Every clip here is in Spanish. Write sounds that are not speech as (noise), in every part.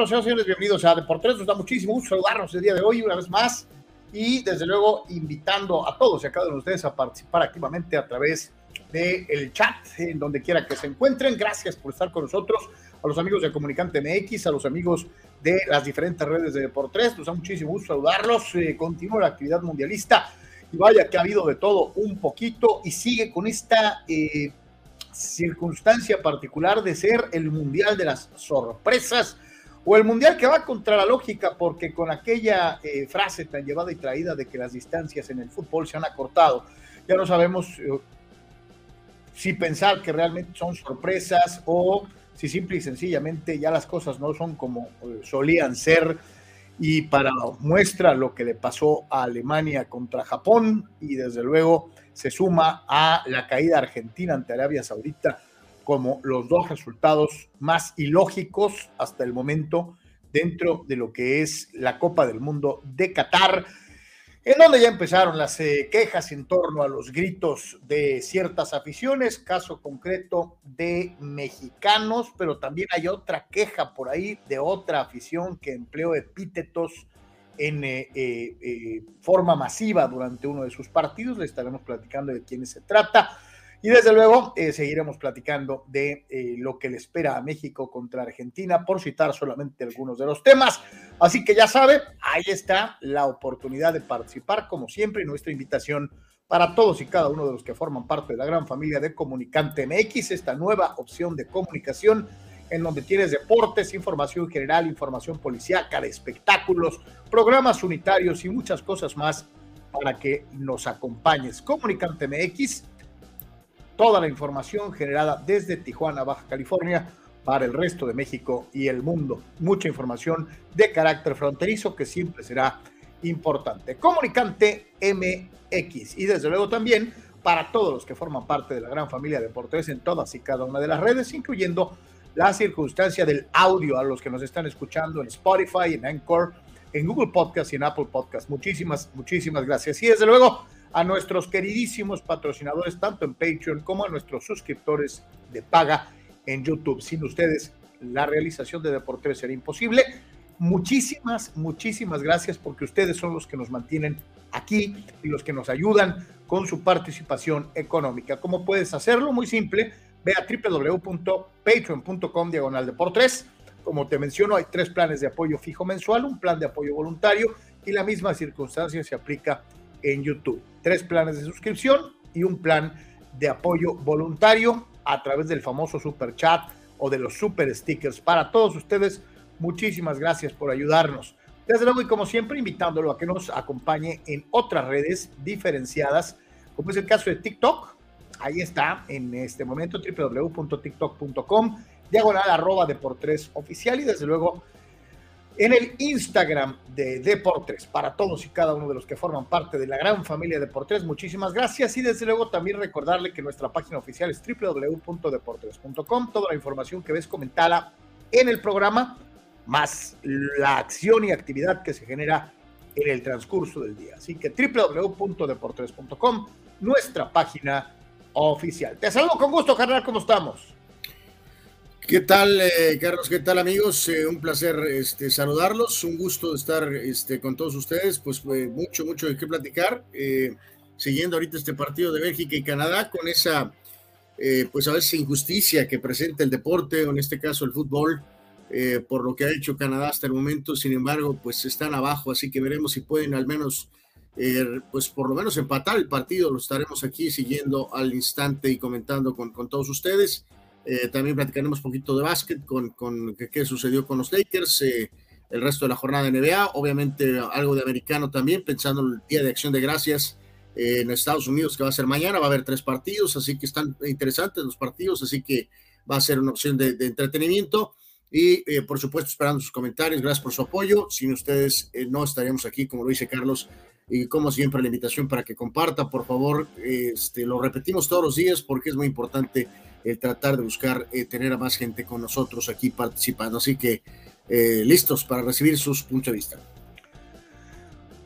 nosotros, señores, señores, bienvenidos a Deportes. Nos da muchísimo gusto saludarnos el día de hoy una vez más y desde luego invitando a todos y a cada uno de ustedes a participar activamente a través del chat, en donde quiera que se encuentren. Gracias por estar con nosotros, a los amigos de Comunicante MX, a los amigos de las diferentes redes de Deportes. Nos da muchísimo gusto saludarlos. Eh, continúa la actividad mundialista y vaya que ha habido de todo un poquito y sigue con esta eh, circunstancia particular de ser el mundial de las sorpresas o el mundial que va contra la lógica porque con aquella eh, frase tan llevada y traída de que las distancias en el fútbol se han acortado, ya no sabemos eh, si pensar que realmente son sorpresas o si simple y sencillamente ya las cosas no son como solían ser. Y para muestra lo que le pasó a Alemania contra Japón y desde luego se suma a la caída argentina ante Arabia Saudita como los dos resultados más ilógicos hasta el momento dentro de lo que es la Copa del Mundo de Qatar en donde ya empezaron las eh, quejas en torno a los gritos de ciertas aficiones, caso concreto de mexicanos, pero también hay otra queja por ahí de otra afición que empleó epítetos en eh, eh, forma masiva durante uno de sus partidos. Le estaremos platicando de quiénes se trata. Y desde luego eh, seguiremos platicando de eh, lo que le espera a México contra Argentina, por citar solamente algunos de los temas. Así que ya sabe, ahí está la oportunidad de participar, como siempre, nuestra invitación para todos y cada uno de los que forman parte de la gran familia de Comunicante MX, esta nueva opción de comunicación en donde tienes deportes, información general, información policíaca, de espectáculos, programas unitarios y muchas cosas más para que nos acompañes. Comunicante MX toda la información generada desde Tijuana, Baja California, para el resto de México y el mundo. Mucha información de carácter fronterizo que siempre será importante. Comunicante MX y desde luego también para todos los que forman parte de la gran familia de Deportes en todas y cada una de las redes, incluyendo la circunstancia del audio a los que nos están escuchando en Spotify, en Anchor, en Google Podcast y en Apple Podcast. Muchísimas, muchísimas gracias. Y desde luego a nuestros queridísimos patrocinadores, tanto en Patreon como a nuestros suscriptores de paga en YouTube. Sin ustedes, la realización de Deportes sería imposible. Muchísimas, muchísimas gracias porque ustedes son los que nos mantienen aquí y los que nos ayudan con su participación económica. ¿Cómo puedes hacerlo? Muy simple. Ve a www.patreon.com diagonal de por tres. Como te menciono, hay tres planes de apoyo fijo mensual, un plan de apoyo voluntario y la misma circunstancia se aplica en YouTube. Tres planes de suscripción y un plan de apoyo voluntario a través del famoso super chat o de los super stickers. Para todos ustedes, muchísimas gracias por ayudarnos. Desde luego y como siempre, invitándolo a que nos acompañe en otras redes diferenciadas, como es el caso de TikTok. Ahí está en este momento www.tiktok.com, diagonal arroba de por tres oficial y desde luego en el Instagram de Deportes. Para todos y cada uno de los que forman parte de la gran familia Deportes, muchísimas gracias. Y desde luego también recordarle que nuestra página oficial es www.deportes.com. Toda la información que ves comentada en el programa, más la acción y actividad que se genera en el transcurso del día. Así que www.deportes.com, nuestra página oficial. Te saludo con gusto, carnal, ¿cómo estamos? ¿Qué tal, eh, Carlos? ¿Qué tal, amigos? Eh, un placer este, saludarlos, un gusto estar este, con todos ustedes, pues eh, mucho, mucho de qué platicar, siguiendo ahorita este partido de Bélgica y Canadá con esa, pues a veces injusticia que presenta el deporte, o en este caso el fútbol, por lo que ha hecho Canadá hasta el momento, sin embargo, pues están abajo, así que veremos si pueden al menos, pues por lo menos empatar el partido, lo estaremos aquí siguiendo al instante y comentando con, con todos ustedes. Eh, también platicaremos un poquito de básquet con, con qué, sucedió con los Lakers, eh, el resto de la jornada de NBA, obviamente algo de americano también, pensando en el Día de Acción de Gracias eh, en Estados Unidos, que va a ser mañana, va a haber tres partidos, así que están interesantes los partidos, así que va a ser una opción de, entretenimiento. Y por supuesto, esperando sus comentarios, gracias por su apoyo. Sin ustedes no estaríamos aquí, como lo dice Carlos, y como siempre la invitación para que comparta, por favor, este, lo repetimos todos los días porque es muy importante el tratar de buscar eh, tener a más gente con nosotros aquí participando. Así que eh, listos para recibir sus puntos de vista.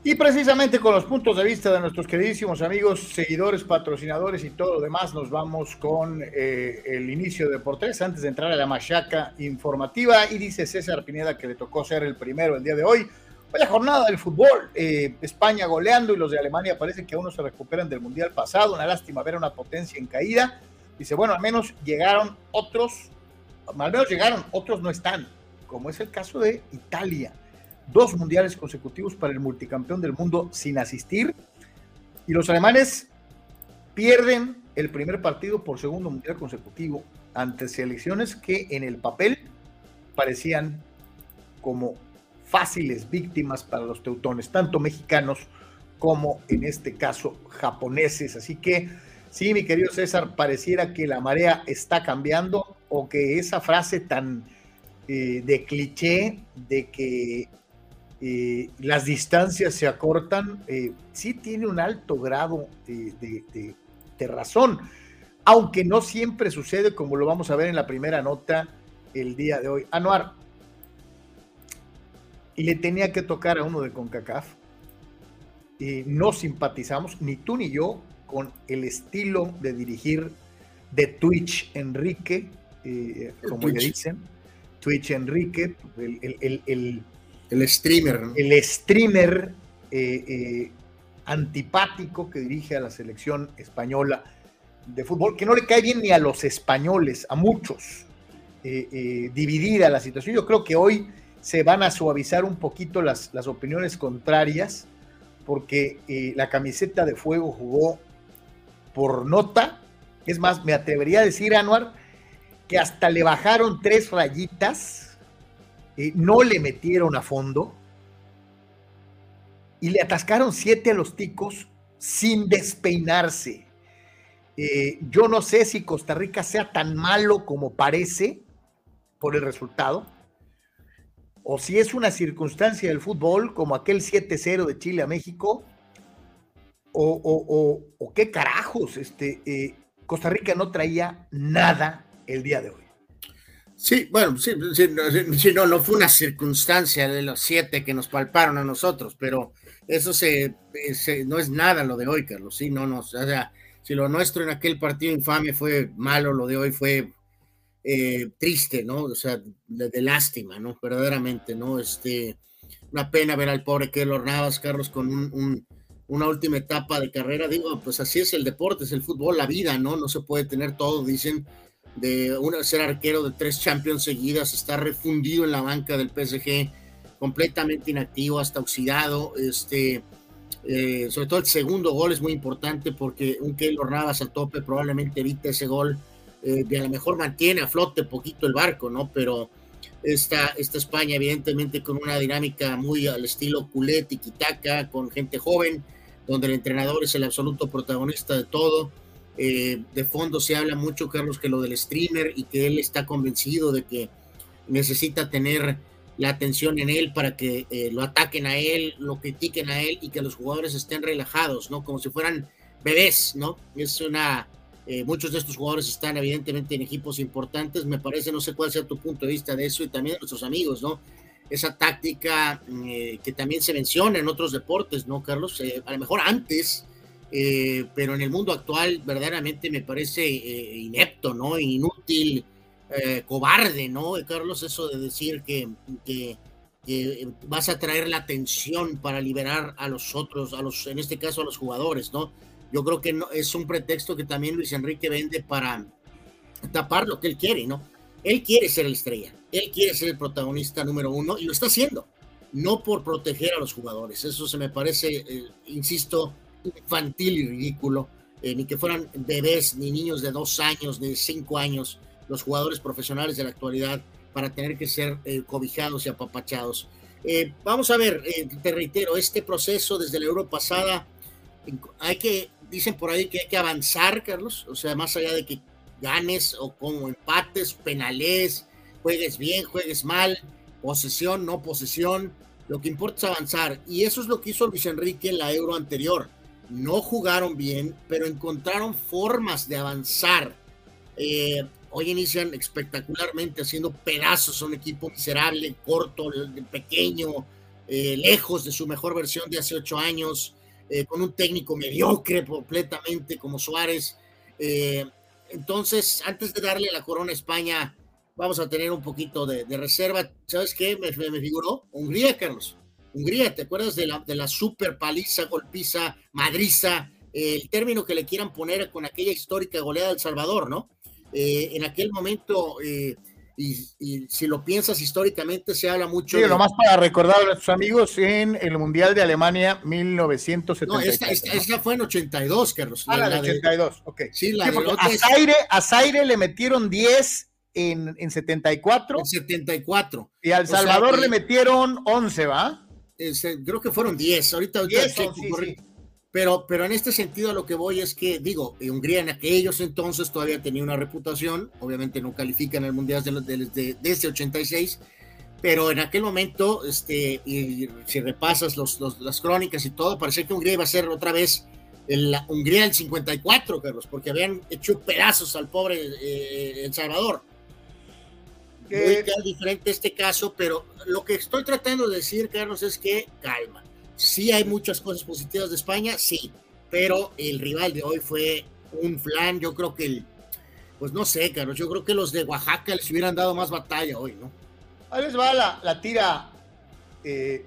Y precisamente con los puntos de vista de nuestros queridísimos amigos, seguidores, patrocinadores y todo lo demás, nos vamos con eh, el inicio de Deportes antes de entrar a la machaca informativa. Y dice César Pineda que le tocó ser el primero el día de hoy. Vaya jornada del fútbol. España goleando y los de Alemania parece que aún no se recuperan del mundial pasado. Una lástima ver una potencia en caída. Dice, bueno, al menos llegaron otros, al menos llegaron, otros no están, como es el caso de Italia dos mundiales consecutivos para el multicampeón del mundo sin asistir. Y los alemanes pierden el primer partido por segundo mundial consecutivo ante selecciones que en el papel parecían como fáciles víctimas para los teutones, tanto mexicanos como en este caso japoneses. Así que sí, mi querido César, pareciera que la marea está cambiando o que esa frase tan eh, de cliché de que eh, las distancias se acortan, eh, sí tiene un alto grado de, razón, aunque no siempre sucede como lo vamos a ver en la primera nota el día de hoy. Anuar, le tenía que tocar a uno de CONCACAF. y no simpatizamos, ni tú ni yo, con el estilo de dirigir de Twitch Enrique, eh, como le dicen. Twitch Enrique, el el streamer. El streamer eh, eh, antipático que dirige a la selección española de fútbol, que no le cae bien ni a los españoles, a muchos. Dividida la situación. Yo creo que hoy se van a suavizar un poquito las, las opiniones contrarias, porque la camiseta de fuego jugó por nota. Es más, me atrevería a decir, Anuar, que hasta le bajaron tres rayitas eh, no le metieron a fondo y le atascaron siete a los ticos sin despeinarse. Eh, yo no sé si Costa Rica sea tan malo como parece por el resultado, o si es una circunstancia del fútbol como aquel 7-0 de Chile a México, o, qué carajos, este, eh, Costa Rica no traía nada el día de hoy. Sí, bueno, sí, sí, no, no fue una circunstancia de los siete que nos palparon a nosotros, pero eso se, no es nada lo de hoy, Carlos. Sí, no, no, o sea, si lo nuestro en aquel partido infame fue malo, lo de hoy fue eh, triste, ¿no? O sea, de, lástima, ¿no? Verdaderamente, ¿no? Este, una pena ver al pobre Keylor Navas, Carlos, con un, una última etapa de carrera. Digo, pues así es el deporte, es el fútbol, la vida, ¿no? No se puede tener todo, dicen de una, ser arquero de tres Champions seguidas, está refundido en la banca del PSG, completamente inactivo, hasta oxidado. Este, eh, sobre todo el segundo gol es muy importante porque un Keylor Navas a tope probablemente evita ese gol eh, y a lo mejor mantiene a flote poquito el barco, ¿no? Pero esta, esta España, evidentemente, con una dinámica muy al estilo culé, tiquitaca, con gente joven, donde el entrenador es el absoluto protagonista de todo eh, de fondo se habla mucho, Carlos, que lo del streamer y que él está convencido de que necesita tener la atención en él para que eh, lo ataquen a él, lo critiquen a él y que los jugadores estén relajados, ¿no? Como si fueran bebés, ¿no? Es una... Eh, muchos de estos jugadores están evidentemente en equipos importantes, me parece, no sé cuál sea tu punto de vista de eso y también de nuestros amigos, ¿no? Esa táctica que también se menciona en otros deportes, ¿no, Carlos? a lo mejor antes eh, pero en el mundo actual verdaderamente me parece eh, inepto, ¿no? Inútil, eh, cobarde, ¿no, Carlos? Eso de decir que, que, vas a traer la atención para liberar a los otros, a los, en este caso a los jugadores, ¿no? Yo creo que no, es un pretexto que también Luis Enrique vende para tapar lo que él quiere, ¿no? Él quiere ser el estrella, él quiere ser el protagonista número uno y lo está haciendo, no por proteger a los jugadores. Eso se me parece, insisto, infantil y ridículo, eh, ni que fueran bebés, ni niños de dos años, de cinco años, los jugadores profesionales de la actualidad, para tener que ser eh, cobijados y apapachados. Eh, vamos a ver, te reitero, este proceso desde la Euro pasada, hay que, dicen por ahí que hay que avanzar, Carlos, o sea, más allá de que ganes o como empates, penales, juegues bien, juegues mal, posesión, no posesión, lo que importa es avanzar. Y eso es lo que hizo Luis Enrique en la Euro anterior no jugaron bien, pero encontraron formas de avanzar. Eh, hoy inician espectacularmente haciendo pedazos a un equipo miserable, corto, pequeño, eh, lejos de su mejor versión de hace ocho años, eh, con un técnico mediocre completamente como Suárez. Entonces, antes de darle la corona a España, vamos a tener un poquito de, reserva. ¿Sabes qué? Me, me, figuró Hungría, Carlos. Hungría, ¿te acuerdas de la, de la super paliza, golpiza, madriza? el término que le quieran poner con aquella histórica goleada del Salvador, ¿no? en aquel momento y, si lo piensas históricamente, se habla mucho. Sí, de... nomás para recordar a nuestros amigos en el Mundial de Alemania 1974. No, esta, esta, fue en 82, Carlos. Ah, la, de 82, ok. Sí, la de a, Zaire, a Zaire le metieron 10 en, en 74. En 74. Y al Salvador le metieron 11, ¿va? creo que fueron 10. Ahorita, ahorita 10, sí, pero, pero en este sentido a lo que voy es que, digo, Hungría en aquellos entonces todavía tenía una reputación, obviamente no califican el Mundial de, de, de, de ese 86, pero en aquel momento, este, y si repasas los, las crónicas y todo, parecía que Hungría iba a ser otra vez la Hungría del 54, Carlos, porque habían hecho pedazos al pobre eh, El Salvador. Muy diferente este caso, pero lo que estoy tratando de decir, Carlos, es que calma Sí hay muchas cosas positivas de España, sí, pero el rival de hoy fue un flan, yo creo que el, pues no sé, Carlos, yo creo que los de Oaxaca les hubieran dado más batalla hoy, ¿no? Ahí les va la, la tira eh,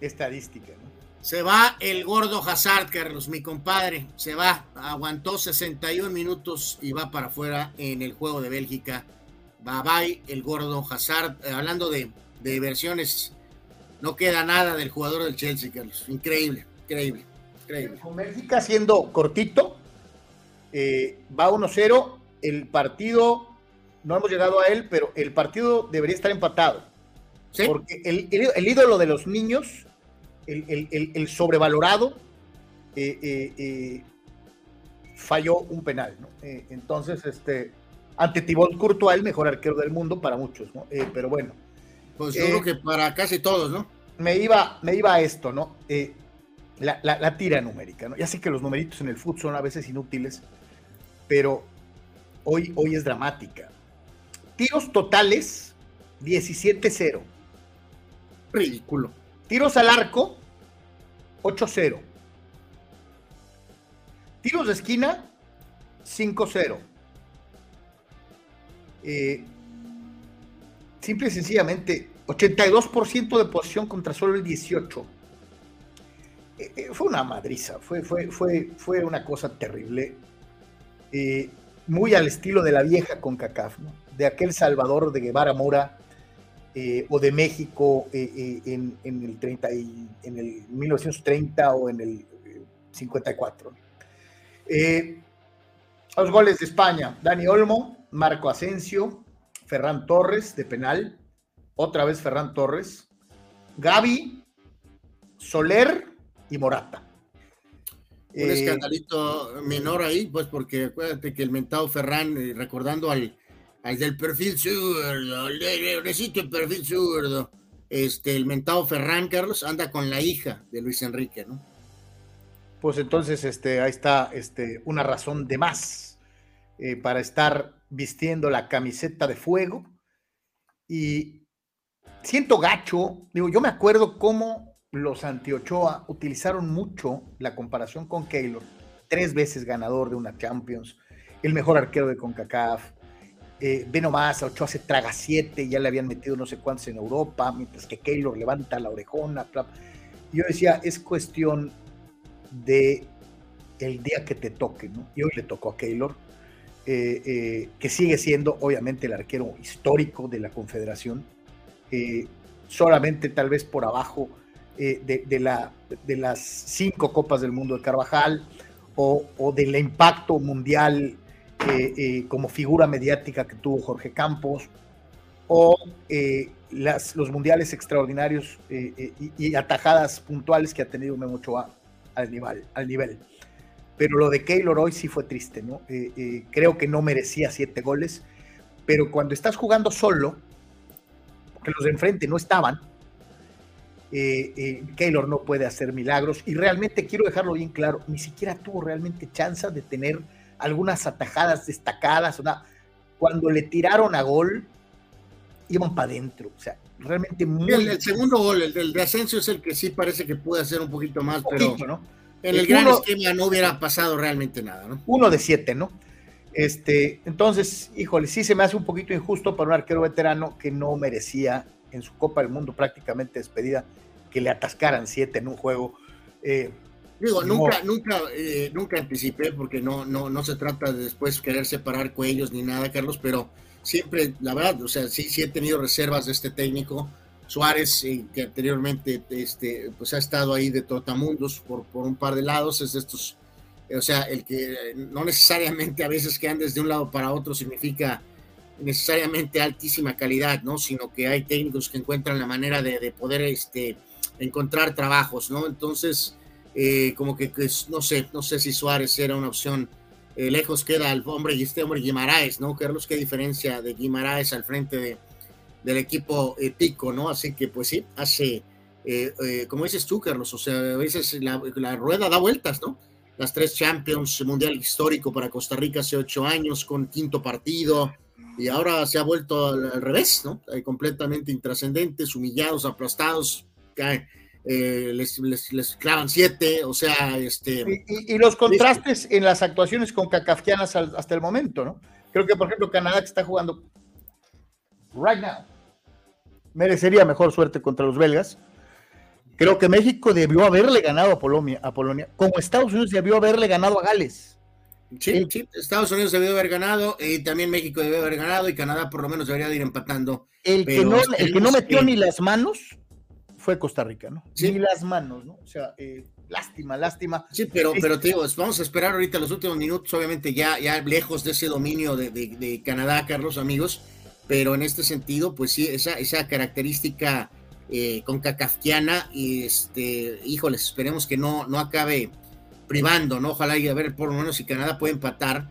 estadística, ¿no? Se va el gordo Hazard, Carlos, mi compadre, se va, aguantó 61 minutos y va para afuera en el juego de Bélgica. Bye bye, el gordo Hazard, eh, hablando de, de versiones no queda nada del jugador del Chelsea, Carlos. Increíble, increíble, increíble. Con Bélgica siendo cortito, eh, va 1-0. El partido, no hemos llegado a él, pero el partido debería estar empatado. Porque el, ídolo de los niños, el, sobrevalorado, eh, eh, falló un penal. ¿no? entonces, este, ante Thibaut Courtois, el mejor arquero del mundo para muchos, ¿no? pero bueno. Pues yo creo eh, que para casi todos, ¿no? Me iba, me iba a esto, ¿no? Eh, la, tira numérica, ¿no? Ya sé que los numeritos en el fútbol son a veces inútiles, pero hoy, hoy es dramática. Tiros totales, 17-0. Ridículo. Tiros al arco, 8-0. Tiros de esquina, 5-0. Eh, simple y sencillamente, 82% de posición contra solo el 18%. Eh, eh, fue una madriza, fue, fue, fue, fue una cosa terrible. Eh, muy al estilo de la vieja con ¿no? de aquel Salvador de Guevara Mora o de México en, el 30 en el 1930 o en el 54. los goles de España, Dani Olmo, Marco Asensio, Ferran Torres de penal, otra vez Ferran Torres, Gaby, Soler y Morata. Un eh, escandalito menor ahí, pues porque acuérdate que el mentado Ferran, eh, recordando al, al, del perfil zurdo, necesito el perfil zurdo, este, el mentado Ferran, Carlos, anda con la hija de Luis Enrique, ¿no? Pues entonces, este, ahí está este, una razón de más eh, para estar vistiendo la camiseta de fuego. Y siento gacho, digo, yo me acuerdo cómo los Antiochoa utilizaron mucho la comparación con Keylor, tres veces ganador de una Champions, el mejor arquero de CONCACAF. Eh, ve a Ochoa se traga siete, ya le habían metido no sé cuántos en Europa, mientras que Keylor levanta la orejona. Yo decía, es cuestión de el día que te toque, ¿no? Y hoy le tocó a Keylor eh, eh, que sigue siendo obviamente el arquero histórico de la Confederación, eh, solamente tal vez por abajo de, la, de las cinco Copas del Mundo de Carvajal o, del impacto mundial como figura mediática que tuvo Jorge Campos o los mundiales extraordinarios y, atajadas puntuales que ha tenido Memo Ochoa al. Al nivel pero lo de Keylor hoy sí fue triste, ¿no? Eh, eh, creo que no merecía siete goles, pero cuando estás jugando solo, porque los de enfrente no estaban, eh, Keylor no puede hacer milagros y realmente quiero dejarlo bien claro, ni siquiera tuvo realmente chance de tener algunas atajadas destacadas, o cuando le tiraron a gol, iban para adentro. O sea, realmente muy. El, segundo gol, el del de Asensio, es el que sí parece que puede hacer un poquito más, pero en el, gran esquema no hubiera pasado realmente nada, ¿no? Uno de siete, ¿no? Este, entonces, híjole, sí se me hace un poquito injusto para un arquero veterano que no merecía en su Copa del Mundo prácticamente despedida que le atascaran siete en un juego. Eh, Digo, nunca, nunca, eh, nunca anticipé porque no, no, no se trata de después querer separar cuellos ni nada, Carlos, pero siempre, la verdad, o sea, sí, sí he tenido reservas de este técnico. Suárez, eh, que anteriormente este, pues ha estado ahí de trotamundos por, por un par de lados, es de estos, o sea, el que no necesariamente a veces que andes de un lado para otro significa necesariamente altísima calidad, ¿no? Sino que hay técnicos que encuentran la manera de, de poder este, encontrar trabajos, ¿no? Entonces, eh, como que, no sé, no sé si Suárez era una opción. Eh, lejos queda el hombre y este hombre Guimaraes, ¿no? Carlos, qué diferencia de Guimaraes al frente de, del equipo eh, Pico, ¿no? Así que, pues sí, hace, como dices tú, Carlos, o sea, a veces la, la, rueda da vueltas, ¿no? Las tres Champions, Mundial histórico para Costa Rica hace ocho años, con quinto partido, y ahora se ha vuelto al, revés, ¿no? completamente intrascendentes, humillados, aplastados, caen eh, les, les, clavan siete, o sea, este... Y, los contrastes en las actuaciones con cacafquianas hasta el momento, ¿no? Creo que, por ejemplo, Canadá que está jugando right now, merecería mejor suerte contra los belgas. Creo que México debió haberle ganado a Polonia, a Polonia, como Estados Unidos debió haberle ganado a Gales. Sí, sí, Estados Unidos debió haber ganado, y también México debió haber ganado, y Canadá por lo menos debería ir empatando. El que no, el que no metió ni las manos fue Costa Rica, ¿no? Sí. Ni las manos, ¿no? O sea, eh, lástima, lástima. Sí, pero, pero te digo, vamos a esperar ahorita los últimos minutos, obviamente ya, ya lejos de ese dominio de, de, Canadá, Carlos, amigos, pero en este sentido, pues sí, esa, esa característica eh, con cacafquiana, este, híjoles, esperemos que no, no acabe privando, ¿no? Ojalá y a ver por lo menos si Canadá puede empatar,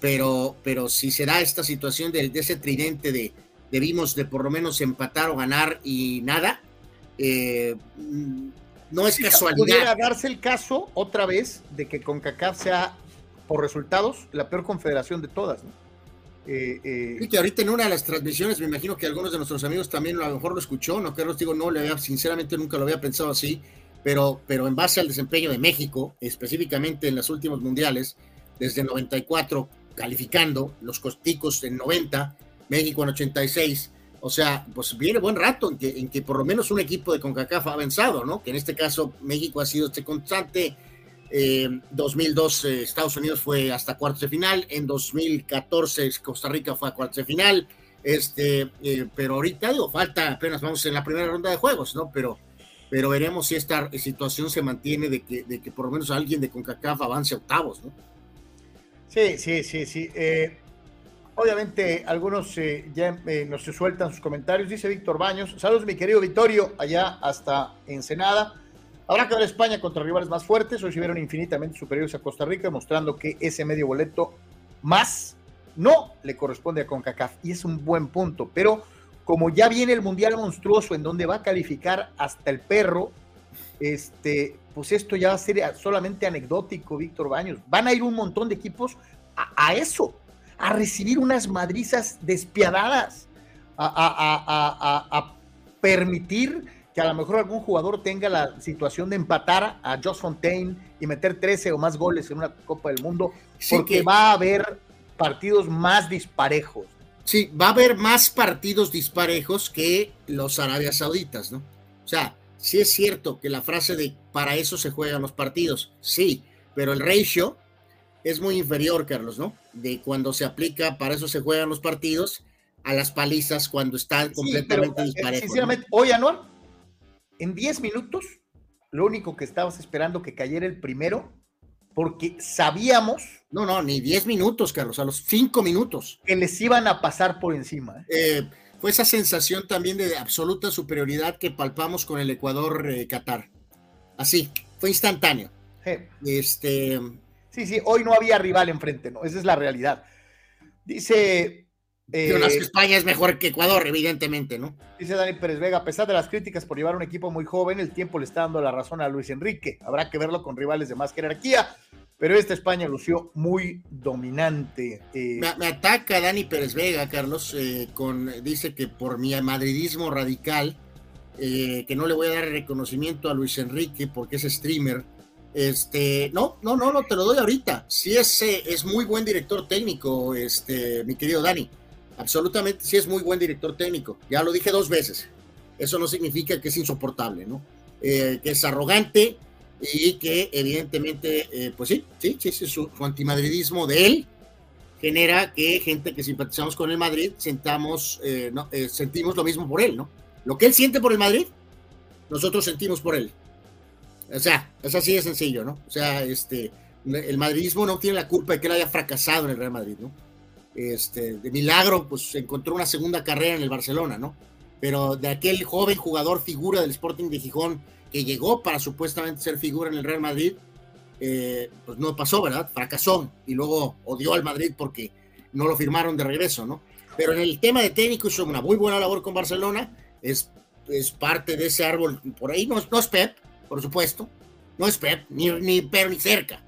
pero, pero si será esta situación de, de ese tridente de debimos de por lo menos empatar o ganar y nada, eh, no es casualidad. Pudiera darse el caso otra vez de que CONCACAF sea, por resultados, la peor confederación de todas. ¿no? Eh, eh, que ahorita en una de las transmisiones, me imagino que algunos de nuestros amigos también a lo mejor lo escuchó, no Carlos, digo, no, le había, sinceramente nunca lo había pensado así, pero, pero en base al desempeño de México, específicamente en los últimos mundiales, desde 94 calificando, los costicos en 90, México en 86, o sea, pues viene buen rato en que, en que por lo menos un equipo de CONCACAF ha avanzado, ¿no? Que en este caso México ha sido este constante. Eh, 2002 eh, Estados Unidos fue hasta cuartos de final, en 2014 Costa Rica fue a cuartos de final, este, eh, pero ahorita digo, falta apenas vamos en la primera ronda de juegos, ¿no? Pero, pero veremos si esta situación se mantiene de que, de que por lo menos alguien de CONCACAF avance a octavos, ¿no? Sí, sí, sí, sí. Eh, Obviamente, algunos eh, ya nos sueltan sus comentarios. Dice Víctor Baños. Saludos, mi querido Vittorio, allá hasta Ensenada. Habrá que ver España contra rivales más fuertes. Hoy se vieron infinitamente superiores a Costa Rica, mostrando que ese medio boleto más no le corresponde a CONCACAF. Y es un buen punto. Pero como ya viene el Mundial Monstruoso, en donde va a calificar hasta el perro, este, pues esto ya va a ser solamente anecdótico, Víctor Baños. Van a ir un montón de equipos a eso a recibir unas madrizas despiadadas, a, permitir que a lo mejor algún jugador tenga la situación de empatar a Josh Fontaine y meter 13 o más goles en una Copa del Mundo, porque va a haber partidos más disparejos. Sí, va a haber más partidos disparejos que los Arabia Sauditas, ¿no? O sea, sí es cierto que la frase de para eso se juegan los partidos, sí, pero el ratio es muy inferior, Carlos, ¿no? De cuando se aplica, para eso se juegan los partidos, a las palizas cuando están completamente sí, eh, Sinceramente, hoy, Anuar, en 10 minutos, lo único que estabas esperando que cayera el primero, porque sabíamos. No, no, ni 10 minutos, Carlos, a los 5 minutos. Que les iban a pasar por encima. ¿eh? Eh, fue esa sensación también de absoluta superioridad que palpamos con el Ecuador-Qatar. Así, fue instantáneo. Este, Sí, sí, hoy no había rival enfrente, ¿no? Esa es la realidad. Dice Eh, España es mejor que Ecuador, evidentemente, ¿no? Dice Dani Pérez Vega, a pesar de las críticas por llevar un equipo muy joven, el tiempo le está dando la razón a Luis Enrique. Habrá que verlo con rivales de más jerarquía, pero esta España lució muy dominante. Eh. Me, ataca Dani Pérez Vega, Carlos, eh, con, dice que por mi madridismo radical, que no le voy a dar reconocimiento a Luis Enrique porque es streamer. Este, no, no, no, no, te lo doy ahorita. Sí es, es muy buen director técnico, este, mi querido Dani absolutamente sí es muy buen director técnico. Ya lo dije dos veces. Eso no significa que es insoportable, ¿no? Eh, que es arrogante y que evidentemente, eh, pues sí, sí, sí, su, antimadridismo de él genera que gente que simpatizamos con el Madrid sentamos, eh, no, sentimos lo mismo por él, ¿no? Lo que él siente por el Madrid, nosotros sentimos por él. O sea, es así de sencillo, ¿no? O sea, este, el madridismo no tiene la culpa de que él haya fracasado en el Real Madrid, ¿no? Este, de milagro, pues encontró una segunda carrera en el Barcelona, ¿no? Pero de aquel joven jugador figura del Sporting de Gijón que llegó para supuestamente ser figura en el Real Madrid, eh, pues no pasó, ¿verdad? Fracasó y luego odió al Madrid porque no lo firmaron de regreso, ¿no? Pero en el tema de técnico hizo una muy buena labor con Barcelona, es, es parte de ese árbol, por ahí no, no es Pep, por supuesto, no es Pep, ni, ni ni cerca,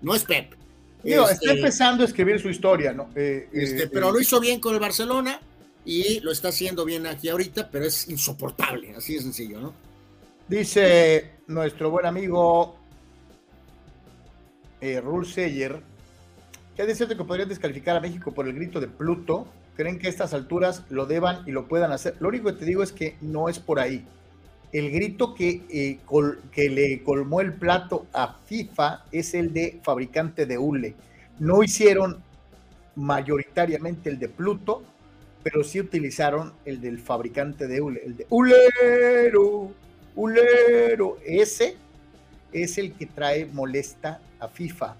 no es Pep, está este, empezando a escribir su historia, ¿no? Eh, este, eh, pero lo hizo bien con el Barcelona y lo está haciendo bien aquí ahorita, pero es insoportable, así de sencillo, ¿no? Dice nuestro buen amigo eh, Rul Seyer, que es cierto que podrían descalificar a México por el grito de Pluto. ¿Creen que a estas alturas lo deban y lo puedan hacer? Lo único que te digo es que no es por ahí. El grito que, eh, que le colmó el plato a FIFA es el de fabricante de hule. No hicieron mayoritariamente el de Pluto, pero sí utilizaron el del fabricante de hule, el de hulero, hulero. Ese es el que trae molesta a FIFA.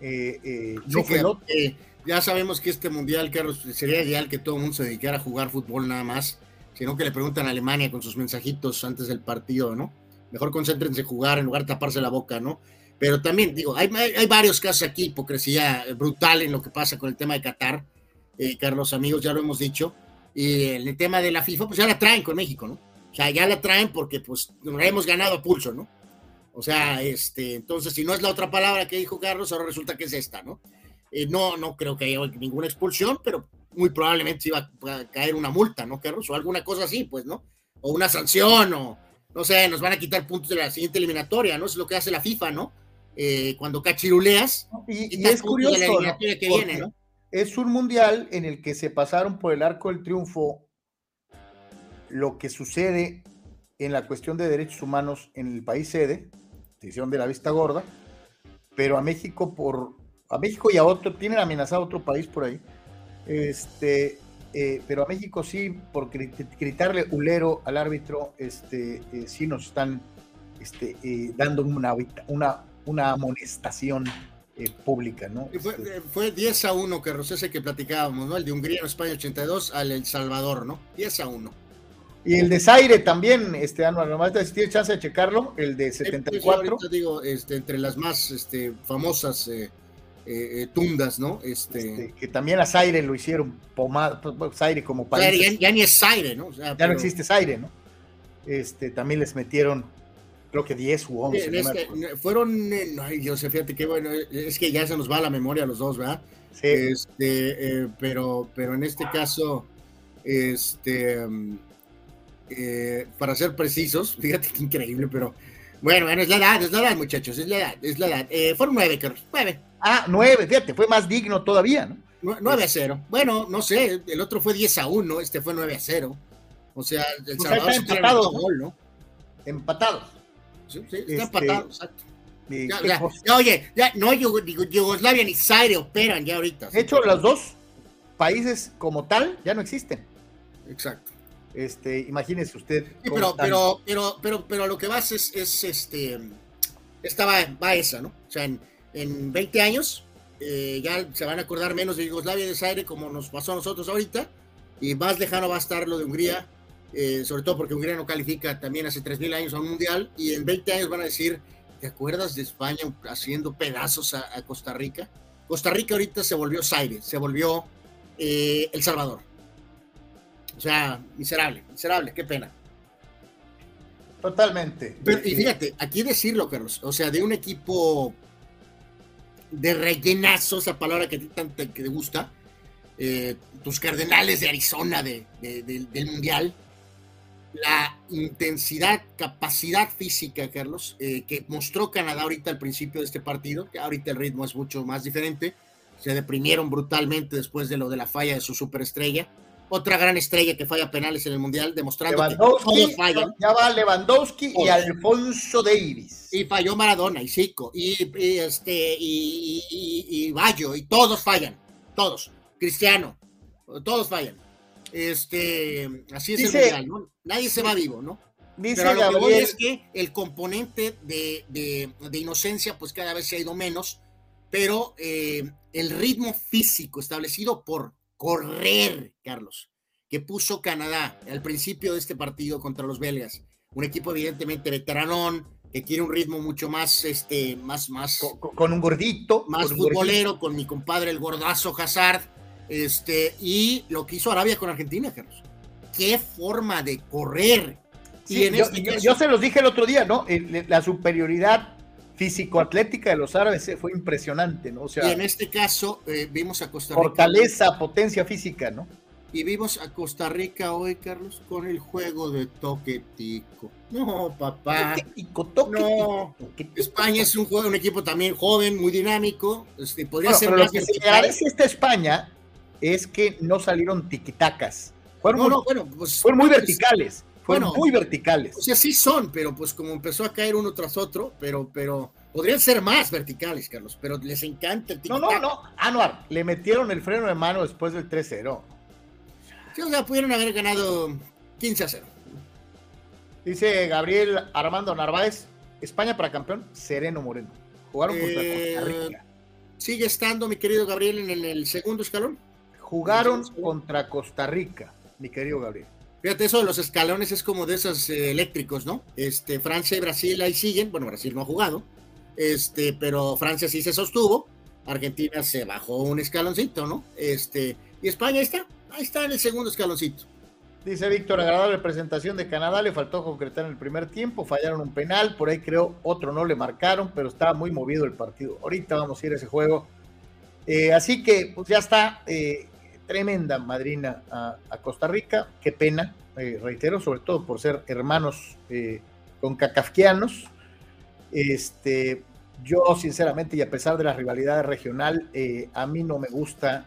Eh, eh, no ya sabemos que este mundial, Carlos, sería ideal que todo el mundo se dedicara a jugar fútbol nada más sino que le preguntan a Alemania con sus mensajitos antes del partido, ¿no? Mejor concéntrense en jugar en lugar de taparse la boca, ¿no? Pero también, digo, hay, hay varios casos aquí, hipocresía brutal en lo que pasa con el tema de Qatar, eh, Carlos, amigos, ya lo hemos dicho, y el tema de la FIFA, pues ya la traen con México, ¿no? O sea, ya la traen porque pues hemos ganado a pulso, ¿no? O sea, este, entonces, si no es la otra palabra que dijo Carlos, ahora resulta que es esta, ¿no? Eh, no, no creo que haya ninguna expulsión, pero muy probablemente se iba a caer una multa, ¿no, Carlos? O alguna cosa así, pues, ¿no? O una sanción, o no sé, nos van a quitar puntos de la siguiente eliminatoria, ¿no? Es lo que hace la FIFA, ¿no? Eh, cuando cachiruleas. Y, es curioso, que viene, ¿no? Es un mundial en el que se pasaron por el arco del triunfo lo que sucede en la cuestión de derechos humanos en el país sede, decisión de la vista gorda, pero a México por a México y a otro tienen amenazado a otro país por ahí este, eh, pero a México sí, por gritarle ulero al árbitro, este, eh, sí nos están este, eh, dando una, una, una amonestación pública, ¿no? Fue, fue, 10 a 1, que ese que platicábamos, ¿no? El de Hungría en España 82 al El Salvador, ¿no? 10 a 1. Y el de Zaire también, este Anual, nomás si tienes chance de checarlo, el de 74. Pues, digo, este, entre las más este, famosas eh, eh, tundas, ¿no? Este... este... que también a Zaire lo hicieron pomada, Zaire como país. Ya, ni es Zaire, ¿no? ya no existe Zaire, ¿no? Este, también les metieron, creo que 10 u 11. fueron, ay, sé, fíjate qué bueno, es que ya se nos va la memoria a los dos, ¿verdad? Sí. Este, eh, pero, pero en este caso, este, mm, para ser precisos, (laughs) fíjate qué increíble, pero bueno, bueno, es la edad, es la edad, muchachos, es la edad, es la edad. fueron nueve, Carlos, nueve. Ah, 9, fíjate, fue más digno todavía, ¿no? 9 a 0. Bueno, no sé, el otro fue 10 a 1, este fue 9 a 0. O sea, el pues Salvador está empatado, gol, ¿no? Empatados. Sí, sí, está este, empatado, exacto. Ya, oye, ya, no Yugoslavia ni Zaire operan ya ahorita. De hecho, los dos países como tal ya no existen. Exacto. Este, imagínese usted. Sí, pero, pero, pero, pero, pero, lo que vas es, es este, esta va, va esa, ¿no? O sea, en, en 20 años eh, ya se van a acordar menos de Yugoslavia y de Zaire como nos pasó a nosotros ahorita y más lejano va a estar lo de Hungría, eh, sobre todo porque Hungría no califica también hace 3.000 años a un mundial y en 20 años van a decir, ¿te acuerdas de España haciendo pedazos a, Costa Rica? Costa Rica ahorita se volvió Zaire, se volvió eh, El Salvador. O sea, miserable, miserable, qué pena. Totalmente. y fíjate, aquí decirlo, Carlos, o sea, de un equipo de rellenazo, esa palabra que a ti tanto te gusta, eh, tus Cardenales de Arizona de, del Mundial, la intensidad, capacidad física, Carlos, eh, que mostró Canadá ahorita al principio de este partido, que ahorita el ritmo es mucho más diferente, se deprimieron brutalmente después de lo de la falla de su superestrella, otra gran estrella que falla penales en el Mundial, demostrando que todos fallan. Ya va Lewandowski y Alfonso Davis. Y falló Maradona y Zico y, este y, y, Bayo y todos fallan, todos. Cristiano, todos fallan. Este, así es el Mundial, ¿no? Nadie se va vivo, ¿no? Dice Pero lo que es que el componente de, de, inocencia, pues cada vez se ha ido menos, pero eh, el ritmo físico establecido por correr, Carlos, que puso Canadá al principio de este partido contra los belgas. Un equipo evidentemente veteranón, que quiere un ritmo mucho más, este, más, más. Con, un gordito. Más futbolero, con mi compadre el gordazo Hazard. Este, y lo que hizo Arabia con Argentina, Carlos. Qué forma de correr. y en yo, este yo, se los dije el otro día, ¿no? La superioridad físico-atlética de los árabes fue impresionante, ¿no? O sea, y en este caso eh, vimos a Costa Rica. Fortaleza, potencia física, ¿no? Y vimos a Costa Rica hoy, Carlos, con el juego de toque tico. No, papá. no. España es un juego, un equipo también joven, muy dinámico. Este, podría ser pero lo que se agradece esta España es que no salieron tiquitacas. Fueron, no, no, bueno, pues, fueron muy verticales fueron muy verticales. O sea, sí son, pero pues como empezó a caer uno tras otro, pero, pero podrían ser más verticales, Carlos, pero les encanta el No, no, no, Anuar, le metieron el freno de mano después del 3-0. Sí, o sea, pudieron haber ganado 15 a 0. Dice Gabriel Armando Narváez, España para campeón, Sereno Moreno. Jugaron contra eh, Costa Rica. ¿Sigue estando, mi querido Gabriel, en el segundo escalón? Jugaron contra Costa Rica, mi querido Gabriel. Fíjate, eso de los escalones es como de esos eh, eléctricos, ¿no? Este, Francia y Brasil ahí siguen, bueno, Brasil no ha jugado, este, pero Francia sí se sostuvo, Argentina se bajó un escaloncito, ¿no? Este, y España ahí está, ahí está en el segundo escaloncito. Dice Víctor, agradable presentación de Canadá, le faltó concretar en el primer tiempo, fallaron un penal, por ahí creo otro no le marcaron, pero estaba muy movido el partido. Ahorita vamos a ir a ese juego. Eh, así que, pues ya está, eh, tremenda madrina a, Costa Rica. Qué pena, eh, reitero, sobre todo por ser hermanos eh, con cacafquianos. Este, yo, sinceramente, y a pesar de la rivalidad regional, eh, a mí no me gusta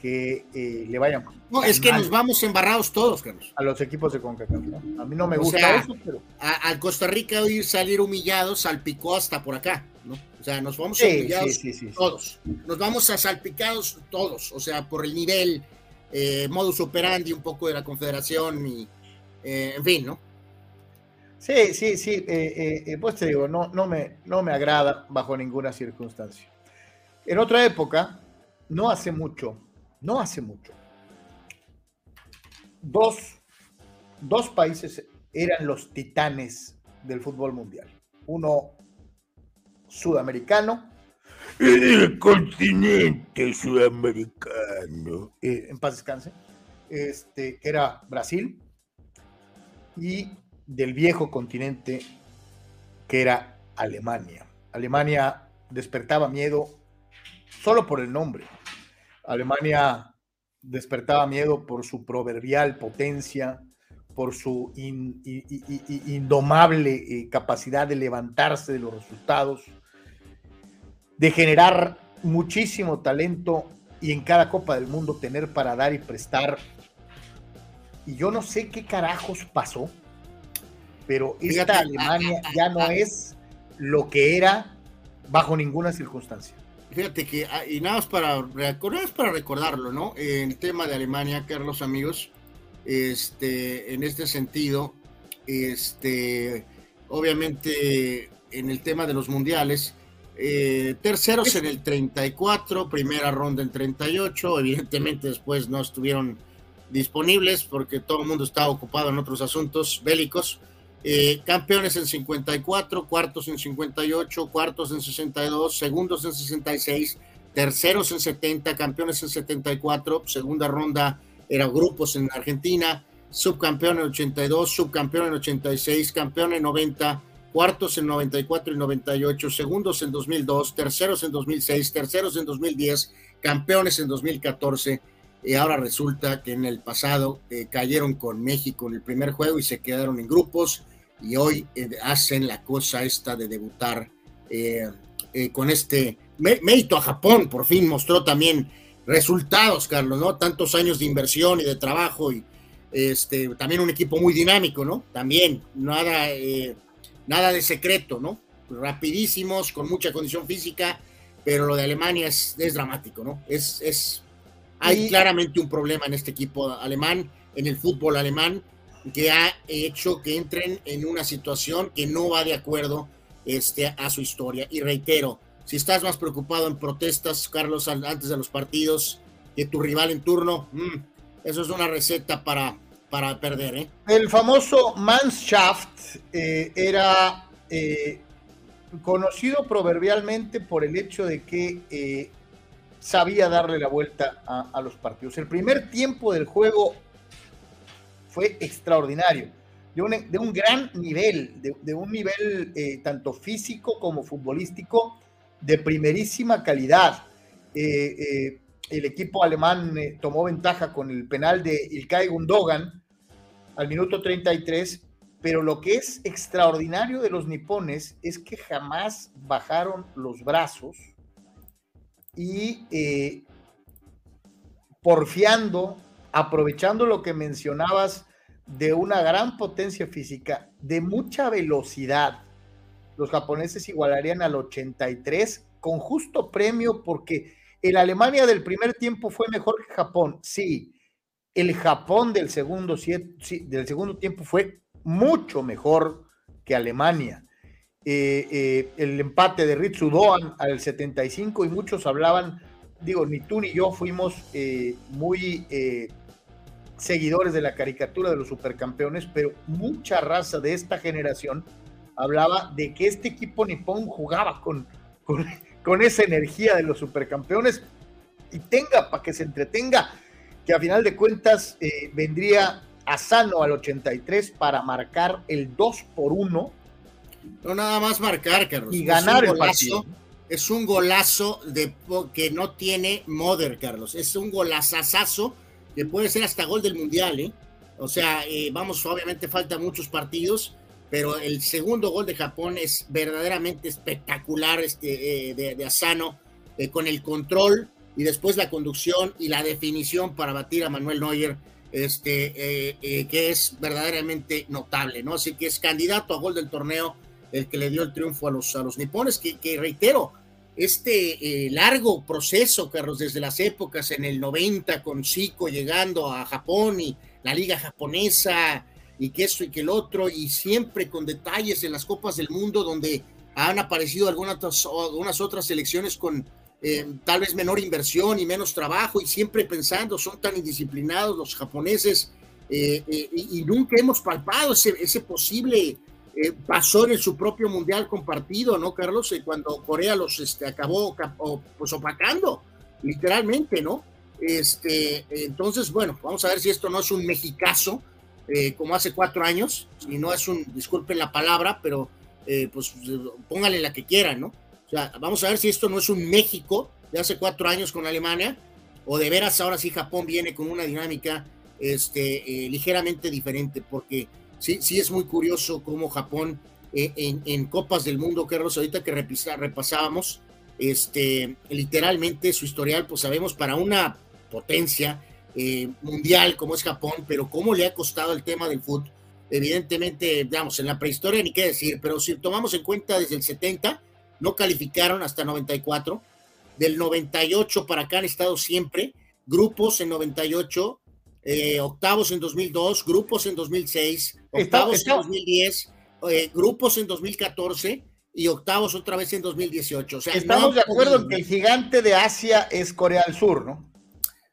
que le vayan. No, es que nos vamos embarrados todos, Carlos. A los equipos de CONCACAF, A mí no me gusta eso, pero. A, Costa Rica hoy salir humillados salpicó hasta por acá, ¿no? O sea, nos vamos a humillados todos. Nos vamos a salpicados todos, o sea, por el nivel, eh, modus operandi un poco de la confederación y, eh, en fin, ¿no? Sí, sí, sí, eh, pues te digo, no, no, me, no me agrada bajo ninguna circunstancia. En otra época, no hace mucho, no hace mucho, dos, dos países eran los titanes del fútbol mundial. Uno sudamericano. El continente sudamericano. Eh, en paz descanse. Este, era Brasil. Y del viejo continente, que era Alemania. Alemania despertaba miedo solo por el nombre. Alemania despertaba miedo por su proverbial potencia, por su indomable eh, capacidad de levantarse de los resultados, de generar muchísimo talento y en cada Copa del Mundo tener para dar y prestar. Y yo no sé qué carajos pasó, pero esta Alemania ya no es lo que era bajo ninguna circunstancia. Fíjate que, ah, y nada más para, para recordarlo, ¿no? El tema de Alemania, Carlos, amigos, este, en este sentido, este, obviamente en el tema de los mundiales, eh, terceros en el 34, primera ronda en 38, evidentemente después no estuvieron disponibles porque todo el mundo estaba ocupado en otros asuntos bélicos. Eh, campeones en 54, cuartos en 58, cuartos en 62, segundos en 66, terceros en 70, campeones en 74, segunda ronda era grupos en Argentina, subcampeón en 82, subcampeón en 86, campeón en 90, cuartos en 94 y 98, segundos en 2002, terceros en 2006, terceros en 2010, campeones en 2014 y ahora resulta que en el pasado eh, cayeron con México en el primer juego y se quedaron en grupos y hoy eh, hacen la cosa esta de debutar eh, con este mérito a Japón, por fin mostró también resultados, Carlos, ¿no? Tantos años de inversión y de trabajo y este, también un equipo muy dinámico, ¿no? También nada, nada de secreto, ¿no? Rapidísimos, con mucha condición física, pero lo de Alemania es, es dramático, ¿no? Es, es hay claramente un problema en este equipo alemán, en el fútbol alemán, que ha hecho que entren en una situación que no va de acuerdo este, a su historia. Y reitero, si estás más preocupado en protestas, Carlos, antes de los partidos, que tu rival en turno, mm, eso es una receta para, para perder. ¿eh? El famoso Mannschaft eh, era eh, conocido proverbialmente por el hecho de que eh, sabía darle la vuelta a, los partidos. El primer tiempo del juego fue extraordinario, de un, de un gran nivel, de, un nivel eh, tanto físico como futbolístico de primerísima calidad. Eh, eh, el equipo alemán tomó ventaja con el penal de Ilkay Gundogan al minuto 33, pero lo que es extraordinario de los nipones es que jamás bajaron los brazos y porfiando, aprovechando lo que mencionabas de una gran potencia física, de mucha velocidad, los japoneses igualarían al 83 con justo premio porque el Alemania del primer tiempo fue mejor que Japón, sí. El Japón del segundo, del segundo tiempo fue mucho mejor que Alemania. Eh, eh, el empate de Ritsu Doan al 75 y muchos hablaban, digo, ni tú ni yo fuimos eh, muy seguidores de la caricatura de los supercampeones, pero mucha raza de esta generación hablaba de que este equipo nipón jugaba con, con, esa energía de los supercampeones y tenga para que se entretenga, que a final de cuentas vendría a Sano al 83 para marcar el 2 por 1 no nada más marcar, Carlos. Y ganar el partido. Es un golazo de, que no tiene Mother, Carlos. Es un golazazazo que puede ser hasta gol del Mundial, ¿eh? O sea, eh, vamos, obviamente falta muchos partidos, pero el segundo gol de Japón es verdaderamente espectacular este, eh, de, Asano, eh, con el control y después la conducción y la definición para batir a Manuel Neuer este, que es verdaderamente notable, ¿no? Así que es candidato a gol del torneo el que le dio el triunfo a los, a los nipones, que, que reitero, este eh, largo proceso, Carlos, desde las épocas en el 90 con Zico llegando a Japón y la liga japonesa y que esto y que el otro, y siempre con detalles en las Copas del Mundo donde han aparecido algunas, otras selecciones con eh, tal vez menor inversión y menos trabajo y siempre pensando, son tan indisciplinados los japoneses eh, y, nunca hemos palpado ese, ese posible eh, pasó en su propio mundial compartido, ¿no, Carlos? Eh, cuando Corea los este, acabó pues opacando, literalmente, ¿no? Este, entonces, bueno, vamos a ver si esto no es un mexicazo, eh, como hace cuatro años, si no es un, disculpen la palabra, pero pues póngale la que quieran, ¿no? O sea, vamos a ver si esto no es un México de hace cuatro años con Alemania, o de veras ahora sí Japón viene con una dinámica este, ligeramente diferente, porque sí, sí es muy curioso cómo Japón eh, en, Copas del Mundo, Carlos, ahorita que repasábamos, este, literalmente su historial, pues sabemos, para una potencia eh, mundial como es Japón, pero cómo le ha costado el tema del fútbol. Evidentemente, digamos, en la prehistoria ni qué decir, pero si tomamos en cuenta desde el 70, no calificaron hasta 94. Del 98 para acá han estado siempre grupos en 98, eh, octavos en 2002, grupos en 2006, octavos en 2010, eh, grupos en 2014 y octavos otra vez en 2018. O sea, Estamos de acuerdo en que el gigante de Asia es Corea del Sur, ¿no?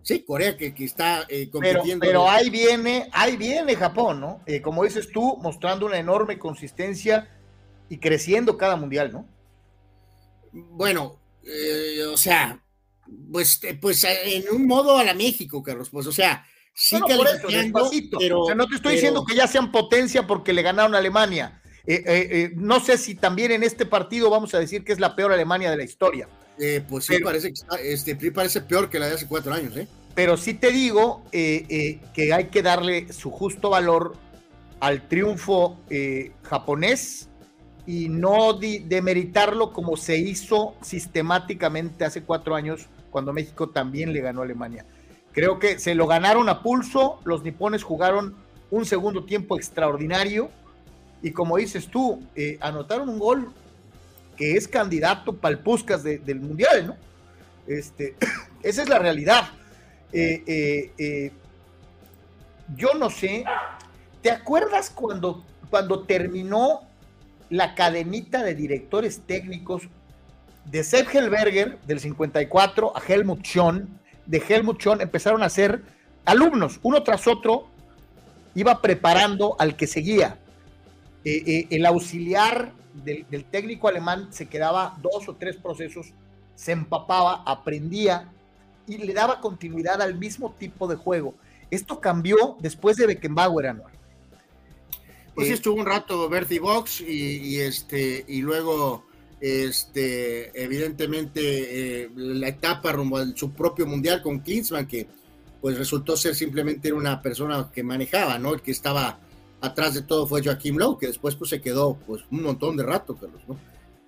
Sí, Corea que, que está eh, compitiendo. Pero, ahí viene, ahí viene Japón, ¿no? como dices tú, mostrando una enorme consistencia y creciendo cada mundial, ¿no? Bueno, o sea, Pues, pues en un modo a la México, Carlos, pues, o sea, sí no, pero, no te estoy diciendo que ya sean potencia porque le ganaron a Alemania. Eh, eh, eh, no sé si también en este partido vamos a decir que es la peor Alemania de la historia. pues sí, parece, que este, parece peor que la de hace cuatro años, ¿eh? Pero sí te digo que hay que darle su justo valor al triunfo japonés y no demeritarlo como se hizo sistemáticamente hace cuatro años cuando México también le ganó a Alemania. Creo que se lo ganaron a pulso, los nipones jugaron un segundo tiempo extraordinario y como dices tú, eh, anotaron un gol que es candidato para el Puscas del Mundial, ¿no? Este, (clears throat) esa es la realidad. Eh, eh, yo no sé, ¿te acuerdas cuando, cuando terminó la cadenita de directores técnicos de Sepp Helberger del 54 a Helmut Schön, de Helmut Schön empezaron a ser alumnos, uno tras otro iba preparando al que seguía. Eh, eh, el auxiliar del, del, técnico alemán se quedaba dos o tres procesos, se empapaba, aprendía y le daba continuidad al mismo tipo de juego. Esto cambió después de Beckenbauer, Anual. Pues sí, estuvo un rato Bertie Box y, este, y luego, este, evidentemente, eh, la etapa rumbo a su propio mundial con Klinsmann, que pues resultó ser simplemente una persona que manejaba, ¿no? El que estaba atrás de todo fue Joaquim Lowe, que después pues se quedó pues un montón de rato, ¿no?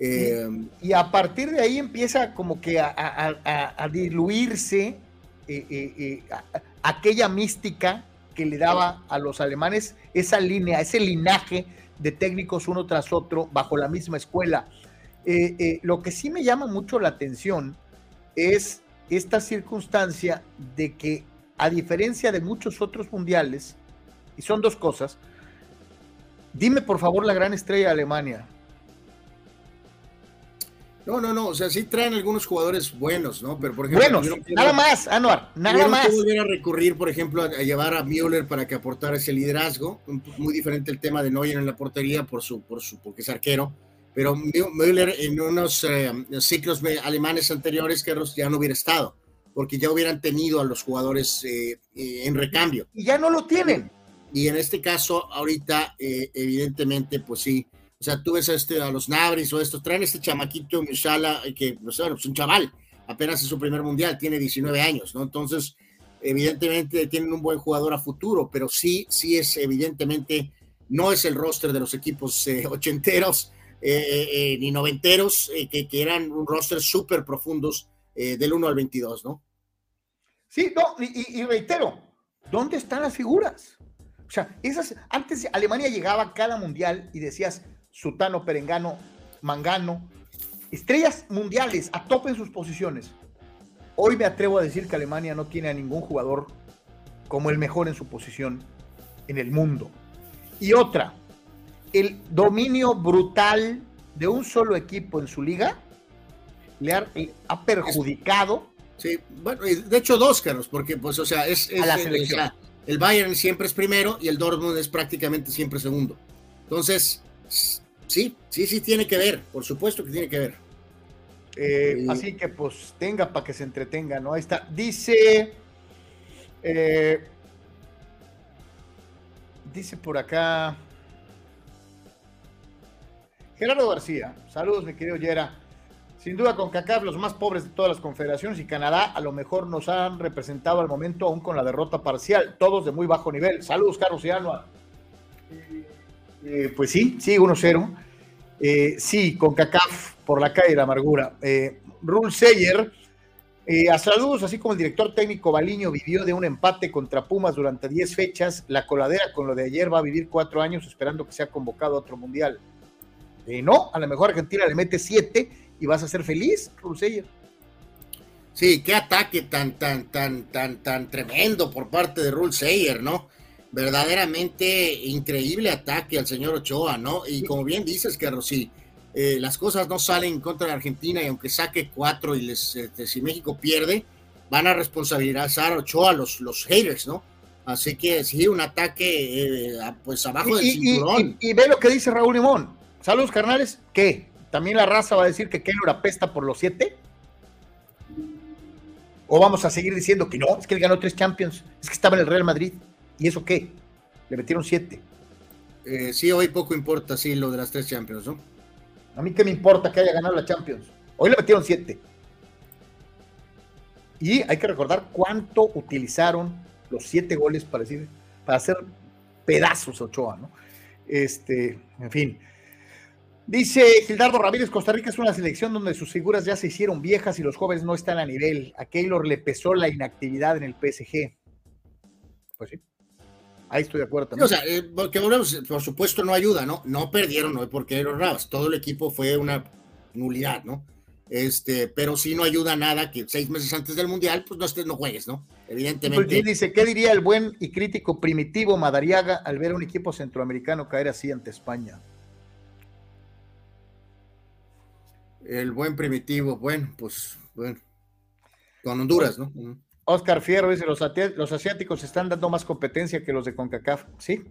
Eh, y, a partir de ahí empieza como que a, diluirse eh, aquella mística que le daba a los alemanes esa línea, ese linaje de técnicos uno tras otro bajo la misma escuela. Eh, eh, lo que sí me llama mucho la atención es esta circunstancia de que, a diferencia de muchos otros mundiales, y son dos cosas, dime por favor la gran estrella de Alemania, no, no, no, o sea, sí traen algunos jugadores buenos, ¿no? Pero por ejemplo, buenos, nada más, Anuar, nada más. No volver a recurrir, por ejemplo, a, llevar a Müller para que aportara ese liderazgo, muy diferente el tema de Neuer en la portería por su, por su, porque es arquero, pero Müller en unos eh, ciclos alemanes anteriores que ya no hubiera estado, porque ya hubieran tenido a los jugadores eh, eh, en recambio. Y ya no lo tienen. Y en este caso, ahorita, evidentemente, pues sí, o sea, tú ves a, este, a los Nabris o estos, traen este chamaquito Mushala, que pues, es un chaval, apenas es su primer mundial, tiene 19 años, ¿no? Entonces, evidentemente tienen un buen jugador a futuro, pero sí, sí es evidentemente, no es el roster de los equipos eh, ochenteros eh, eh, ni noventeros, que, que, eran un roster súper profundos del 1 al 22, ¿no? Sí, no, y, y reitero, ¿dónde están las figuras? O sea, esas, antes Alemania llegaba cada mundial y decías, Sutano, Perengano, Mangano, estrellas mundiales a tope en sus posiciones. Hoy me atrevo a decir que Alemania no tiene a ningún jugador como el mejor en su posición en el mundo. Y otra, el dominio brutal de un solo equipo en su liga le ha, perjudicado. Sí, bueno, de hecho dos, Carlos, porque pues, o sea, es, a la selección. el Bayern siempre es primero y el Dortmund es prácticamente siempre segundo. Entonces, Sí, sí, sí tiene que ver, por supuesto que tiene que ver. Eh, así que pues tenga para que se entretenga, ¿no? Ahí está. Dice, eh, dice por acá, Gerardo García, saludos mi querido Yera. Sin duda con CACAF los más pobres de todas las confederaciones y Canadá a lo mejor nos han representado al momento aún con la derrota parcial, todos de muy bajo nivel. Saludos Carlos y Alba. Eh, pues sí, sí, 1-0. Eh, sí, con CACAF por la calle de la amargura. Eh, Rule Seyer, a saludos, así como el director técnico Baliño vivió de un empate contra Pumas durante 10 fechas, la coladera con lo de ayer va a vivir cuatro años esperando que sea convocado a otro mundial. No, a lo mejor Argentina le mete 7 y vas a ser feliz, Rule Seyer. Sí, qué ataque tan, tan, tan, tan, tan tremendo por parte de Rule Seyer, ¿no? verdaderamente increíble ataque al señor Ochoa, ¿no? Y como bien dices, Carlos, si eh, las cosas no salen contra la Argentina y aunque saque cuatro y les, este, si México pierde, van a responsabilizar a Ochoa los, los haters, ¿no? Así que sí, un ataque eh, pues abajo del cinturón. Y, ve lo que dice Raúl Limón. Saludos, carnales. ¿Qué? ¿También la raza va a decir que Keylor apesta por los siete? ¿O vamos a seguir diciendo que no, es que él ganó tres Champions, es que estaba en el Real Madrid? ¿Y eso qué? Le metieron siete. Eh, sí, hoy poco importa, sí, lo de las tres Champions, ¿no? A mí qué me importa que haya ganado la Champions. Hoy le metieron siete. Y hay que recordar cuánto utilizaron los siete goles para, decir, para hacer pedazos a Ochoa, ¿no? Este, en fin. Dice Gildardo Ramírez, Costa Rica es una selección donde sus figuras ya se hicieron viejas y los jóvenes no están a nivel. A Keylor le pesó la inactividad en el PSG. Pues sí. Ahí estoy de acuerdo también. o sea, eh, porque por supuesto no ayuda, ¿no? No perdieron hoy porque eran Navas. Todo el equipo fue una nulidad, ¿no? Este, pero si no ayuda nada que seis meses antes del Mundial, pues no, no juegues, ¿no? Evidentemente. dice, ¿qué diría el buen y crítico primitivo Madariaga al ver a un equipo centroamericano caer así ante España? El buen primitivo, bueno, pues, bueno, con Honduras, ¿no? Oscar Fierro dice, los, los asiáticos están dando más competencia que los de CONCACAF, ¿sí?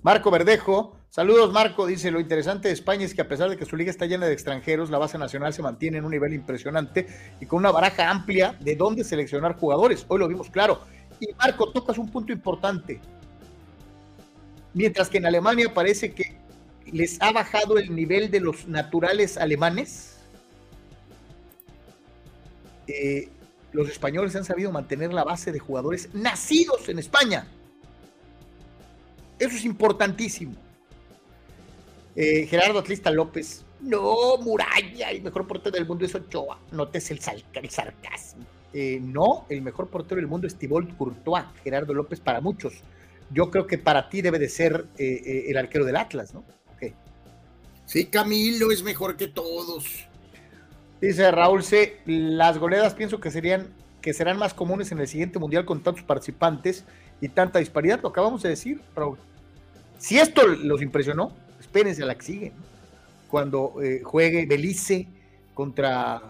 Marco Verdejo, saludos Marco, dice, lo interesante de España es que a pesar de que su liga está llena de extranjeros, la base nacional se mantiene en un nivel impresionante y con una baraja amplia de dónde seleccionar jugadores. Hoy lo vimos claro. Y Marco, tocas un punto importante. Mientras que en Alemania parece que les ha bajado el nivel de los naturales alemanes, eh, los españoles han sabido mantener la base de jugadores nacidos en España. Eso es importantísimo. Eh, Gerardo Atlista López. No, Muralla, el mejor portero del mundo es Ochoa. Notes el, el sarcasmo. Eh, no, el mejor portero del mundo es Thibaut Courtois, Gerardo López para muchos. Yo creo que para ti debe de ser el arquero del Atlas, ¿no? Sí, Camilo es mejor que todos. Dice Raúl C. Las goleadas pienso que serían que serán más comunes en el siguiente mundial con tantos participantes y tanta disparidad. Lo acabamos de decir, Raúl. Si esto los impresionó, espérense a la que sigue. Cuando eh, juegue Belice contra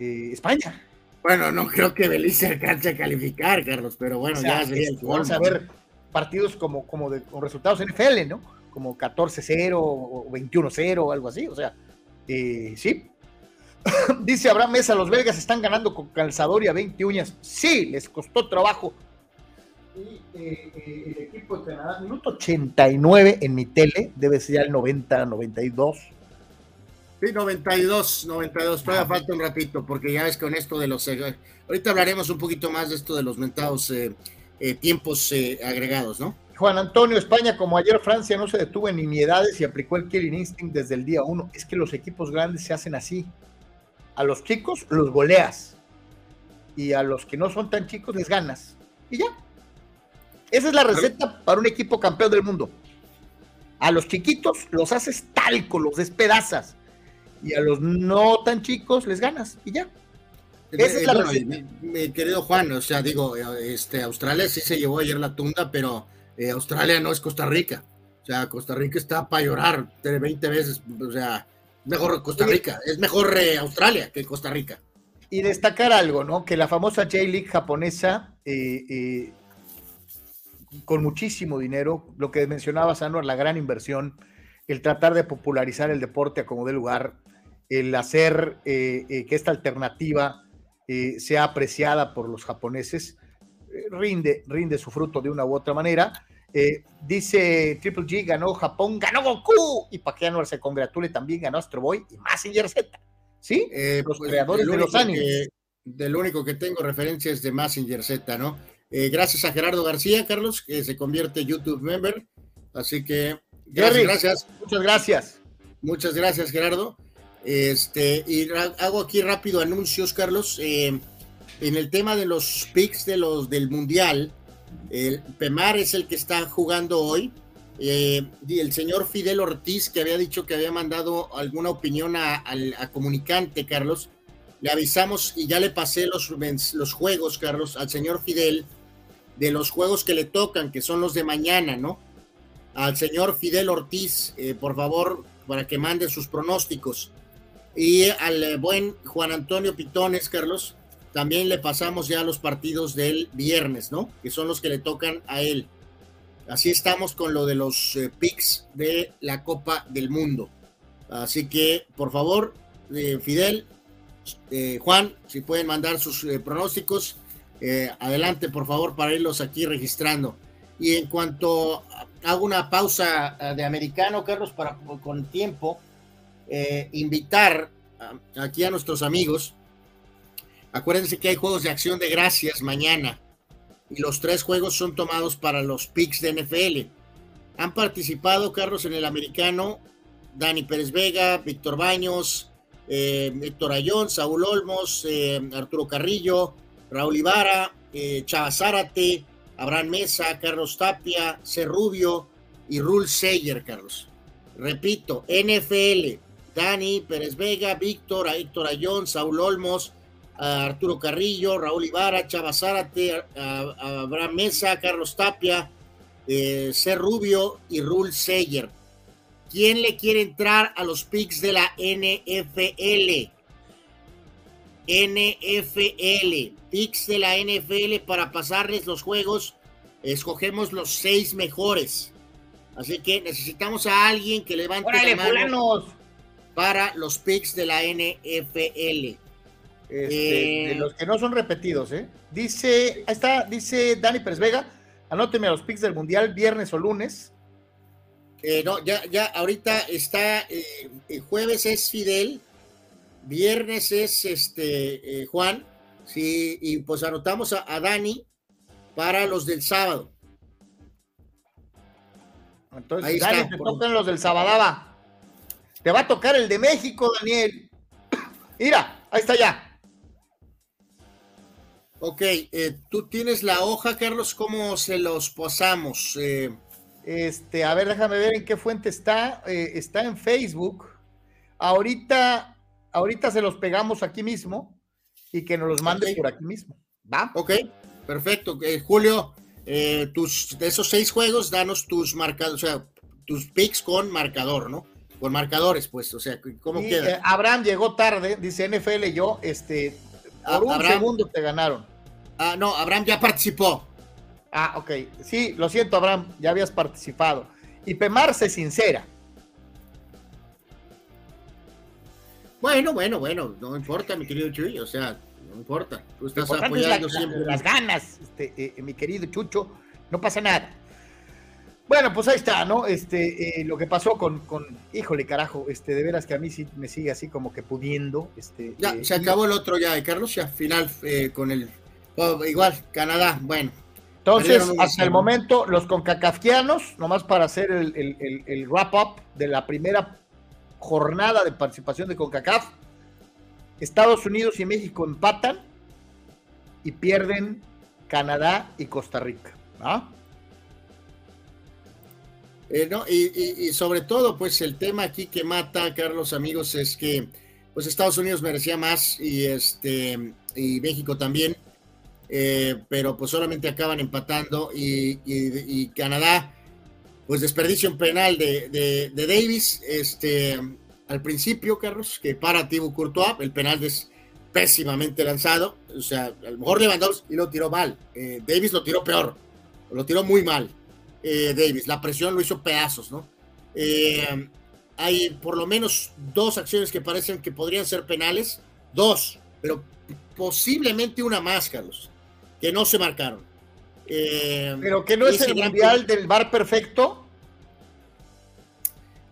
eh, España. Bueno, no creo que Belice alcance a calificar, Carlos, pero bueno, ya sería el Vamos a ver partidos como, como de, con resultados NFL, ¿no? Como 14-0 o 21-0 o algo así. O sea, eh, sí. (coughs) Dice Abraham Mesa, los belgas están ganando con calzador y a 20 uñas. Sí, les costó trabajo y eh, eh, el equipo de Canadá, minuto 89 en mi tele, debe ser ya el 90, 92. Sí, 92, 92, todavía falta un ratito, porque ya es con esto de los... Eh, ahorita hablaremos un poquito más de esto de los mentados tiempos agregados, ¿no? Juan Antonio, España, como ayer Francia no se detuvo en nimiedades y aplicó el Killing Instinct desde el día uno. Es que los equipos grandes se hacen así. A los chicos los goleas y a los que no son tan chicos les ganas. Y ya, esa es la receta para un equipo campeón del mundo. A los chiquitos los haces talco, los despedazas. Y a los no tan chicos les ganas y ya. Esa es la receta. Mi, querido Juan, o sea, digo, este, Australia sí se llevó ayer la tunda, pero eh, Australia no es Costa Rica. O sea, Costa Rica está para llorar 20 veces. O sea, mejor Costa Rica. Es mejor eh, Australia que Costa Rica. Y destacar algo, ¿no? Que la famosa J-League japonesa eh, con muchísimo dinero, lo que mencionaba Sano, la gran inversión, el tratar de popularizar el deporte a como de lugar, el hacer que esta alternativa sea apreciada por los japoneses, rinde, rinde su fruto de una u otra manera. Dice Triple G, ganó Japón, ganó Goku, y Paquiano se congratule también, ganó Astro Boy y Massinger Z. ¿Sí? los pues, creadores de los animes. del único que tengo referencia es de Massinger Z, ¿no? Eh, gracias a Gerardo García, Carlos, que se convierte YouTube member. Así que gracias, gracias. Muchas gracias. Muchas gracias, Gerardo. Este, y hago aquí rápido anuncios, Carlos. Eh, en el tema de los picks de los del Mundial, el Pemar es el que está jugando hoy. Eh, y el señor Fidel Ortiz, que había dicho que había mandado alguna opinión a, Comunicante, Carlos, le avisamos y ya le pasé los, los juegos, Carlos, al señor Fidel de los juegos que le tocan, que son los de mañana, ¿no? Al señor Fidel Ortiz, eh, por favor, para que mande sus pronósticos. Y al eh, buen Juan Antonio Pitones, Carlos, también le pasamos ya los partidos del viernes, ¿no? Que son los que le tocan a él. Así estamos con lo de los eh, picks de la Copa del Mundo. Así que, por favor, Fidel, Eh, Juan, si pueden mandar sus eh, pronósticos, eh, adelante por favor para irlos aquí registrando. Y en cuanto hago una pausa de americano, Carlos, para con tiempo, invitar aquí a nuestros amigos. Acuérdense que hay juegos de acción de gracias mañana y los tres juegos son tomados para los picks de NFL. Han participado, Carlos, en el americano, Dani Pérez Vega, Víctor Baños, eh, Héctor Ayón, Saúl Olmos, eh, Arturo Carrillo, Raúl Ibarra, eh, Chava Zárate, Abraham Mesa, Carlos Tapia, C. Rubio y Rul Seyer, Carlos. Repito, NFL, Dani Pérez Vega, Víctor, Héctor Ayón, Saúl Olmos, Arturo Carrillo, Raúl Ibarra, Chava Zárate, Abraham Mesa, Carlos Tapia, eh, C. Rubio y Rule Seyer. ¿Quién le quiere entrar a los picks de la NFL? NFL, picks de la NFL para pasarles los juegos. Escogemos los seis mejores. Así que necesitamos a alguien que levante la mano para los picks de la NFL. Este, de eh, los que no son repetidos, ¿eh? Dice, ahí está, dice Dani Pérez Vega, Anóteme a los picks del Mundial viernes o lunes. Eh, no, ya, ya, ahorita está, eh, el jueves es Fidel, viernes es este Juan, sí, y pues anotamos a, Dani para los del sábado. Entonces, Ahí Dani, te tocan los del Sabadaba. Te va a tocar el de México, Daniel. (clears throat) Mira, ahí está ya. Ok, eh, tú tienes la hoja, Carlos, ¿cómo se los posamos? Eh, este, a ver, déjame ver en qué fuente está. Eh, está en Facebook. Ahorita, ahorita se los pegamos aquí mismo y que nos los mande por aquí mismo. ¿Va? Ok, perfecto. Julio, tus, de esos seis juegos, danos tus marcadores, o sea, tus picks con marcador, ¿no? Con marcadores, pues, o sea, ¿cómo queda? Abraham llegó tarde, dice NFL, yo, este, por un segundo te ganaron. Ah, no, Abraham ya participó. Ah, ok. Sí, lo siento, Abraham, ya habías participado. Y Pemar se sincera. Bueno, bueno, bueno, no importa, mi querido Chuy, o sea, no importa. Tú estás apoyando siempre. las ganas, este, eh, mi querido Chucho, no pasa nada. Bueno, pues ahí está, ¿no? Este, eh, lo que pasó con, con, híjole, carajo, este, de veras que a mí sí me sigue así como que pudiendo. Este, ya, eh, se acabó el otro ya, Carlos, ya final eh, con el, oh, igual, Canadá, bueno. Entonces, hasta el momento, los concacafquianos, nomás para hacer el, el, el wrap-up de la primera jornada de participación de CONCACAF, Estados Unidos y México empatan y pierden Canadá y Costa Rica. ¿ah? Eh, no, y, sobre todo, pues el tema aquí que mata, Carlos, amigos, es que pues Estados Unidos merecía más y este y México también, eh, pero pues solamente acaban empatando y, Canadá, pues desperdicio un penal de, Davis, este al principio, Carlos, que para Thibaut Courtois, el penal es pésimamente lanzado, o sea, a lo mejor Lewandowski lo tiró mal, eh, Davis lo tiró peor, lo tiró muy mal. Eh, Davis. La presión lo hizo pedazos, ¿no? Eh, hay por lo menos dos acciones que parecen que podrían ser penales, dos, pero posiblemente una más, Carlos, que no se marcaron. Eh, pero que no es el mundial del bar perfecto.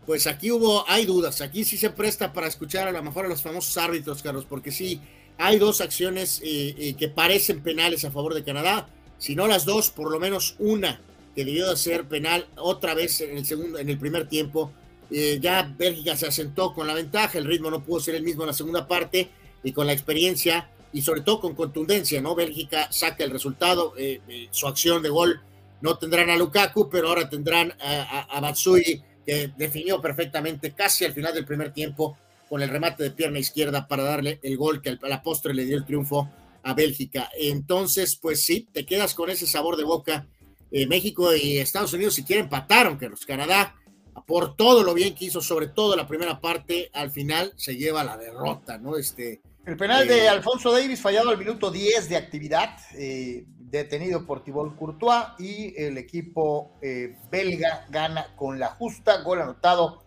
Pues aquí hubo, hay dudas, aquí sí se presta para escuchar a lo mejor a los famosos árbitros, Carlos, porque sí, hay dos acciones que parecen penales a favor de Canadá, si no las dos, por lo menos una que debió de ser penal otra vez en el segundo, en el primer tiempo. Eh, ya Bélgica se asentó con la ventaja, el ritmo no pudo ser el mismo en la segunda parte y con la experiencia y sobre todo con contundencia, ¿no? Bélgica saca el resultado, eh, eh, su acción de gol no tendrán a Lukaku, pero ahora tendrán a, a, Matsui, que definió perfectamente casi al final del primer tiempo con el remate de pierna izquierda para darle el gol que a la postre le dio el triunfo a Bélgica. Entonces, pues sí, te quedas con ese sabor de boca eh, México y Estados Unidos si quieren empataron, que los Canadá, por todo lo bien que hizo, sobre todo la primera parte, al final se lleva la derrota, ¿no? Este, el penal de eh, Alfonso Davis fallado al minuto 10 de actividad, eh, detenido por Thibaut Courtois y el equipo belga gana con la justa, gol anotado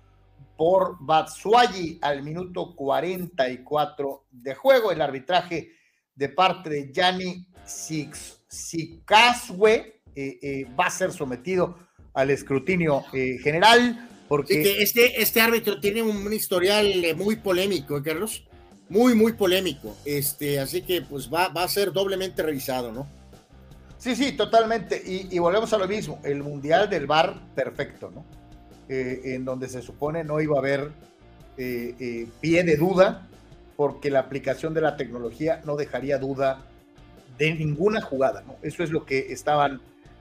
por Batsuagi al minuto 44 de juego. El arbitraje de parte de eh, eh, va a ser sometido al escrutinio eh, general. Porque este, este árbitro tiene un historial muy polémico, Carlos. Muy, muy polémico. Este, así que pues va, va a ser doblemente revisado, ¿no? Sí, sí, totalmente. Y, volvemos a lo mismo. El Mundial del Bar, perfecto, ¿no? en donde se supone no iba a haber pie de duda, porque la aplicación de la tecnología no dejaría duda de ninguna jugada, ¿no? Eso es lo que estaban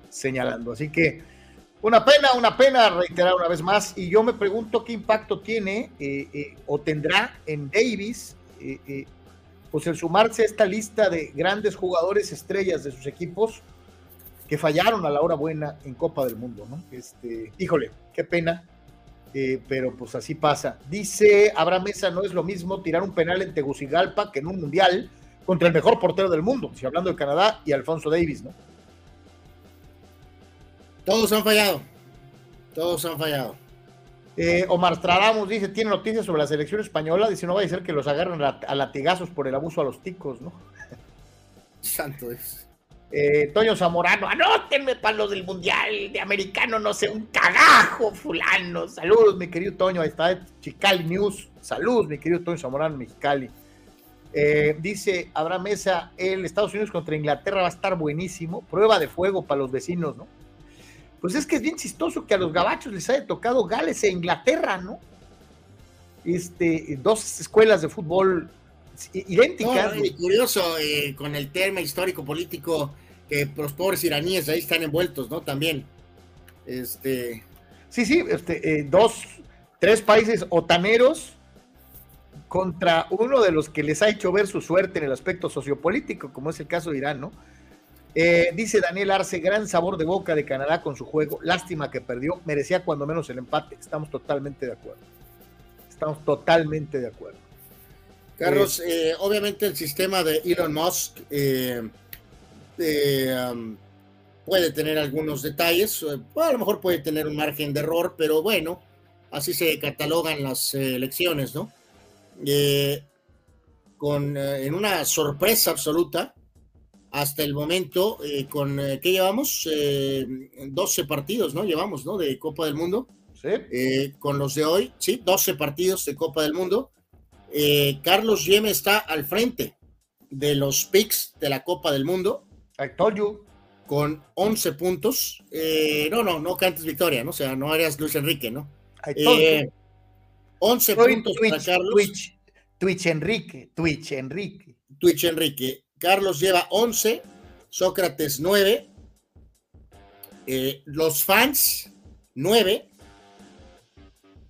señalando. Así que una pena, una pena reiterar una vez más. Y yo me pregunto qué impacto tiene eh, eh, o tendrá en Davis, eh, pues el sumarse a esta lista de grandes jugadores estrellas de sus equipos que fallaron a la hora buena en Copa del Mundo, ¿no? Este, híjole, qué pena. pero pues así pasa. Dice Abraham Mesa, no es lo mismo tirar un penal en Tegucigalpa que en un mundial contra el mejor portero del mundo, si hablando de Canadá y Alfonso Davis, ¿no? Todos han fallado. Todos han fallado. Eh, Omar Stradamos dice, tiene noticias sobre la selección española, dice, no va a ser que los agarren a latigazos por el abuso a los ticos, ¿no? (laughs) Santo es. Eh, Toño Zamorano, anótenme para los del Mundial de Americano, no sé, un cagajo, fulano. Saludos, mi querido Toño, ahí está Chicali News. Saludos, mi querido Toño Zamorano, Mexicali. Eh, dice Abraham Mesa, el Estados Unidos contra Inglaterra va a estar buenísimo. Prueba de fuego para los vecinos, ¿no? Pues es que es bien chistoso que a los gabachos les haya tocado Gales e Inglaterra, ¿no? Este, dos escuelas de fútbol idénticas. curioso eh, con el tema histórico político que los pobres iraníes ahí están envueltos, ¿no? También. Este. Sí, sí, este, eh, dos, tres países otaneros contra uno de los que les ha hecho ver su suerte en el aspecto sociopolítico, como es el caso de Irán, ¿no? Eh, dice Daniel Arce, gran sabor de boca de Canadá con su juego, lástima que perdió, merecía cuando menos el empate, estamos totalmente de acuerdo. Estamos totalmente de acuerdo. Carlos, eh, obviamente el sistema de Elon Musk eh, um, puede tener algunos detalles, a lo mejor puede tener un margen de error, pero bueno, así se catalogan las elecciones, ¿no? Eh, con, eh, en una sorpresa absoluta hasta el momento, eh, con ¿qué llevamos? 12 partidos, ¿no? Llevamos, ¿no? De Copa del Mundo. Sí. con los de hoy, sí, 12 partidos de Copa del Mundo. Carlos Yeme está al frente de los picks de la Copa del Mundo. I told you. Con 11 puntos. no, no, no cantes victoria, ¿no? O sea, no harías Luis Enrique, ¿no? I told you. 11 puntos Twitch, para Carlos. Twitch, Twitch Enrique, Twitch Enrique. Twitch Enrique. Carlos lleva 11, Sócrates 9, eh, los fans 9.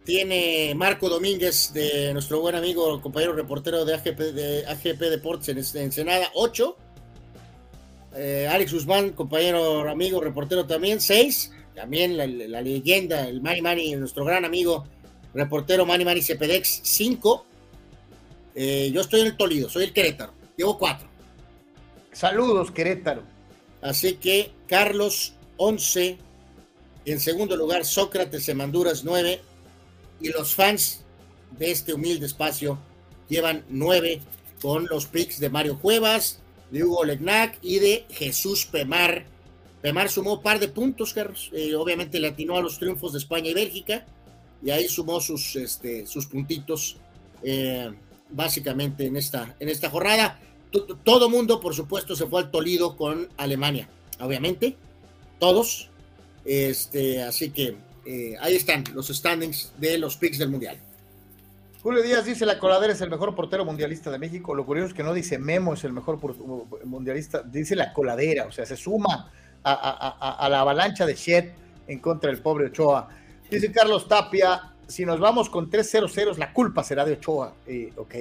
Tiene Marco Domínguez, nuestro buen amigo, compañero reportero de AGP, de AGP Deportes en Ensenada, 8. Eh, Alex Guzmán, compañero, amigo, reportero también, 6. También la, leyenda, el Mani Mani, nuestro gran amigo reportero Manny Manny Cepedex, 5. Eh, yo estoy en el Tolido, soy el Querétaro, llevo 4. Saludos, Querétaro. Así que Carlos, 11. En segundo lugar, Sócrates en Manduras, 9. Y los fans de este humilde espacio llevan 9 con los picks de Mario Cuevas, de Hugo Legnac y de Jesús Pemar. Pemar sumó par de puntos, Carlos. Eh, obviamente le atinó a los triunfos de España y Bélgica y ahí sumó sus, este, sus puntitos eh, básicamente en esta, en esta jornada. Todo mundo, por supuesto, se fue al Tolido con Alemania, obviamente, todos. Este, así que eh, ahí están los standings de los picks del Mundial. Julio Díaz dice la coladera es el mejor portero mundialista de México. Lo curioso es que no dice Memo es el mejor mundialista, dice la coladera, o sea, se suma a, a la avalancha de Shed en contra del pobre Ochoa. Dice Carlos Tapia, si nos vamos con 3-0-0, la culpa será de Ochoa. Eh, ok.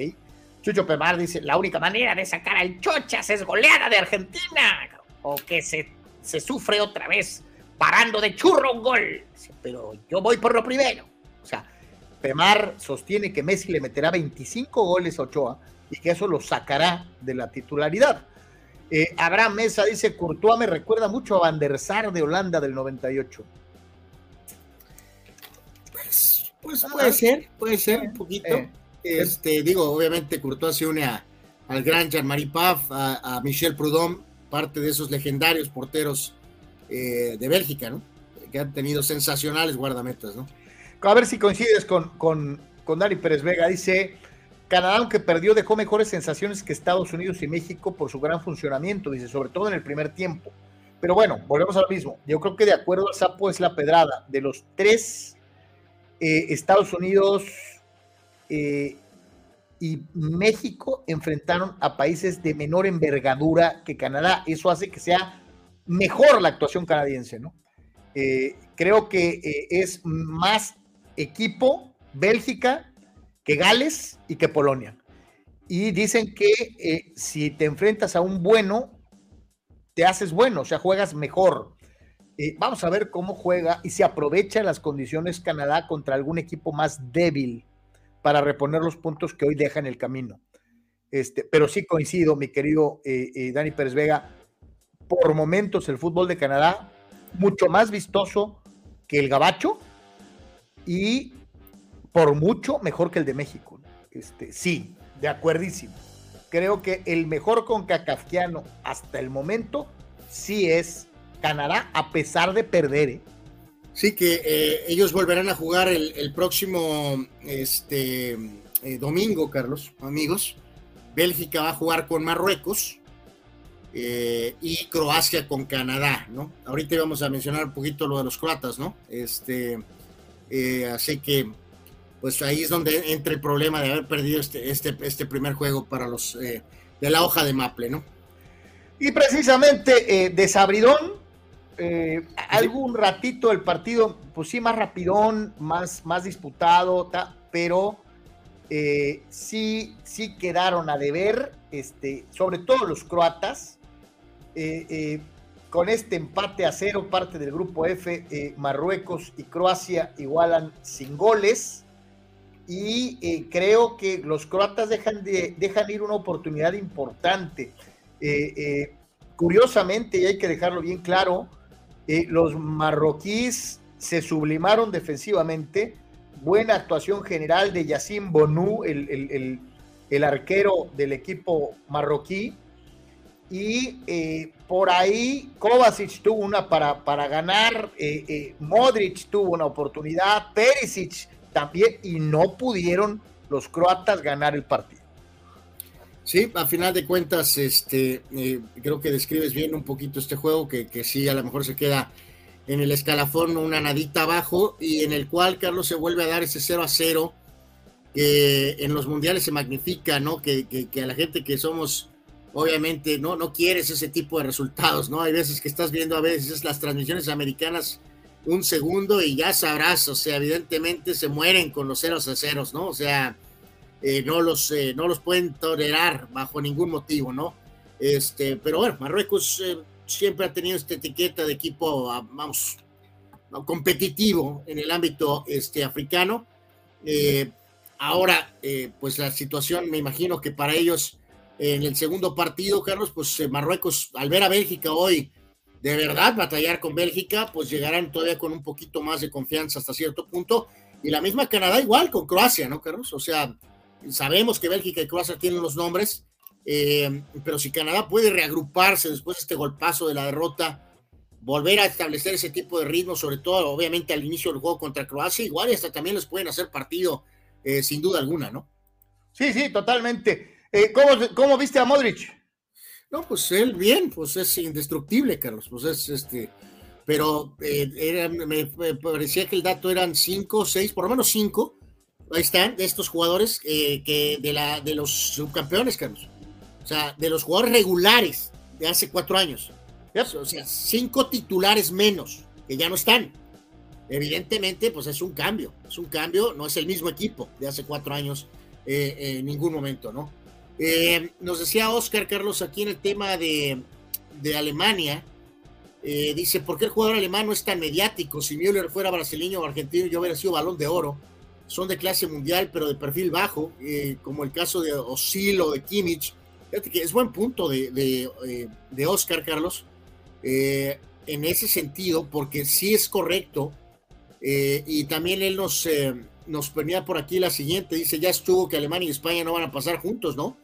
Chucho Pemar dice, la única manera de sacar al Chochas es goleada de Argentina. O que se, se sufre otra vez parando de churro un gol. Pero yo voy por lo primero. O sea, Pemar sostiene que Messi le meterá 25 goles a Ochoa y que eso lo sacará de la titularidad. Eh, Abraham Mesa dice, Courtois me recuerda mucho a Van der Sar de Holanda del 98. Pues puede ser, puede ser un poquito. Este, digo, obviamente Courtois se une al gran Jean-Marie Paf, a, Michel Prudhomme, parte de esos legendarios porteros eh, de Bélgica, ¿no? Que han tenido sensacionales guardametas, ¿no? A ver si coincides con, con, con Dani Pérez Vega. Dice, Canadá, aunque perdió, dejó mejores sensaciones que Estados Unidos y México por su gran funcionamiento, dice, sobre todo en el primer tiempo. Pero bueno, volvemos a lo mismo. Yo creo que de acuerdo a Sapo es la pedrada. De los tres, eh, Estados Unidos eh, y México enfrentaron a países de menor envergadura que Canadá. Eso hace que sea mejor la actuación canadiense, ¿no? Eh, creo que es más equipo Bélgica que Gales y que Polonia. Y dicen que si te enfrentas a un bueno, te haces bueno, o sea, juegas mejor. Eh, vamos a ver cómo juega y si aprovecha las condiciones Canadá contra algún equipo más débil para reponer los puntos que hoy deja en el camino. Este, pero sí coincido, mi querido eh, eh, Dani Pérez Vega, por momentos el fútbol de Canadá mucho más vistoso que el gabacho y por mucho mejor que el de México. Este, sí, de acuerdísimo creo que el mejor concacafquiano hasta el momento sí es Canadá, a pesar de perder. ¿eh? Sí, que eh, ellos volverán a jugar el, próximo este, eh, domingo, Carlos, amigos. Bélgica va a jugar con Marruecos y Croacia con Canadá, ¿no? Ahorita vamos a mencionar un poquito lo de los croatas, ¿no? Este, así que pues ahí es donde entra el problema de haber perdido este, este, este primer juego para los eh, de la hoja de Maple, ¿no? Y precisamente eh, de Sabridón, eh, algún ratito el partido, pues sí, más rapidón, más, más disputado, pero sí, sí quedaron a deber, este, sobre todo los croatas, con este empate a cero, parte del grupo F, Marruecos y Croacia igualan sin goles. Y eh, creo que los croatas dejan, de, dejan ir una oportunidad importante. Eh, eh, curiosamente, y hay que dejarlo bien claro, los marroquíes se sublimaron defensivamente. Buena actuación general de Yacine Bonú, el, el, arquero del equipo marroquí. Y por ahí Kovacic tuvo una para, para ganar, Modric tuvo una oportunidad, Perisic también y no pudieron los croatas ganar el partido. Sí, a final de cuentas, este, eh, creo que describes bien un poquito este juego, que, que sí, a lo mejor se queda en el escalafón una nadita abajo y en el cual Carlos se vuelve a dar ese 0 a 0 que en los mundiales se magnifica, ¿no? Que, que, a la gente que somos, obviamente, no, no quieres ese tipo de resultados, ¿no? Hay veces que estás viendo a veces las transmisiones americanas un segundo y ya sabrás, o sea, evidentemente se mueren con los ceros a ceros, ¿no? O sea, eh, no, los, eh, no los pueden tolerar bajo ningún motivo, ¿no? Este, pero bueno, Marruecos eh, siempre ha tenido esta etiqueta de equipo, ah, vamos, competitivo en el ámbito este, africano. ahora, pues la situación, me imagino que para ellos en el segundo partido, Carlos, pues Marruecos, al ver a Bélgica hoy, de verdad batallar con Bélgica, pues llegarán todavía con un poquito más de confianza hasta cierto punto. Y la misma Canadá igual con Croacia, ¿no, Carlos? O sea, sabemos que Bélgica y Croacia tienen los nombres, eh, pero si Canadá puede reagruparse después de este golpazo de la derrota, volver a establecer ese tipo de ritmo, sobre todo obviamente al inicio del juego contra Croacia, igual y hasta también les pueden hacer partido eh, sin duda alguna, ¿no? Sí, sí, totalmente. Eh, ¿cómo, ¿Cómo viste a Modric? No, pues él bien, pues es indestructible, Carlos, pues es este, pero eh, era, me, parecía que el dato eran cinco, seis, por lo menos cinco, ahí están, de estos jugadores eh, que de, la, de los subcampeones, Carlos, o sea, de los jugadores regulares de hace cuatro años, o sea, cinco titulares menos, que ya no están. Evidentemente, pues es un cambio, es un cambio, no es el mismo equipo de hace cuatro años eh, en ningún momento, ¿no? Eh, nos decía Oscar Carlos aquí en el tema de, Alemania. Eh, dice, ¿por qué el jugador alemán no es tan mediático? Si Müller fuera brasileño o argentino, yo hubiera sido balón de oro. Son de clase mundial, pero de perfil bajo, eh, como el caso de Osil o de Kimmich. Fíjate que es buen punto de, de, Oscar Carlos, en ese sentido, porque sí es correcto. y también él nos, nos ponía por aquí la siguiente, dice, ya estuvo que Alemania y España no van a pasar juntos, ¿no?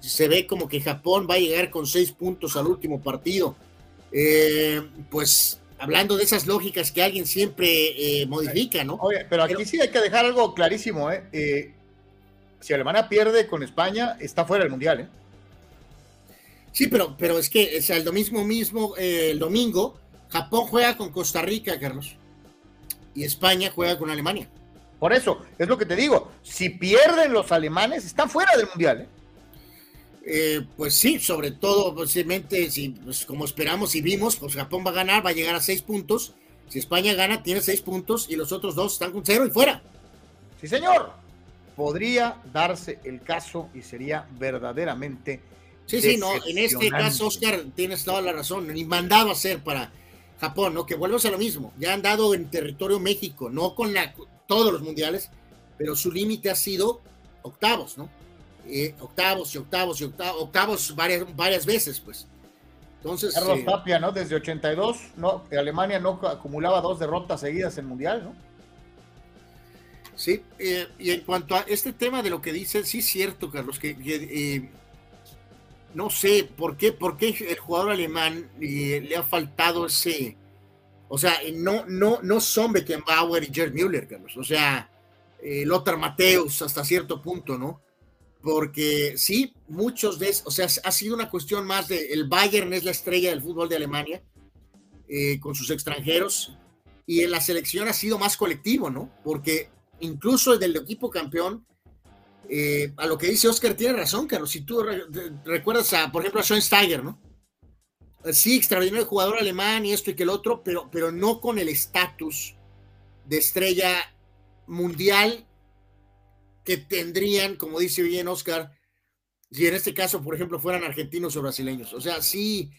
Se ve como que Japón va a llegar con seis puntos al último partido. Eh, pues hablando de esas lógicas que alguien siempre eh, modifica, ¿no? Oye, pero aquí sí hay que dejar algo clarísimo, ¿eh? ¿eh? Si Alemania pierde con España, está fuera del Mundial, ¿eh? Sí, pero, pero es que o sea, el domingo mismo, el domingo, Japón juega con Costa Rica, Carlos, y España juega con Alemania. Por eso, es lo que te digo, si pierden los alemanes, están fuera del Mundial, ¿eh? Eh, pues sí, sobre todo, posiblemente, si, pues como esperamos y vimos, pues Japón va a ganar, va a llegar a seis puntos. Si España gana, tiene seis puntos y los otros dos están con cero y fuera. Sí, señor. Podría darse el caso y sería verdaderamente. Sí, sí, no. En este caso, Oscar, tienes toda la razón. Ni mandado a hacer para Japón, ¿no? Que vuelvas a lo mismo. Ya han dado en territorio México, no con la, todos los mundiales, pero su límite ha sido octavos, ¿no? Eh, octavos y octavos y octavos, octavos varias, varias veces, pues. Entonces. Carlos eh, Tapia, ¿no? Desde 82, ¿no? Alemania no acumulaba dos derrotas seguidas en Mundial, ¿no? Sí, eh, y en cuanto a este tema de lo que dice, sí es cierto, Carlos, que, no sé por qué, por qué el jugador alemán le ha faltado ese, o sea, no, no, no son Beckenbauer y Gerd Müller, Carlos, o sea, Lothar Mateus hasta cierto punto, ¿no? Porque sí, muchos de, o sea, ha sido una cuestión más de, el Bayern es la estrella del fútbol de Alemania, eh, con sus extranjeros, y en la selección ha sido más colectivo, ¿no? Porque incluso el del equipo campeón, eh, a lo que dice Oscar, tiene razón, Carlos, si tú recuerdas a, por ejemplo, a Schoensteiger, ¿no? Sí, extraordinario jugador alemán y esto y que el otro, pero, pero no con el estatus de estrella mundial que tendrían, como dice bien Oscar, si en este caso, por ejemplo, fueran argentinos o brasileños. O sea, sí,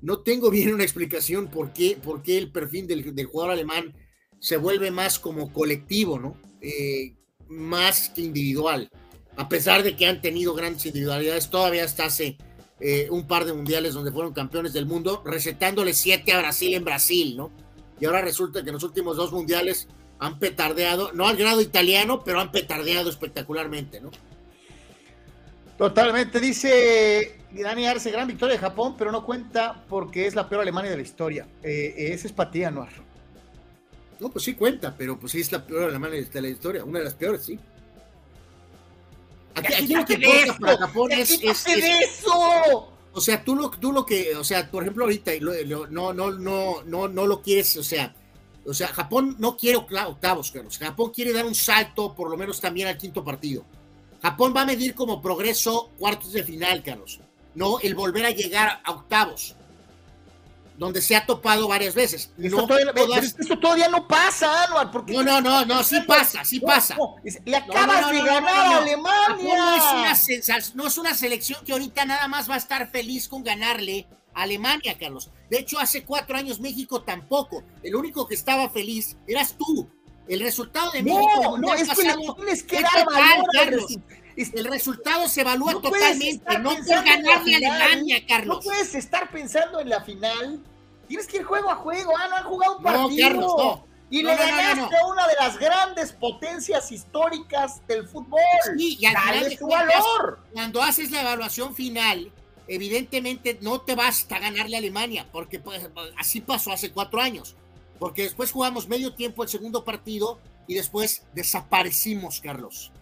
no tengo bien una explicación por qué, por qué el perfil del, jugador alemán se vuelve más como colectivo, ¿no? Eh, más que individual. A pesar de que han tenido grandes individualidades, todavía hasta hace eh, un par de mundiales donde fueron campeones del mundo, recetándole siete a Brasil en Brasil, ¿no? Y ahora resulta que en los últimos dos mundiales han petardeado, no al grado italiano, pero han petardeado espectacularmente, ¿no? Totalmente, dice Dani Arce, gran victoria de Japón, pero no cuenta porque es la peor Alemania de la historia. Eh, ese es para ti, Anuar. No, pues sí cuenta, pero pues sí es la peor Alemania de la historia, una de las peores, sí. Aquí, aquí lo que importa para Japón es, es, eso. O sea, tú lo, tú lo que, o sea, por ejemplo, ahorita no, no, no, no, no lo quieres, o sea, o sea, Japón no quiere octavos, Carlos. Japón quiere dar un salto, por lo menos también al quinto partido. Japón va a medir como progreso cuartos de final, Carlos. No el volver a llegar a octavos, donde se ha topado varias veces. Eso, todavía, todavía, no pasa, Anual. Porque no, no, no, no, sí pasa, sí pasa. le acabas de ganar a Alemania. No es, una, no es una selección que ahorita nada más va a estar feliz con ganarle Alemania, Carlos. De hecho, hace cuatro años México tampoco. El único que estaba feliz eras tú. El resultado de México. No, es que tienes que dar Carlos. El resultado se evalúa totalmente, no por ganarle a Alemania, Carlos. No puedes estar pensando en la final. Tienes que ir juego a juego. Ah, no han jugado un partido. No, Carlos, no. Y le ganaste a una de las grandes potencias históricas del fútbol. Sí, y al Dale su valor. Cuando haces la evaluación final, evidentemente no te basta ganarle a Alemania, porque pues, así pasó hace cuatro años, porque después jugamos medio tiempo el segundo partido y después desaparecimos, Carlos.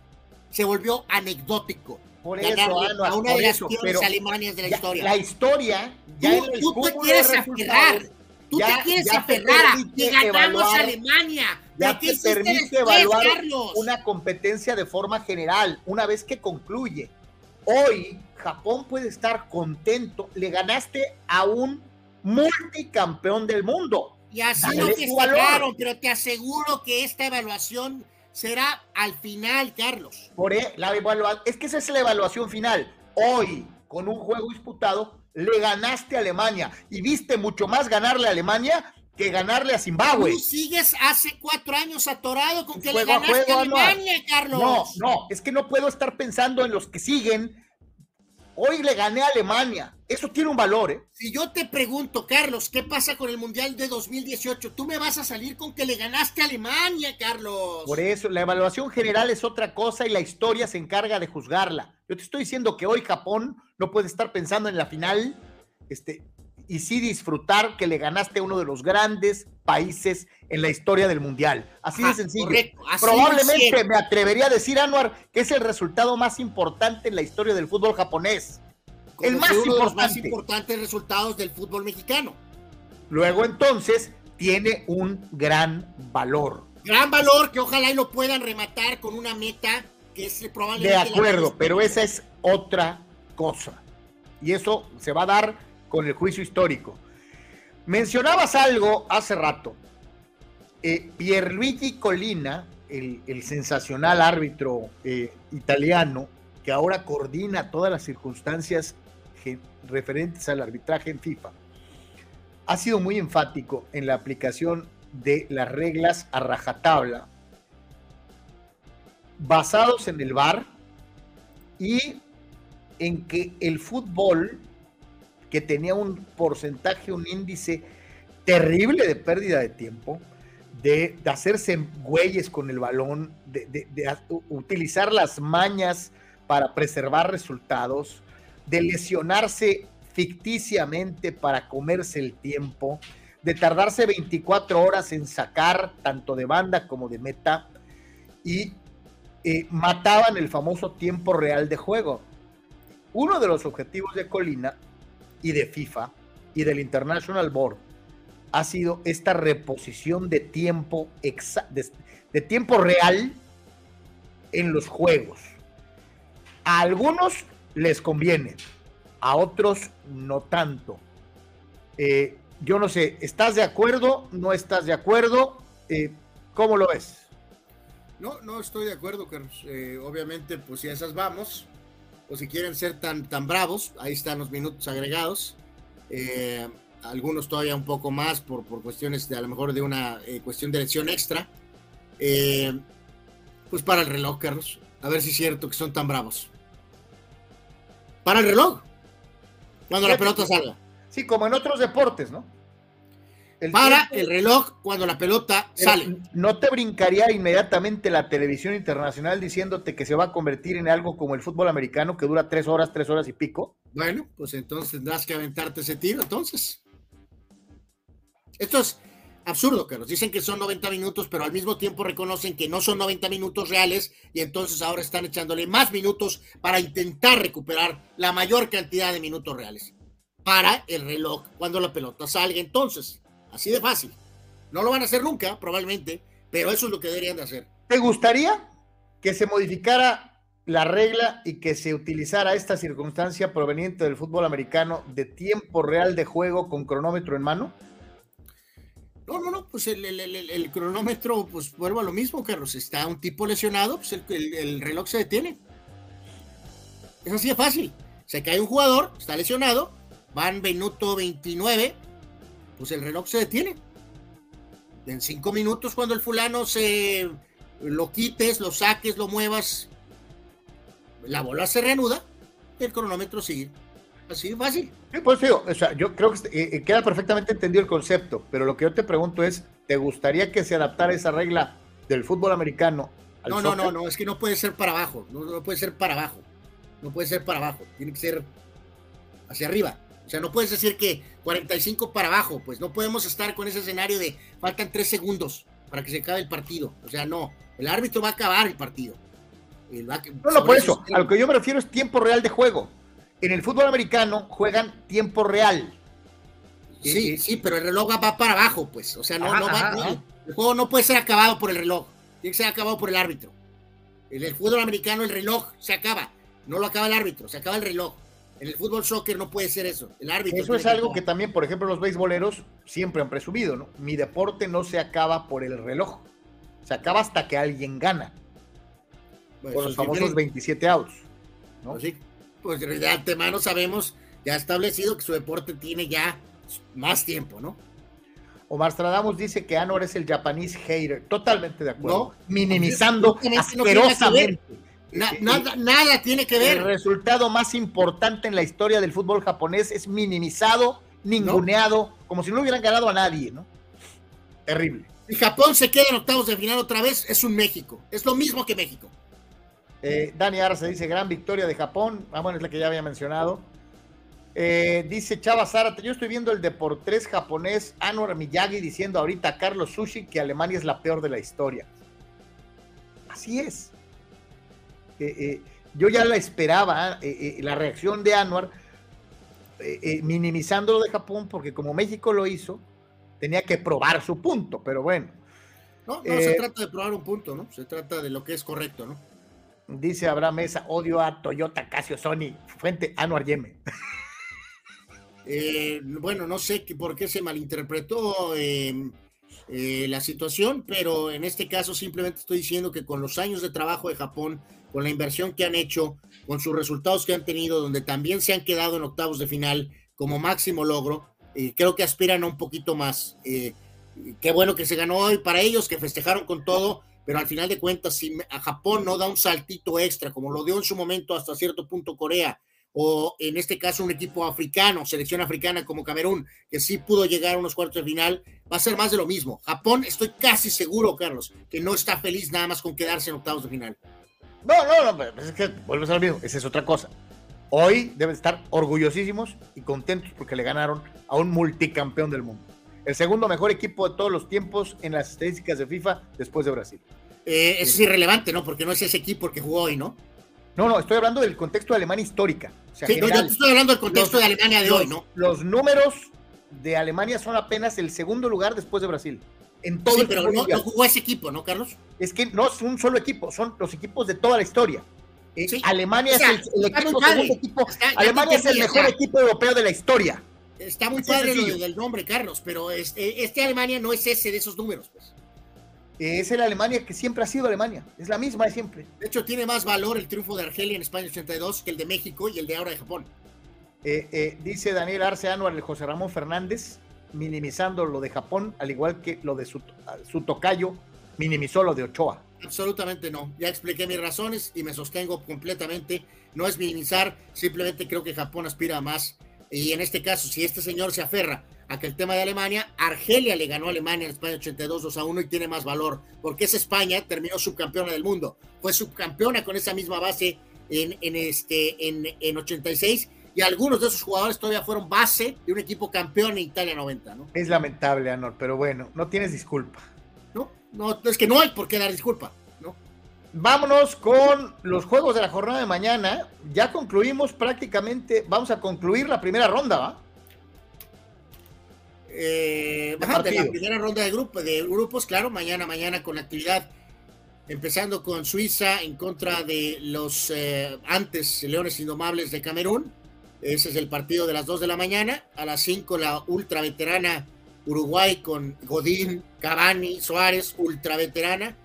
Se volvió anecdótico. Por eso, a una de las peores Alemanias de la historia. La historia, ya tú, tú te quieres aferrar, tú te quieres aferrar a que ganamos a Alemania. Ya te permite evaluar una competencia de forma general, una vez que concluye. Hoy Japón puede estar contento, le ganaste a un multicampeón del mundo. Y así lo que claro, pero te aseguro que esta evaluación será al final, Carlos. Por e, la es que esa es la evaluación final. Hoy, con un juego disputado, le ganaste a Alemania y viste mucho más ganarle a Alemania que ganarle a Zimbabue. Tú sigues hace cuatro años atorado con que le ganaste a, Alemania, Carlos. No, no, es que no puedo estar pensando en los que siguen Hoy le gané a Alemania. Eso tiene un valor, ¿eh? Si yo te pregunto, Carlos, ¿qué pasa con el Mundial de 2018? Tú me vas a salir con que le ganaste a Alemania, Carlos. Por eso, la evaluación general es otra cosa y la historia se encarga de juzgarla. Yo te estoy diciendo que hoy Japón no puede estar pensando en la final este, y sí disfrutar que le ganaste a uno de los grandes países en la historia del Mundial. Así de sencillo. Probablemente me atrevería a decir, Anuar, que es el resultado más importante en la historia del fútbol japonés. el más uno de los más importantes resultados del fútbol mexicano. Luego entonces tiene un gran valor. Gran valor que ojalá y lo puedan rematar con una meta que es probablemente... De acuerdo, pero esa es otra cosa. Y eso se va a dar con el juicio histórico. Mencionabas algo hace rato. Eh, Pierluigi Colina, el, sensacional árbitro eh, italiano, que ahora coordina todas las circunstancias referentes al arbitraje en FIFA, ha sido muy enfático en la aplicación de las reglas a rajatabla basados en el VAR y en que el fútbol que tenía un porcentaje, un índice terrible de pérdida de tiempo, de, hacerse güeyes con el balón, de, utilizar las mañas para preservar resultados, de lesionarse ficticiamente para comerse el tiempo, de tardarse 24 horas en sacar tanto de banda como de meta y eh, mataban el famoso tiempo real de juego. Uno de los objetivos de Colina y de FIFA y del International Board ha sido esta reposición de tiempo, de, tiempo real en los juegos. A algunos les conviene, a otros no tanto. Eh, yo no sé, ¿estás de acuerdo? ¿No estás de acuerdo? Eh, ¿Cómo lo ves? No, no estoy de acuerdo, Carlos. Eh, obviamente, pues si esas vamos, o si quieren ser tan, tan bravos, ahí están los minutos agregados. Eh, algunos todavía un poco más por, por, cuestiones de a lo mejor de una eh, cuestión de elección extra. Eh, pues para el reloj, Carlos. A ver si es cierto que son tan bravos. Para el reloj. Cuando la pelota salga. Sí, como en otros deportes, ¿no? Para el reloj cuando la pelota sale. ¿No te brincaría inmediatamente la televisión internacional diciéndote que se va a convertir en algo como el fútbol americano que dura tres horas, tres horas y pico? Bueno, pues entonces tendrás que aventarte ese tiro, entonces. Esto es absurdo, Carlos. Dicen que son 90 minutos, pero al mismo tiempo reconocen que no son 90 minutos reales y entonces ahora están echándole más minutos para intentar recuperar la mayor cantidad de minutos reales para el reloj cuando la pelota salga. Entonces, Así de fácil. No lo van a hacer nunca, probablemente, pero eso es lo que deberían de hacer. ¿Te gustaría que se modificara la regla y que se utilizara esta circunstancia proveniente del fútbol americano de tiempo real de juego con cronómetro en mano? No, no, no, pues el, cronómetro, pues vuelvo a lo mismo, Carlos. Está un tipo lesionado, pues el, reloj se detiene. Es así de fácil. Se cae un jugador, está lesionado, van minuto 29, pues el reloj se detiene. En cinco minutos, cuando el fulano se lo quites, lo saques, lo muevas, la bola se reanuda, el cronómetro sigue. Así de fácil. pues digo, o sea, yo creo que eh, eh, queda perfectamente entendido el concepto, pero lo que yo te pregunto es, ¿te gustaría que se adaptara esa regla del fútbol americano al No, no, no, no, es que no puede ser para abajo, no, no puede ser para abajo, no puede ser para abajo, tiene que ser hacia arriba. O sea, no puedes decir que 45 para abajo, pues no podemos estar con ese escenario de faltan tres segundos para que se acabe el partido. O sea, no, el árbitro va a acabar el partido. no, no, por eso, a lo que yo me refiero es tiempo real de juego. En el fútbol americano juegan tiempo real. Sí, sí, pero el reloj va para abajo, pues. O sea, no, no va. El juego no puede ser acabado por el reloj. Tiene que ser acabado por el árbitro. En el fútbol americano el reloj se acaba. No lo acaba el árbitro, se acaba el reloj. En el fútbol soccer no puede ser eso. El árbitro. Eso es algo que, también, por ejemplo, los beisboleros siempre han presumido, ¿no? Mi deporte no se acaba por el reloj. Se acaba hasta que alguien gana. por los famosos 27 outs. ¿no? Pues sí. Pues de antemano sabemos, ya establecido que su deporte tiene ya más tiempo, ¿no? Omar Stradamus dice que Anor es el japonés hater. Totalmente de acuerdo. Minimizando asquerosamente nada, nada tiene que ver. El resultado más importante en la historia del fútbol japonés es minimizado, ninguneado, como si no hubieran ganado a nadie, ¿no? Terrible. Si Japón se queda en octavos de final otra vez, es un México. Es lo mismo que México. Eh, Dani Arce dice gran victoria de Japón. Ah, bueno, es la que ya había mencionado. Eh, dice Chava Zárate, yo estoy viendo el Deportes japonés Anwar Miyagi diciendo ahorita a Carlos Sushi que Alemania es la peor de la historia. Así es. Eh, eh, yo ya la esperaba, la reacción de Anwar, minimizando lo de Japón, porque como México lo hizo, tenía que probar su punto, pero bueno. No, no se trata de probar un punto, ¿no? Se trata de lo que es correcto, ¿no? Dice Abraham Mesa, odio a Toyota, Casio, Sony, fuente Anuar Yeme. (laughs) Eh, bueno, no sé por qué se malinterpretó em, eh, la situación, pero en este caso simplemente estoy diciendo que con los años de trabajo de Japón, con la inversión que han hecho, con sus resultados que han tenido, donde también se han quedado en octavos de final como máximo logro, eh, creo que aspiran a un poquito más. qué bueno que se ganó hoy para ellos, que festejaron con todo, pero al final de cuentas, si a Japón no da un saltito extra, como lo dio en su momento hasta cierto punto Corea, o en este caso un equipo africano, selección africana como Camerún, que sí pudo llegar a unos cuartos de final, va a ser más de lo mismo. Japón, estoy casi seguro, Carlos, que no está feliz nada más con quedarse en octavos de final. No, no, no, es que vuelves a lo mismo, esa es otra cosa. Hoy deben estar orgullosísimos y contentos porque le ganaron a un multicampeón del mundo. El segundo mejor equipo de todos los tiempos en las estadísticas de FIFA después de Brasil. Eh, es irrelevante, ¿no? Porque no es ese equipo que jugó hoy, ¿no? No, no, estoy hablando del contexto de Alemania histórica. sí, yo estoy hablando del contexto de Alemania de hoy, ¿no? Los números de Alemania son apenas el segundo lugar después de Brasil. En todo sí, pero no, jugó ese equipo, ¿no, Carlos? Es que no es un solo equipo, son los equipos de toda la historia. Eh, Alemania es el, equipo. Alemania es el mejor equipo europeo de la historia. Está muy padre lo del nombre, Carlos, pero este, este Alemania no es ese de esos números, pues es el Alemania que siempre ha sido Alemania, es la misma de siempre. De hecho, tiene más valor el triunfo de Argelia en España 82 que el de México y el de ahora de Japón. Eh, eh, dice Daniel Arce Anuar, el José Ramón Fernández, minimizando lo de Japón, al igual que lo de su, su tocayo, minimizó lo de Ochoa. Absolutamente no. Ya expliqué mis razones y me sostengo completamente. No es minimizar, simplemente creo que Japón aspira a más. Y en este caso, si este señor se aferra aquel tema de Alemania. Argelia le ganó a Alemania en España 82 2 a 1 y tiene más valor, porque esa España terminó subcampeona del mundo. Fue subcampeona con esa misma base en, en este, en, en 86 y algunos de esos jugadores todavía fueron base de un equipo campeón en Italia 90, ¿no? Es lamentable, Anor, pero bueno, no tienes disculpa. No, no, es que no hay por qué dar disculpa, ¿no? Vámonos con los juegos de la jornada de mañana. Ya concluimos prácticamente, vamos a concluir la primera ronda, ¿va? Eh, la primera ronda de, grupo, de grupos, claro, mañana, mañana con actividad, empezando con Suiza en contra de los eh, antes Leones Indomables de Camerún. Ese es el partido de las 2 de la mañana. A las 5 la ultra veterana Uruguay con Godín, Cavani, Suárez, ultra veterana,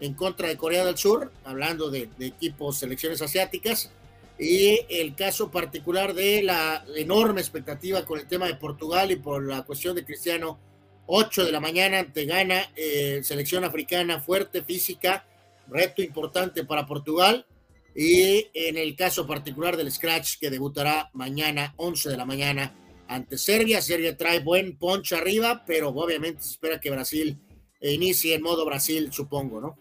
en contra de Corea del Sur, hablando de, equipos, selecciones asiáticas y el caso particular de la enorme expectativa con el tema de Portugal y por la cuestión de Cristiano, 8 de la mañana ante Ghana, eh, selección africana fuerte, física, reto importante para Portugal. Y en el caso particular del Scratch, que debutará mañana, 11 de la mañana, ante Serbia. Serbia trae buen poncho arriba, pero obviamente se espera que Brasil inicie en modo Brasil, supongo, ¿no?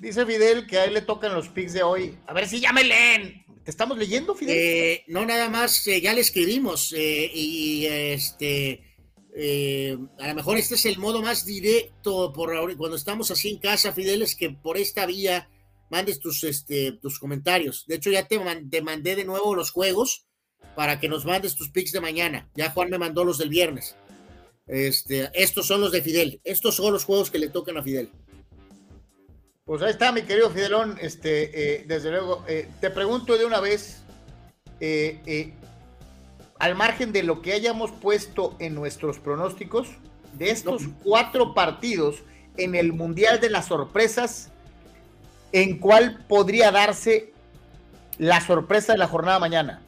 Dice Fidel que a él le tocan los picks de hoy. A ver si ya me leen. ¿Te estamos leyendo, Fidel? Eh, no, nada más, eh, ya le escribimos eh, y este, a lo mejor este es el modo más directo por cuando estamos así en casa, Fidel, es que por esta vía mandes tus, este, tus comentarios. De hecho, ya te, te mandé de nuevo los juegos para que nos mandes tus pics de mañana. Ya Juan me mandó los del viernes. Este, estos son los de Fidel. Estos son los juegos que le tocan a Fidel. Pues ahí está, mi querido Fidelón. Este, eh, desde luego, eh, te pregunto de una vez, eh, al margen de lo que hayamos puesto en nuestros pronósticos, de estos cuatro partidos en el Mundial de las Sorpresas, ¿en cuál podría darse la sorpresa de la jornada mañana?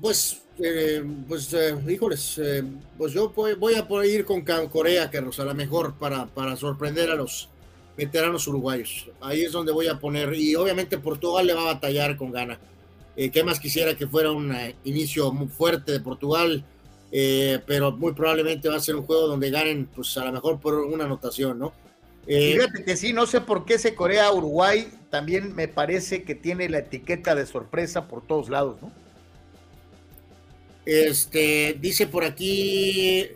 pues eh, pues, eh, híjoles, eh, pues yo voy, a ir con Corea, Carlos, a lo mejor para, para sorprender a los, veteranos uruguayos. Ahí es donde voy a poner, y obviamente Portugal le va a batallar con gana. Eh, ¿Qué más quisiera que fuera un eh, inicio muy fuerte de Portugal? Eh, pero muy probablemente va a ser un juego donde ganen, pues a lo mejor por una anotación, ¿no? Fíjate que sí, no sé por qué ese Corea-Uruguay también me parece que tiene la etiqueta de sorpresa por todos lados, ¿no? Este, dice por aquí,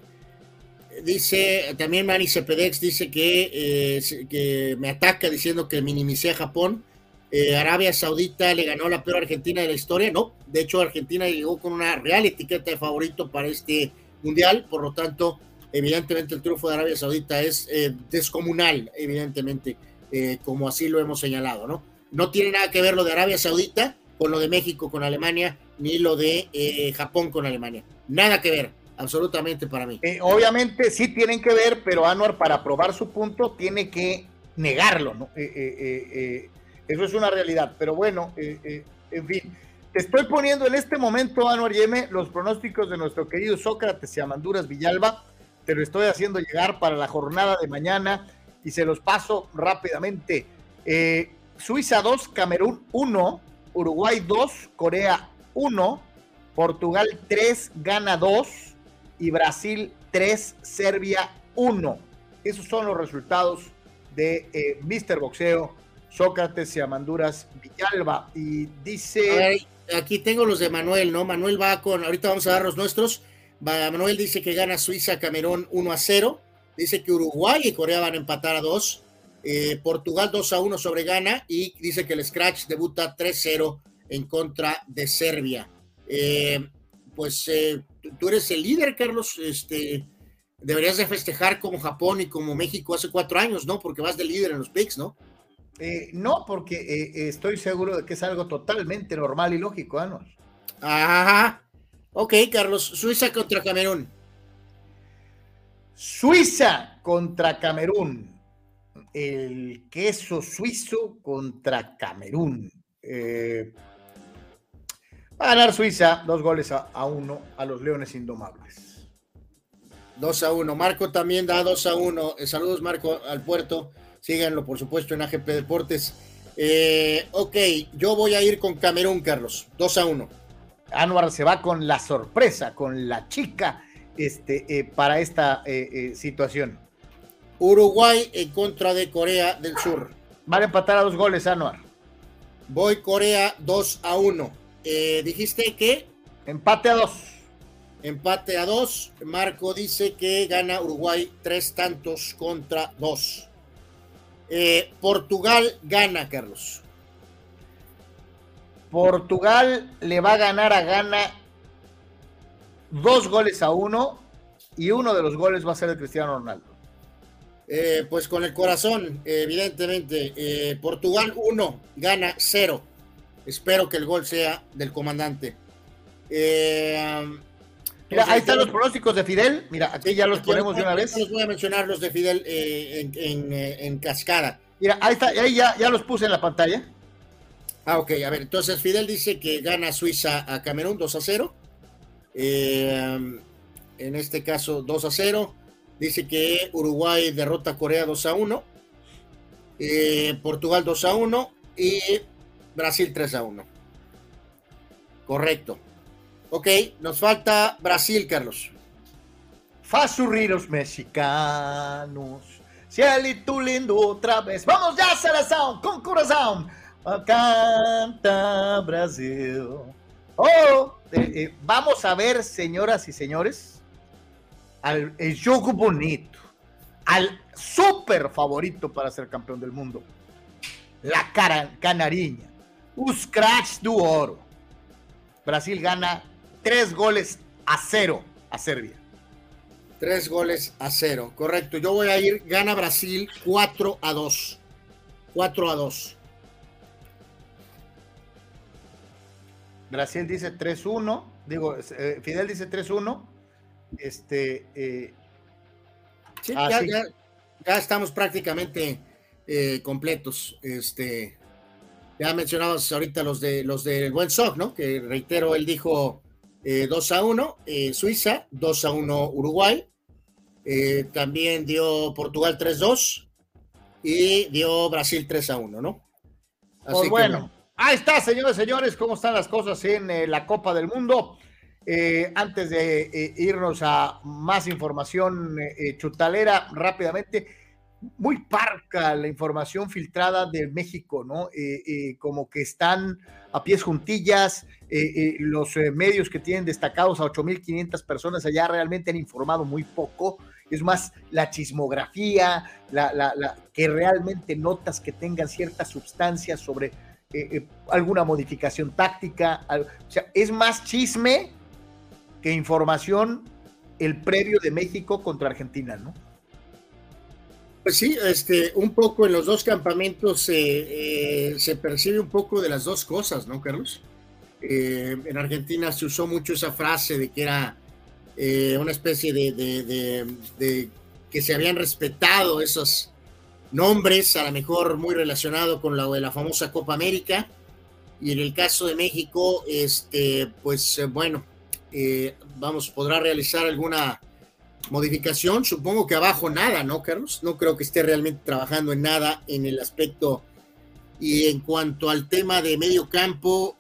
dice también Manny Cepedex, dice que, que me ataca diciendo que minimicé a Japón. Eh, Arabia Saudita le ganó la peor Argentina de la historia, no, de hecho Argentina llegó con una real etiqueta de favorito para este mundial, por lo tanto, evidentemente el triunfo de Arabia Saudita es eh, descomunal, evidentemente, eh, como así lo hemos señalado, ¿no? No tiene nada que ver lo de Arabia Saudita con lo de México con Alemania, ni lo de Japón con Alemania, nada que ver, absolutamente para mí. obviamente sí tienen que ver, pero Anuar para probar su punto tiene que negarlo, ¿no? Eso es una realidad. Pero bueno, eh, eh, en fin, te estoy poniendo en este momento, Anuar Yeme, los pronósticos de nuestro querido Sócrates y Amanduras Villalba. Te lo estoy haciendo llegar para la jornada de mañana y se los paso rápidamente. Eh, Suiza 2, Camerún 1, Uruguay 2, Corea 1, Portugal 3, Ghana 2 y Brasil 3, Serbia 1. Esos son los resultados de Mr. Boxeo Sócrates y Amanduras Villalba. Y dice. aquí tengo los de Manuel, ¿no? Manuel va con. Ahorita vamos a dar los nuestros. Manuel dice que gana Suiza, Camerún 1 a 0. Dice que Uruguay y Corea van a empatar a 2. Eh, Portugal 2 a 1 sobre Ghana. Y dice que el Scratch debuta 3-0 en contra de Serbia. Eh, pues eh, tú eres el líder, Carlos. Este, deberías de festejar como Japón y como México hace cuatro años, ¿no? Porque vas de líder en los picks, ¿no? Eh, no, porque eh, estoy seguro de que es algo totalmente normal y lógico, Anos. Ajá. Ok, Carlos, Suiza contra Camerún. Suiza contra Camerún. El queso suizo contra Camerún. Eh, va a ganar Suiza dos goles a, uno a los Leones Indomables. Dos a uno. Marco también da dos a uno. saludos, Marco, al puerto. Síganlo, por supuesto, en AGP Deportes. Eh, ok, yo voy a ir con Camerún, Carlos. 2 a 1. Anuar se va con la sorpresa, con la chica este, eh, para esta eh, situación. Uruguay en contra de Corea del Sur. Van a empatar a dos goles, Anuar. Voy Corea 2 a 1. Dijiste que. Empate a 2. Empate a 2. Marco dice que gana Uruguay tres tantos contra dos. Eh, Portugal gana, Carlos. Portugal le va a ganar a Gana dos goles a uno y uno de los goles va a ser de Cristiano Ronaldo. Eh, pues con el corazón, evidentemente. Eh, Portugal uno, gana cero. Espero que el gol sea del comandante. Mira, ahí están los pronósticos de Fidel. Mira, aquí ya los ponemos de una vez. Les voy a mencionar los de Fidel eh, eh, en, cascada. Mira, ahí está, ahí ya, ya los puse en la pantalla. Ah, ok, a ver, entonces Fidel dice que gana Suiza a Camerún 2 a 0. Eh, en este caso 2 a 0. Dice que Uruguay derrota a Corea 2 a 1. Portugal 2 a 1 y Brasil 3 a 1. Correcto. Ok, nos falta Brasil, Carlos. Fasurriros mexicanos, cielito lindo otra vez. Vamos ya, seleção, con corazón. Canta Brasil. Oh, eh, eh, vamos a ver, señoras y señores, al el juego bonito, al super favorito para ser campeón del mundo, la cara, canariña, os craques do oro. Brasil gana tres goles a cero a Serbia. Tres goles a cero, correcto. Yo voy a ir, gana Brasil 4 a 2. 4 a 2. Brasil dice 3-1. Digo, eh, Fidel dice 3-1. Este. Eh, sí, ya, ya, estamos prácticamente eh, completos. Este. Ya mencionabas ahorita los de los del buen Sock, ¿no? Que reitero, él dijo 2 eh, a 1 eh, Suiza, 2 a 1 Uruguay, eh, también dio Portugal 3-2 y dio Brasil 3 a 1, ¿no? pues bueno, ahí está, señores, señores, cómo están las cosas en eh, la Copa del Mundo. Eh, antes de eh, irnos a más información chutalera, rápidamente, muy parca la información filtrada de México, ¿no? como que están a pies juntillas, los medios que tienen destacados a 8.500 personas allá realmente han informado muy poco es más la chismografía, la, que realmente notas que tengan cierta sustancia sobre eh, eh, alguna modificación táctica. o sea, es más chisme que información el previo de México contra Argentina, ¿no? Pues sí, este, un poco en los dos campamentos eh, se percibe un poco de las dos cosas, ¿no, Carlos? en Argentina se usó mucho esa frase de que era eh, una especie de, que se habían respetado esos nombres, a lo mejor muy relacionado con la de la famosa Copa América. Y en el caso de México, este, pues eh, bueno, eh, vamos, podrá realizar alguna modificación. Supongo que abajo nada, ¿no, Carlos? No creo que esté realmente trabajando en nada en el aspecto. Y en cuanto al tema de medio campo,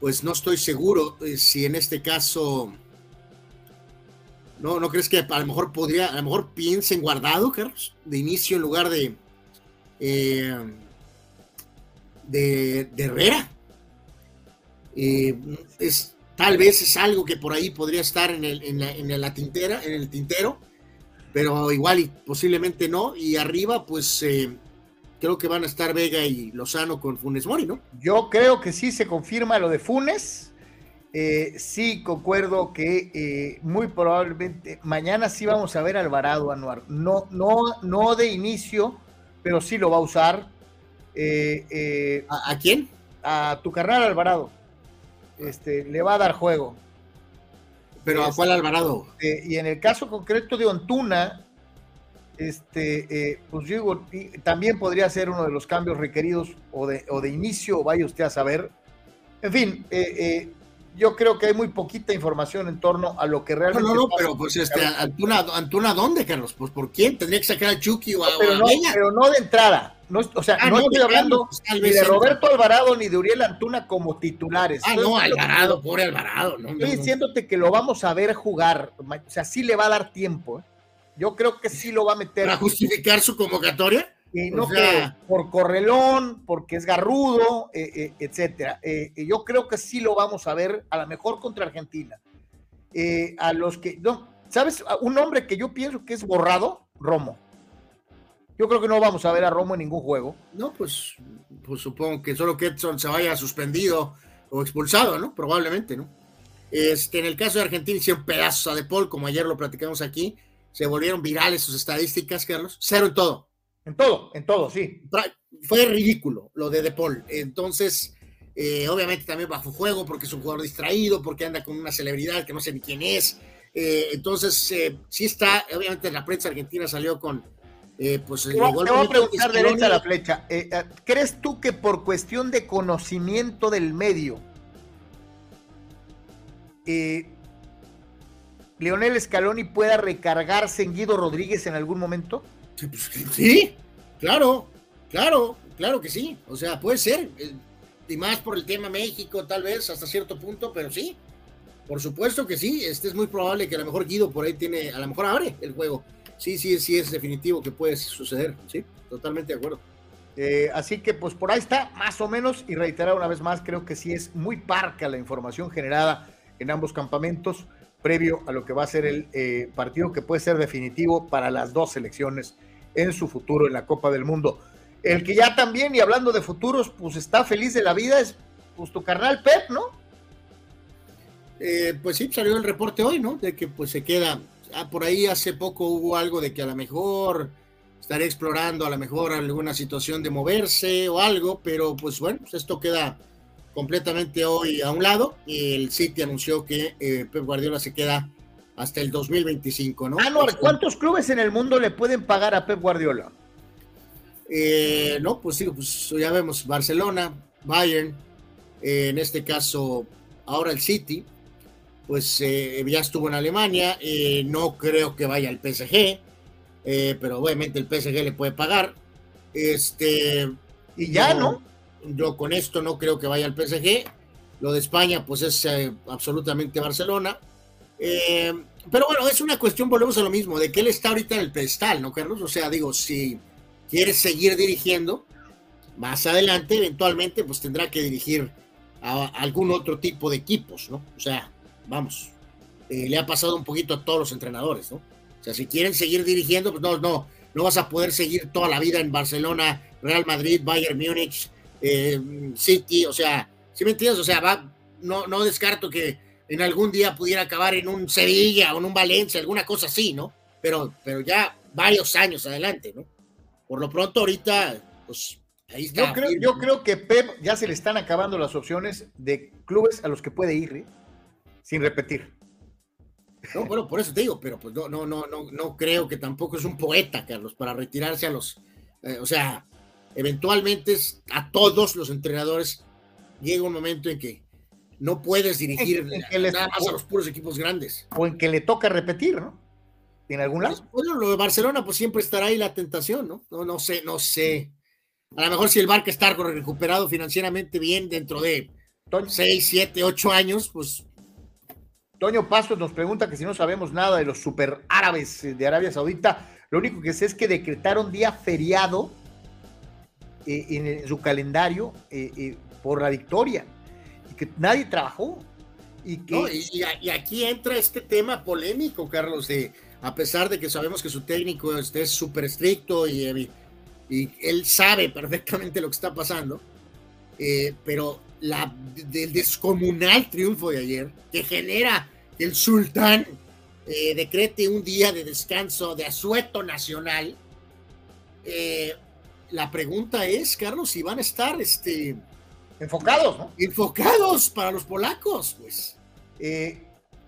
pues no estoy seguro eh, si en este caso. ¿No, ¿No crees que a lo mejor podría, a lo mejor piensen guardado, Carlos, de inicio en lugar de, eh, de, Herrera? Eh, es, tal vez es algo que por ahí podría estar en, el, en, la, en la tintera, en el tintero, pero igual y posiblemente no. Y arriba, pues creo que van a estar Vega y Lozano con Funes Mori, ¿no? Yo creo que sí se confirma lo de Funes. Eh, sí, concuerdo que eh, muy probablemente mañana sí vamos a ver a Alvarado Anuar. No, no, no de inicio, pero sí lo va a usar. Eh, ¿A, quién? A tu carnal Alvarado. Este, le va a dar juego. ¿Pero a cuál Alvarado? y en el caso concreto de Ontuna, este, eh, pues digo, también podría ser uno de los cambios requeridos o de, o de inicio, vaya usted a saber. En fin, eh, eh, yo creo que hay muy poquita información en torno a lo que realmente. No, no, no, pero pues este, Antuna, Antuna, ¿dónde, Carlos? Pues por quién tendría que sacar a Chucky o a, pero, no, pero no de entrada. No, o sea, ah, no, estoy hablando pues, ni de Roberto Alvarado ni de Uriel Antuna como titulares. Ah, no, Alvarado, pobre Alvarado. Estoy diciéndote que lo vamos a ver jugar. O sea, sí le va a dar tiempo. ¿eh? Yo creo que sí lo va a meter. ¿Para justificar su convocatoria? Y no que por correlón, porque es garrudo, eh, eh, etcétera. Eh, yo creo que sí lo vamos a ver, a lo mejor contra Argentina. a los que, no, ¿sabes? Un hombre que yo pienso que es borrado, Romo. Yo creo que no vamos a ver a Romo en ningún juego. No, pues, pues supongo que solo que Edson se vaya suspendido o expulsado, ¿no? Probablemente, ¿no? Este, en el caso de Argentina hicieron pedazos a De Paul, como ayer lo platicamos aquí se volvieron virales sus estadísticas, Carlos. Cero en todo. En todo, en todo, sí. Fue ridículo lo de De Paul. Entonces, eh, obviamente también bajo juego, porque es un jugador distraído, porque anda con una celebridad que no sé ni quién es. Eh, entonces, eh, sí está, obviamente la prensa argentina salió con, pues... Te voy, a preguntar derecha a la flecha. ¿Crees tú que por cuestión de conocimiento del medio, Leonel Scaloni pueda recargarse en Guido Rodríguez en algún momento? Pues, sí, claro, claro, claro que sí. O sea, puede ser. Eh, y más por el tema México, tal vez, hasta cierto punto, pero sí. Por supuesto que sí. Este es muy probable que a lo mejor Guido por ahí tiene, a lo mejor abre el juego. Sí, sí, sí, es definitivo que puede suceder. Sí, totalmente de acuerdo. Eh, así que pues por ahí está, más o menos, y reiterar una vez más, creo que sí es muy parca la información generada en ambos campamentos previo a lo que va a ser el eh, partido que puede ser definitivo para las dos selecciones en su futuro en la Copa del Mundo. El que ya también, y hablando de futuros, pues está feliz de la vida es pues tu carnal Pep, ¿no? Eh, pues sí, salió el reporte hoy, ¿no? De que pues se queda, ah, por ahí hace poco hubo algo de que a lo mejor estaría explorando a lo mejor alguna situación de moverse o algo, pero pues bueno, pues esto queda completamente hoy a un lado. El City anunció que eh, Pep Guardiola se queda hasta el 2025, ¿no? Ah, no, ¿cuántos clubes en el mundo le pueden pagar a Pep Guardiola? Eh, no, pues sí, pues ya vemos Barcelona, Bayern, eh, en este caso ahora el City, pues ya estuvo en Alemania, no creo que vaya al PSG, eh, pero obviamente el PSG le puede pagar. Este, y ya, ¿no? Yo con esto no creo que vaya al PSG. Lo de España, pues es eh, absolutamente Barcelona. Eh, pero bueno, es una cuestión, volvemos a lo mismo, de que él está ahorita en el pedestal, ¿no, Carlos? O sea, digo, si quiere seguir dirigiendo, más adelante, eventualmente, pues tendrá que dirigir a algún otro tipo de equipos, ¿no? O sea, vamos, eh, le ha pasado un poquito a todos los entrenadores, ¿no? O sea, si quieren seguir dirigiendo, pues no, no, no vas a poder seguir toda la vida en Barcelona, Real Madrid, Bayern Múnich, eh, City, o sea, si me entiendes? O sea, va, no, no descarto que en algún día pudiera acabar en un Sevilla o en un Valencia, alguna cosa así, ¿no? Pero, pero ya varios años adelante, ¿no? Por lo pronto ahorita, pues ahí está. Yo creo, yo creo que Pep ya se le están acabando las opciones de clubes a los que puede ir, ¿eh? sin repetir. No, bueno, por eso te digo, pero pues no, no, no, no, no creo que tampoco es un poeta, Carlos, para retirarse a los, eh, o sea, eventualmente a todos los entrenadores llega un momento en que no puedes dirigir nada más a los puros equipos grandes. O en que le toca repetir, ¿no? En algún lado. Pues, bueno, lo de Barcelona, pues siempre estará ahí la tentación, ¿no? No, no sé, no sé. A lo mejor si el Barca está recuperado financieramente bien dentro de 6, 7, 8 años, pues. Toño Pastos nos pregunta que si no sabemos nada de los super árabes de Arabia Saudita, lo único que sé es que decretaron día feriado eh, en, su calendario eh, eh, por la victoria que nadie trabajó. Y, que... y, aquí entra este tema polémico, Carlos, de a pesar de que sabemos que su técnico es súper estricto y, y, él sabe perfectamente lo que está pasando, eh, pero la, del descomunal triunfo de ayer, que genera que el sultán eh, decrete un día de descanso de asueto nacional, eh, la pregunta es, Carlos, si van a estar este, enfocados, ¿no? Enfocados para los polacos, pues. Eh,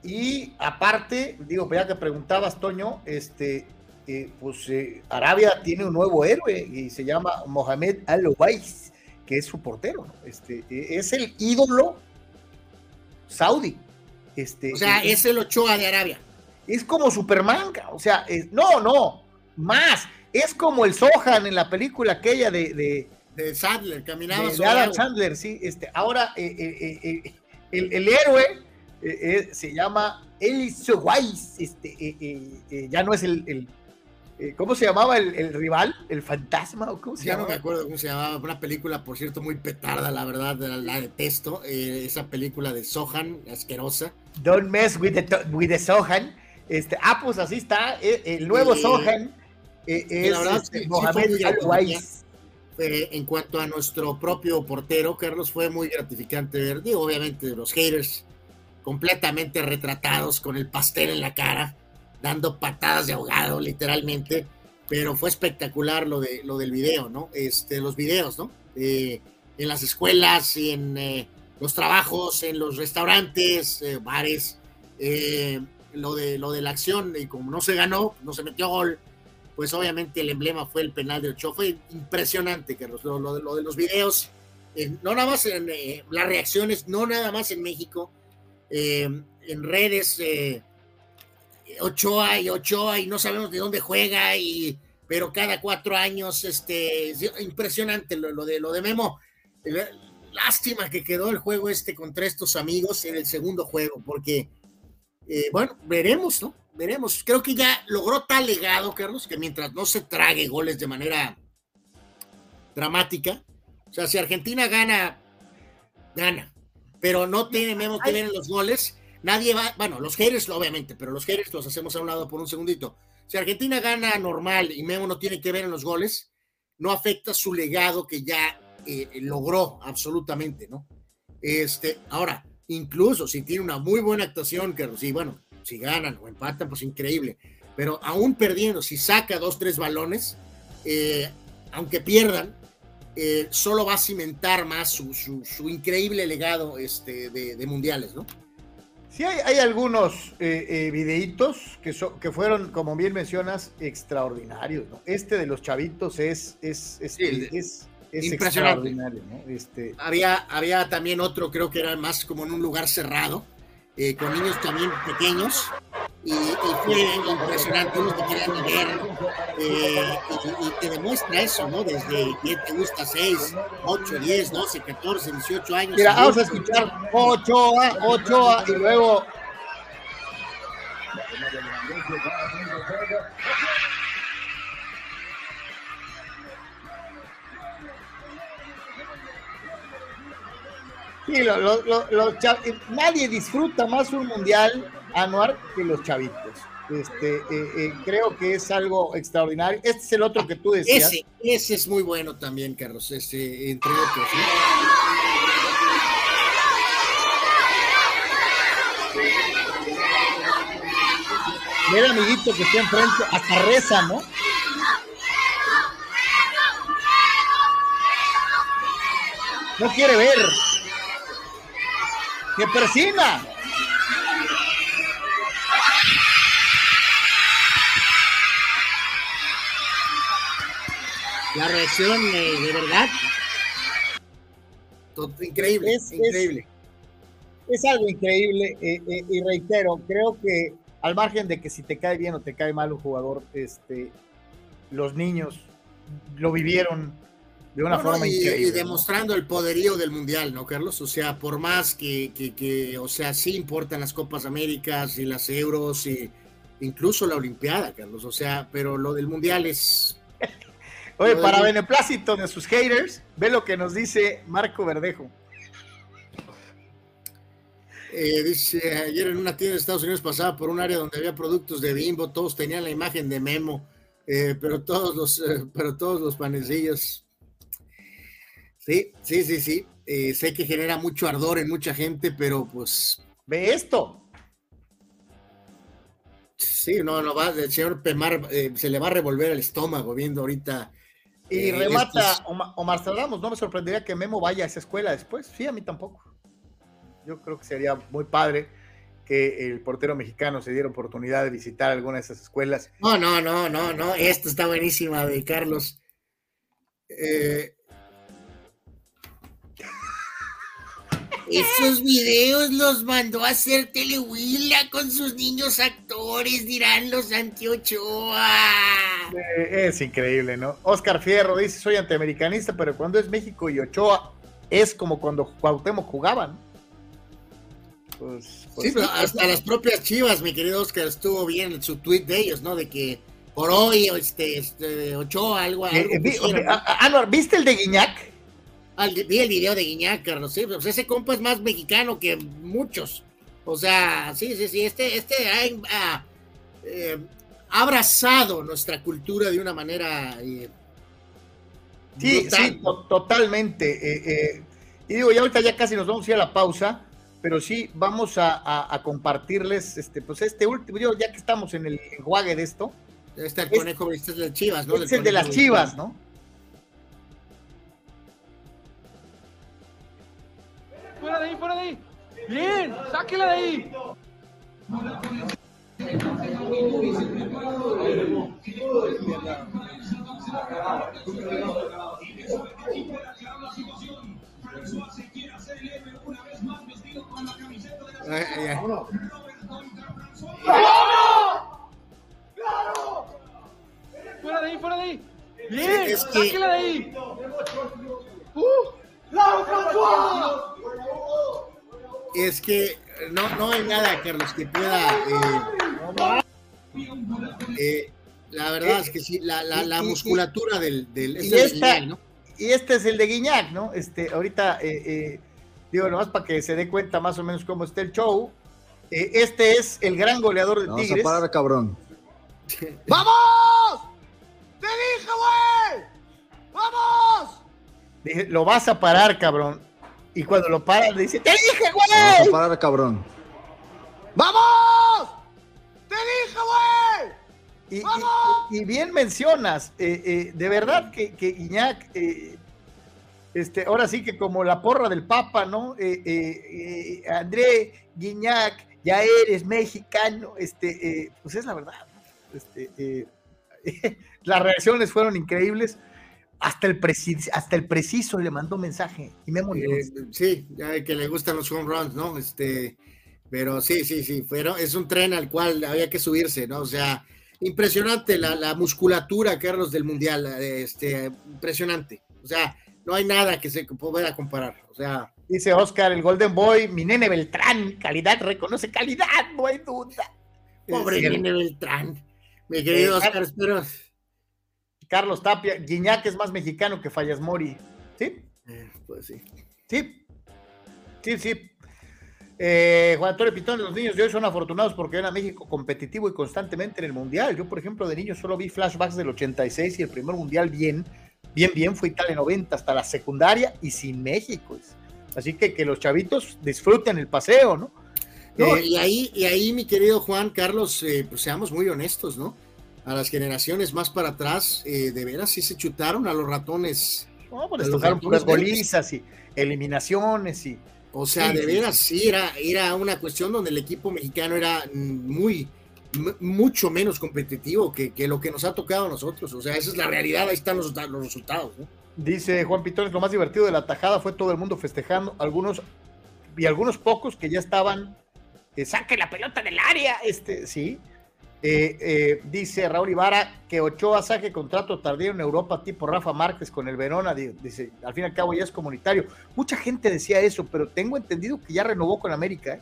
y aparte, digo, ya que preguntabas, Toño, este, eh, pues eh, Arabia tiene un nuevo héroe y se llama Mohamed Al-Owais, que es su portero, ¿no? Este, es el ídolo saudí. Este, o sea, es, el Ochoa de Arabia. Es como Superman, o sea, no, no, más. Es como el Sohan en la película aquella de de Sandler, caminaba de, Adam Sandler, sí. Este, ahora eh, eh, eh, el, el, héroe se llama Elise Weiss, este, ya no es el, ¿cómo se llamaba el, rival? ¿El fantasma? ¿o cómo se ya no me acuerdo cómo se llamaba. Una película, por cierto, muy petarda, la verdad, la, detesto. esa película de Sohan, asquerosa. Don't mess with the, with the Sohan. Este, ah, pues así está. El, nuevo Sohan es la verdad, este, Mohamed En cuanto a nuestro propio portero, Carlos, fue muy gratificante ver, digo, obviamente los haters completamente retratados con el pastel en la cara, dando patadas de ahogado, literalmente, pero fue espectacular lo, de, lo del video, ¿no? Este, los videos, ¿no? Eh, en las escuelas y en eh, los trabajos, en los restaurantes, eh, bares, lo, de, lo de la acción, y como no se ganó, no se metió gol, pues obviamente el emblema fue el penal de Ochoa. Fue impresionante, que lo, lo, de los videos, no nada más en eh, las reacciones, no nada más en México, eh, en redes, eh, Ochoa y Ochoa y no sabemos de dónde juega, y, pero cada cuatro años, este, impresionante lo, de, lo de Memo. Lástima que quedó el juego este contra estos amigos en el segundo juego, porque, bueno, veremos, ¿no? veremos. Creo que ya logró tal legado, Carlos, que mientras no se trague goles de manera dramática, o sea, si Argentina gana, gana, pero no tenemos que ver en los goles, nadie va, bueno, los haters obviamente, pero los haters los hacemos a un lado por un segundito. Si Argentina gana normal y Memo no tiene que ver en los goles, no afecta su legado que ya eh, logró absolutamente, ¿no? Este, ahora, incluso si tiene una muy buena actuación, Carlos, y bueno, si ganan o empatan, pues increíble. Pero aún perdiendo, si saca dos, tres balones, eh, aunque pierdan, eh, solo va a cimentar más su, increíble legado este, de, mundiales, ¿no? Sí, hay, algunos eh, videitos que, que fueron, como bien mencionas, extraordinarios. ¿no? Este de los chavitos es, es, es, es, extraordinario. ¿no? Este... Había, había también otro, creo que era más como en un lugar cerrado, eh, con niños también pequeños, y, fue impresionante, uno te quería ver, eh, y, te demuestra eso, ¿no? Desde, ¿quién te gusta? 6, 8, 10, 12, 14, 18 años. Mira, vamos a escuchar Ochoa, Ochoa, y luego... Sí, lo, lo, lo, nadie disfruta más un mundial Anuar que los chavitos. Este, eh, eh, creo que es algo extraordinario. Este es el otro que tú decías. Ese, ese es muy bueno también, Carlos, ese, entre otros. Mira el amiguito que está enfrente, hasta reza, ¿no? No quiere ver. ¡Que persina! la reacción eh, de verdad. increíble, es, increíble. Es, algo increíble eh, eh, y reitero, creo que al margen de que si te cae bien o te cae mal un jugador, este, los niños lo vivieron de una forma increíble. Y demostrando el poderío del mundial, ¿no, Carlos? O sea, por más que, que, que, o sea, sí importan las Copas Américas y las Euros y incluso la Olimpiada, Carlos. O sea, pero lo del mundial es (laughs) Oye, para beneplácito de sus haters, ve lo que nos dice Marco Verdejo. Eh, dice, ayer en una tienda de Estados Unidos pasaba por un área donde había productos de bimbo, todos tenían la imagen de Memo, eh, pero todos los, eh, pero todos los panecillos. Sí, sí, sí, sí. sé que genera mucho ardor en mucha gente, pero pues. Ve esto. Sí, no, no va, el señor Pemar se le va a revolver el estómago viendo ahorita y eh, remata Omar Ramos, no me sorprendería que Memo vaya a esa escuela después. Sí, a mí tampoco. Yo creo que sería muy padre que el portero mexicano se diera oportunidad de visitar alguna de esas escuelas. No, no, no, no, no. Esta está buenísima de Carlos. Eh, Esos videos los mandó a hacer Telehuila con sus niños actores, dirán los Antiochoa. Eh, es increíble, ¿no? Oscar Fierro dice, soy antiamericanista, pero cuando es México y Ochoa, es como cuando Cuauhtémoc jugaban. Pues, pues sí, hasta las propias chivas, mi querido Oscar, estuvo bien en su tweet de ellos, ¿no? De que por hoy, este, este Ochoa, algo. Eh, algo ¿viste el de Guiñac? Vi el video de Guiñac, Carlos, sí, pues ese compa es más mexicano que muchos. O sea, sí, sí, sí, este, este ha, eh, abrazado nuestra cultura de una manera. Eh, sí, sí, totalmente. Eh, y digo, ya ahorita ya casi nos vamos a ir a la pausa, pero sí vamos a, compartirles, este, pues este último, ya que estamos en el enjuague de esto. Este el conejo, este es de Chivas, ¿no? Este es el de las Chivas, ¿no? Fuera de ahí, fuera de ahí. Bien, sáquela de ahí. ¡Vamos! ¡Claro! ¡Fuera de ahí, fuera de ahí! ¡Bien! ¡Sáquela de ahí! ¡Uh! Es que no, no hay nada, Carlos, que pueda. Eh, eh, la verdad es que sí, la, la, musculatura del. del y, este ¿no? y este es el de Guiñac, ¿no? Este, ahorita, eh, digo, nomás para que se dé cuenta más o menos cómo está el show. este es el gran goleador de Vamos Tigres. Vamos a parar, cabrón. ¡Vamos! ¡Te dije, güey! ¡Vamos! Dije, lo vas a parar, cabrón. Y cuando lo paran, le dice, ¡Te dije, güey! Vas a parar, cabrón. ¡Vamos! ¡Te dije, güey! Y, y, bien mencionas, eh, eh, de verdad que, que Iñak, eh, este, ahora sí que como la porra del Papa, ¿no? André Guiñac, ya eres mexicano, este, pues es la verdad. Este, (laughs) las reacciones fueron increíbles hasta el, preciso, hasta el preciso le mandó mensaje y me eh, sí, ya que le gustan los home runs, ¿no? Este, Pero sí, sí, sí, fueron, es un tren al cual había que subirse, ¿no? O sea, impresionante la, musculatura, Carlos, del Mundial, este, impresionante. O sea, no hay nada que se pueda comparar. O sea. Dice Oscar, el Golden Boy, mi nene Beltrán, calidad, reconoce calidad, no hay duda. Pobre nene Beltrán. Mi querido eh, Oscar, espero. Carlos Tapia, Guiñac es más mexicano que Fallas Mori. ¿Sí? Eh, pues sí. Sí. Sí, sí. Eh, Juan Antonio Pitón, los niños de hoy son afortunados porque ven a México competitivo y constantemente en el Mundial. Yo, por ejemplo, de niño solo vi flashbacks del 86 y el primer Mundial bien, bien, bien fue Italia 90 hasta la secundaria y sin México. Así que que los chavitos disfruten el paseo, ¿no? Eh, y, ahí, y ahí, mi querido Juan Carlos, eh, pues seamos muy honestos, ¿no? A las generaciones más para atrás, de veras sí se chutaron a los ratones. No, pues les tocaron puras golizas y eliminaciones y o sea, de veras, sí, era, era una cuestión donde el equipo mexicano era muy, mucho menos competitivo que, lo que nos ha tocado a nosotros. O sea, esa es la realidad, ahí están los, los resultados. Dice Juan Pitones, lo más divertido de la tajada fue todo el mundo festejando, algunos y algunos pocos que ya estaban, eh, saque la pelota del área, este, sí, eh, eh, dice Raúl Ibarra que Ochoa saque contrato tardío en Europa tipo Rafa Márquez con el Verona. Dice, al fin y al cabo ya es comunitario. Mucha gente decía eso, pero tengo entendido que ya renovó con América. ¿eh?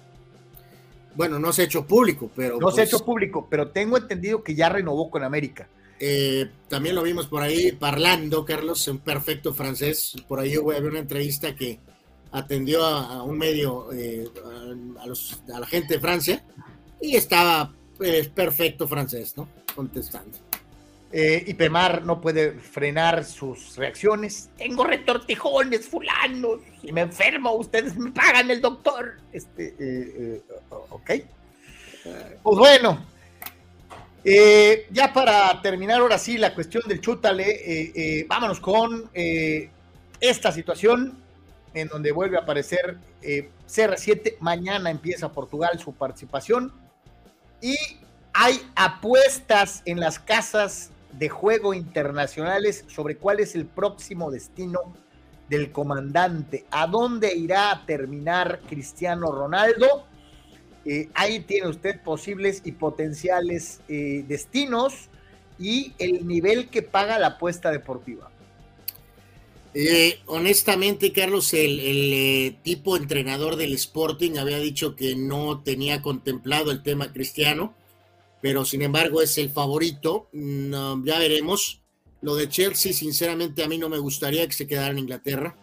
Bueno, no se ha hecho público, pero... No se ha pues hecho público, pero tengo entendido que ya renovó con América. también lo vimos por ahí parlando, Carlos, un perfecto francés. Por ahí voy a ver una entrevista que atendió a, un medio, a, a la gente de Francia, y estaba es perfecto francés, ¿no? Contestando. Eh, y Pemar no puede frenar sus reacciones. Tengo retortijones, fulanos, y me enfermo, ustedes me pagan el doctor. Este, eh, eh, ok. Pues bueno, ya para terminar ahora sí la cuestión del chútale, vámonos con esta situación en donde vuelve a aparecer CR7. Mañana empieza Portugal su participación y hay apuestas en las casas de juego internacionales sobre cuál es el próximo destino del comandante, a dónde irá a terminar Cristiano Ronaldo. Eh, ahí tiene usted posibles y potenciales eh, destinos y el nivel que paga la apuesta deportiva. Eh, honestamente, Carlos, el, tipo entrenador del Sporting había dicho que no tenía contemplado el tema cristiano, pero sin embargo es el favorito. ya veremos. Lo de Chelsea, sinceramente, a mí no me gustaría que se quedara en Inglaterra.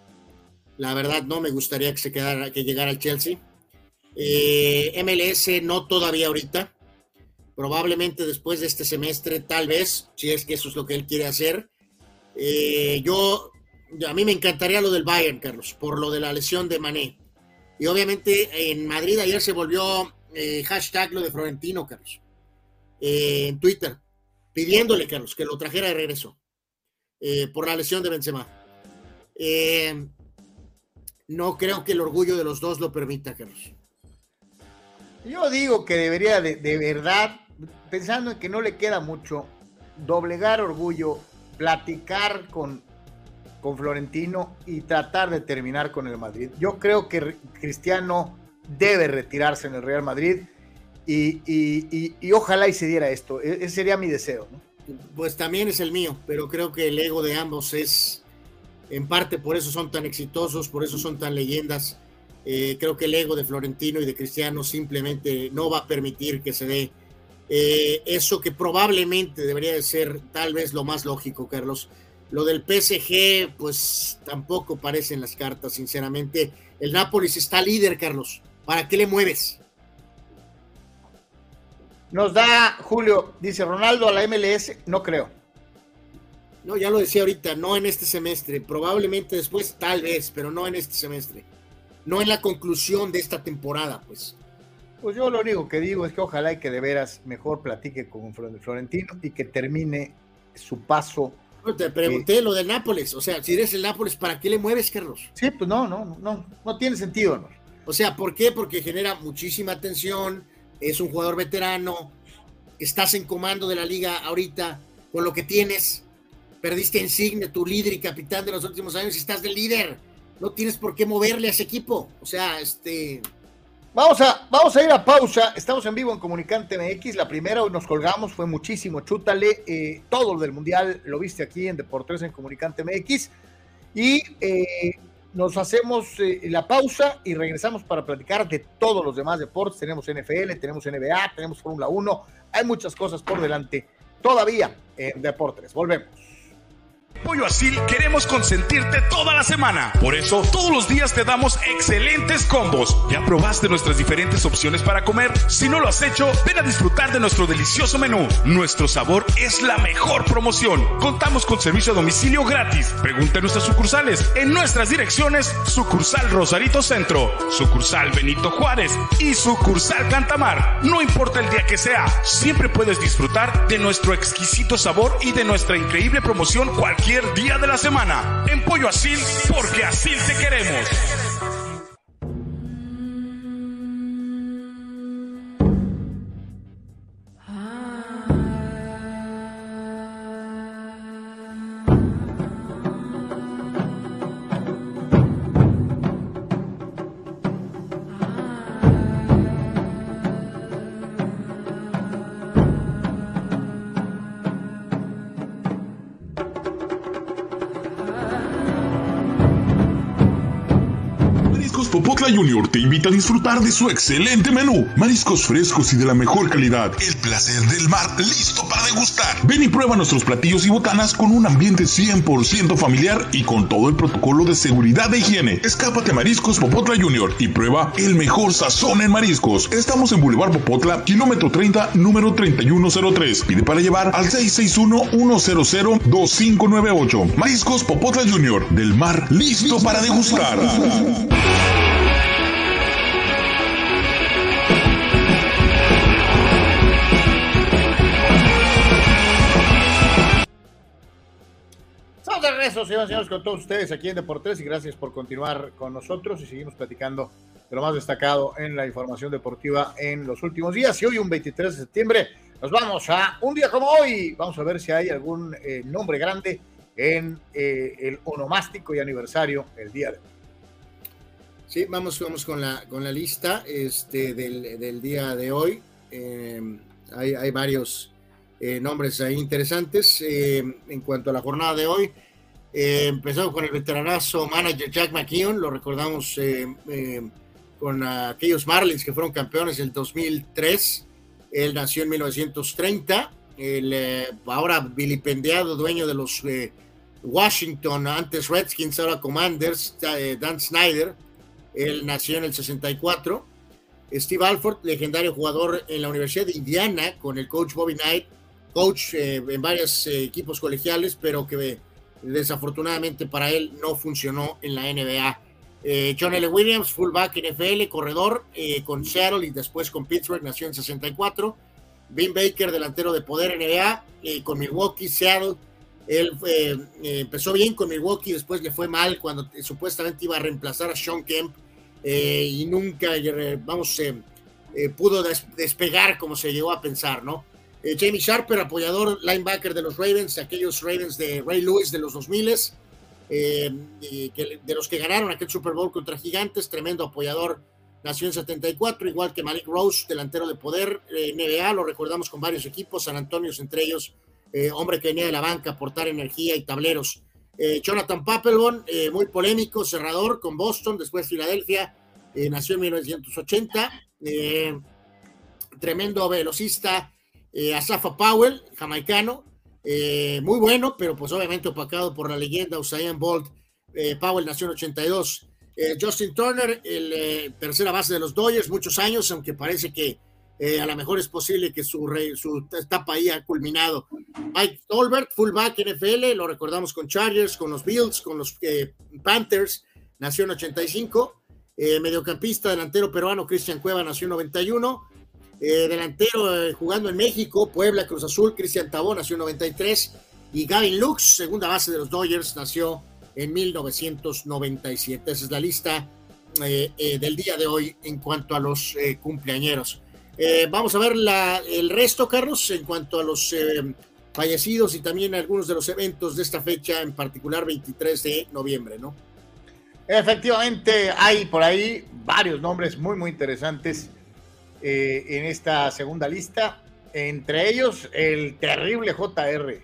La verdad, no me gustaría que se quedara, que llegara al Chelsea. Eh, MLS no todavía ahorita. Probablemente después de este semestre, tal vez, si es que eso es lo que él quiere hacer. Eh, yo a mí me encantaría lo del Bayern, Carlos, por lo de la lesión de Mané. Y obviamente en Madrid ayer se volvió eh, hashtag lo de Florentino, Carlos, eh, en Twitter, pidiéndole, Carlos, que lo trajera de regreso eh, por la lesión de Benzema. no creo que el orgullo de los dos lo permita, Carlos. Yo digo que debería de, de verdad, pensando en que no le queda mucho, doblegar orgullo, platicar con con Florentino y tratar de terminar con el Madrid. Yo creo que Cristiano debe retirarse en el Real Madrid y, ojalá y se diera esto. E, ese sería mi deseo. Pues también es el mío, pero creo que el ego de ambos es, en parte por eso son tan exitosos, por eso son tan leyendas. Eh, creo que el ego de Florentino y de Cristiano simplemente no va a permitir que se dé eh, eso que probablemente debería de ser tal vez lo más lógico, Carlos lo del PSG, pues tampoco parecen las cartas, sinceramente. El Nápoles está líder, Carlos. ¿Para qué le mueves? Nos da Julio, dice Ronaldo a la MLS, no creo. No, ya lo decía ahorita, no en este semestre, probablemente después tal vez, pero no en este semestre. No en la conclusión de esta temporada, pues. Pues yo lo único que digo es que ojalá y que de veras mejor platique con Florentino y que termine su paso te pregunté lo del Nápoles, o sea, si eres el Nápoles, ¿para qué le mueves, Carlos? Sí, pues no, no, no, no tiene sentido, ¿no? O sea, ¿por qué? Porque genera muchísima atención, es un jugador veterano, estás en comando de la liga ahorita, con lo que tienes, perdiste Insigne, tu líder y capitán de los últimos años, y estás de líder, no tienes por qué moverle a ese equipo, o sea, este, Vamos a, vamos a ir a pausa. Estamos en vivo en Comunicante MX. La primera, hoy nos colgamos, fue muchísimo. Chútale, eh, todo del Mundial lo viste aquí en Deportes en Comunicante MX. Y eh, nos hacemos eh, la pausa y regresamos para platicar de todos los demás deportes. Tenemos NFL, tenemos NBA, tenemos Fórmula 1. Hay muchas cosas por delante todavía en Deportes. Volvemos. Pollo Asil queremos consentirte toda la semana. Por eso, todos los días te damos excelentes combos. ¿Ya probaste nuestras diferentes opciones para comer? Si no lo has hecho, ven a disfrutar de nuestro delicioso menú. Nuestro sabor es la mejor promoción. Contamos con servicio a domicilio gratis. Pregunta en nuestras sucursales. En nuestras direcciones, sucursal Rosarito Centro, sucursal Benito Juárez y sucursal Cantamar. No importa el día que sea, siempre puedes disfrutar de nuestro exquisito sabor y de nuestra increíble promoción cualquier día de la semana. En Pollo Asil, porque así te queremos. Junior te invita a disfrutar de su excelente menú. Mariscos frescos y de la mejor calidad. El placer del mar listo para degustar. Ven y prueba nuestros platillos y botanas con un ambiente 100% familiar y con todo el protocolo de seguridad de higiene. Escápate a Mariscos Popotla Junior y prueba el mejor sazón en mariscos. Estamos en Boulevard Popotla, kilómetro 30, número 3103. Pide para llevar al 661-100-2598. Mariscos Popotla Junior, del mar listo para degustar. Eso, señoras y señores, con todos ustedes aquí en Deportes y gracias por continuar con nosotros y seguimos platicando de lo más destacado en la información deportiva en los últimos días. Y hoy, un 23 de septiembre, nos vamos a un día como hoy. Vamos a ver si hay algún eh, nombre grande en eh, el onomástico y aniversario el día de hoy. Sí, vamos, vamos con la, con la lista este, del, del día de hoy. Eh, hay, hay, varios nombres ahí interesantes. en cuanto a la jornada de hoy, eh, empezó con el veteranazo manager Jack McKeon, lo recordamos eh, eh, con aquellos Marlins que fueron campeones en el 2003. Él nació en 1930. El ahora vilipendiado dueño de los Washington, antes Redskins, ahora Commanders, Dan Snyder. Él nació en el 64. Steve Alford, legendario jugador en la Universidad de Indiana con el coach Bobby Knight, coach en varios equipos colegiales, pero que Desafortunadamente para él no funcionó en la NBA. Eh, John L. Williams, fullback NFL, corredor eh, con Seattle y después con Pittsburgh, nació en 64. Vin Baker, delantero de poder NBA, eh, con Milwaukee, Seattle. Él empezó bien con Milwaukee, después le fue mal cuando supuestamente iba a reemplazar a Sean Kemp y nunca, vamos, pudo despegar como se llegó a pensar, ¿no? Eh, Jamie Sharper, apoyador linebacker de los Ravens, aquellos Ravens de Ray Lewis de los 2000 eh, de los que ganaron aquel Super Bowl contra Gigantes, tremendo apoyador, nació en 74, igual que Malik Rose, delantero de poder, eh, NBA, lo recordamos con varios equipos, San Antonio entre ellos, eh, hombre que venía de la banca aportar energía y tableros. Jonathan Papelbon, muy polémico, cerrador con Boston, después Filadelfia, nació en 1980, tremendo velocista, eh, Asafa Powell, jamaicano, eh, muy bueno, pero pues obviamente opacado por la leyenda Usain Bolt. Eh, Powell nació en 82. Justin Turner, el tercera base de los Dodgers, muchos años, aunque parece que a lo mejor es posible que su, su etapa ahí ha culminado. Mike Tolbert, fullback NFL, lo recordamos con Chargers, con los Bills, con los Panthers, nació en 85. mediocampista, delantero peruano, Cristian Cueva, nació en 91. Eh, delantero eh, jugando en México, Puebla, Cruz Azul, Cristian Tabó nació en 93 y Gavin Lux, segunda base de los Dodgers, nació en 1997. Esa es la lista eh, del día de hoy en cuanto a los cumpleañeros. vamos a ver el resto, Carlos, en cuanto a los fallecidos y también algunos de los eventos de esta fecha, en particular 23 de noviembre, ¿no? Efectivamente, hay por ahí varios nombres muy, muy interesantes eh, en esta segunda lista. Entre ellos, el terrible JR.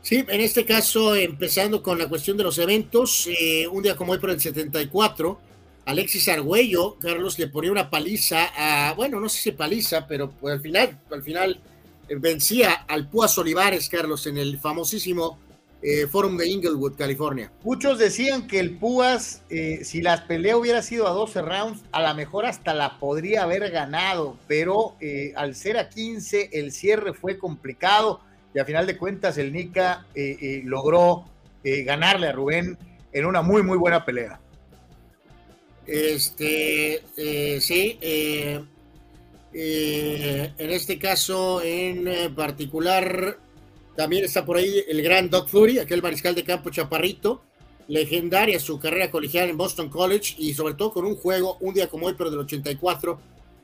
Sí, en este caso, empezando con la cuestión de los eventos, eh, un día como hoy por el 74, Alexis Argüello, Carlos, le ponía una paliza a, bueno, no sé si paliza, pero pues, al final, al final eh, vencía al Púas Olivares, Carlos, en el famosísimo eh, Forum de Inglewood, California. Muchos decían que el Púas, si la pelea hubiera sido a 12 rounds, a lo mejor hasta la podría haber ganado, pero al ser a 15, el cierre fue complicado y a final de cuentas el Nica eh, eh, logró eh, ganarle a Rubén en una muy, muy buena pelea. Este, sí, en este caso en particular también está por ahí el gran Doc Fury, aquel mariscal de campo chaparrito, legendaria su carrera colegial en Boston College y sobre todo con un juego, un día como hoy, pero del 84,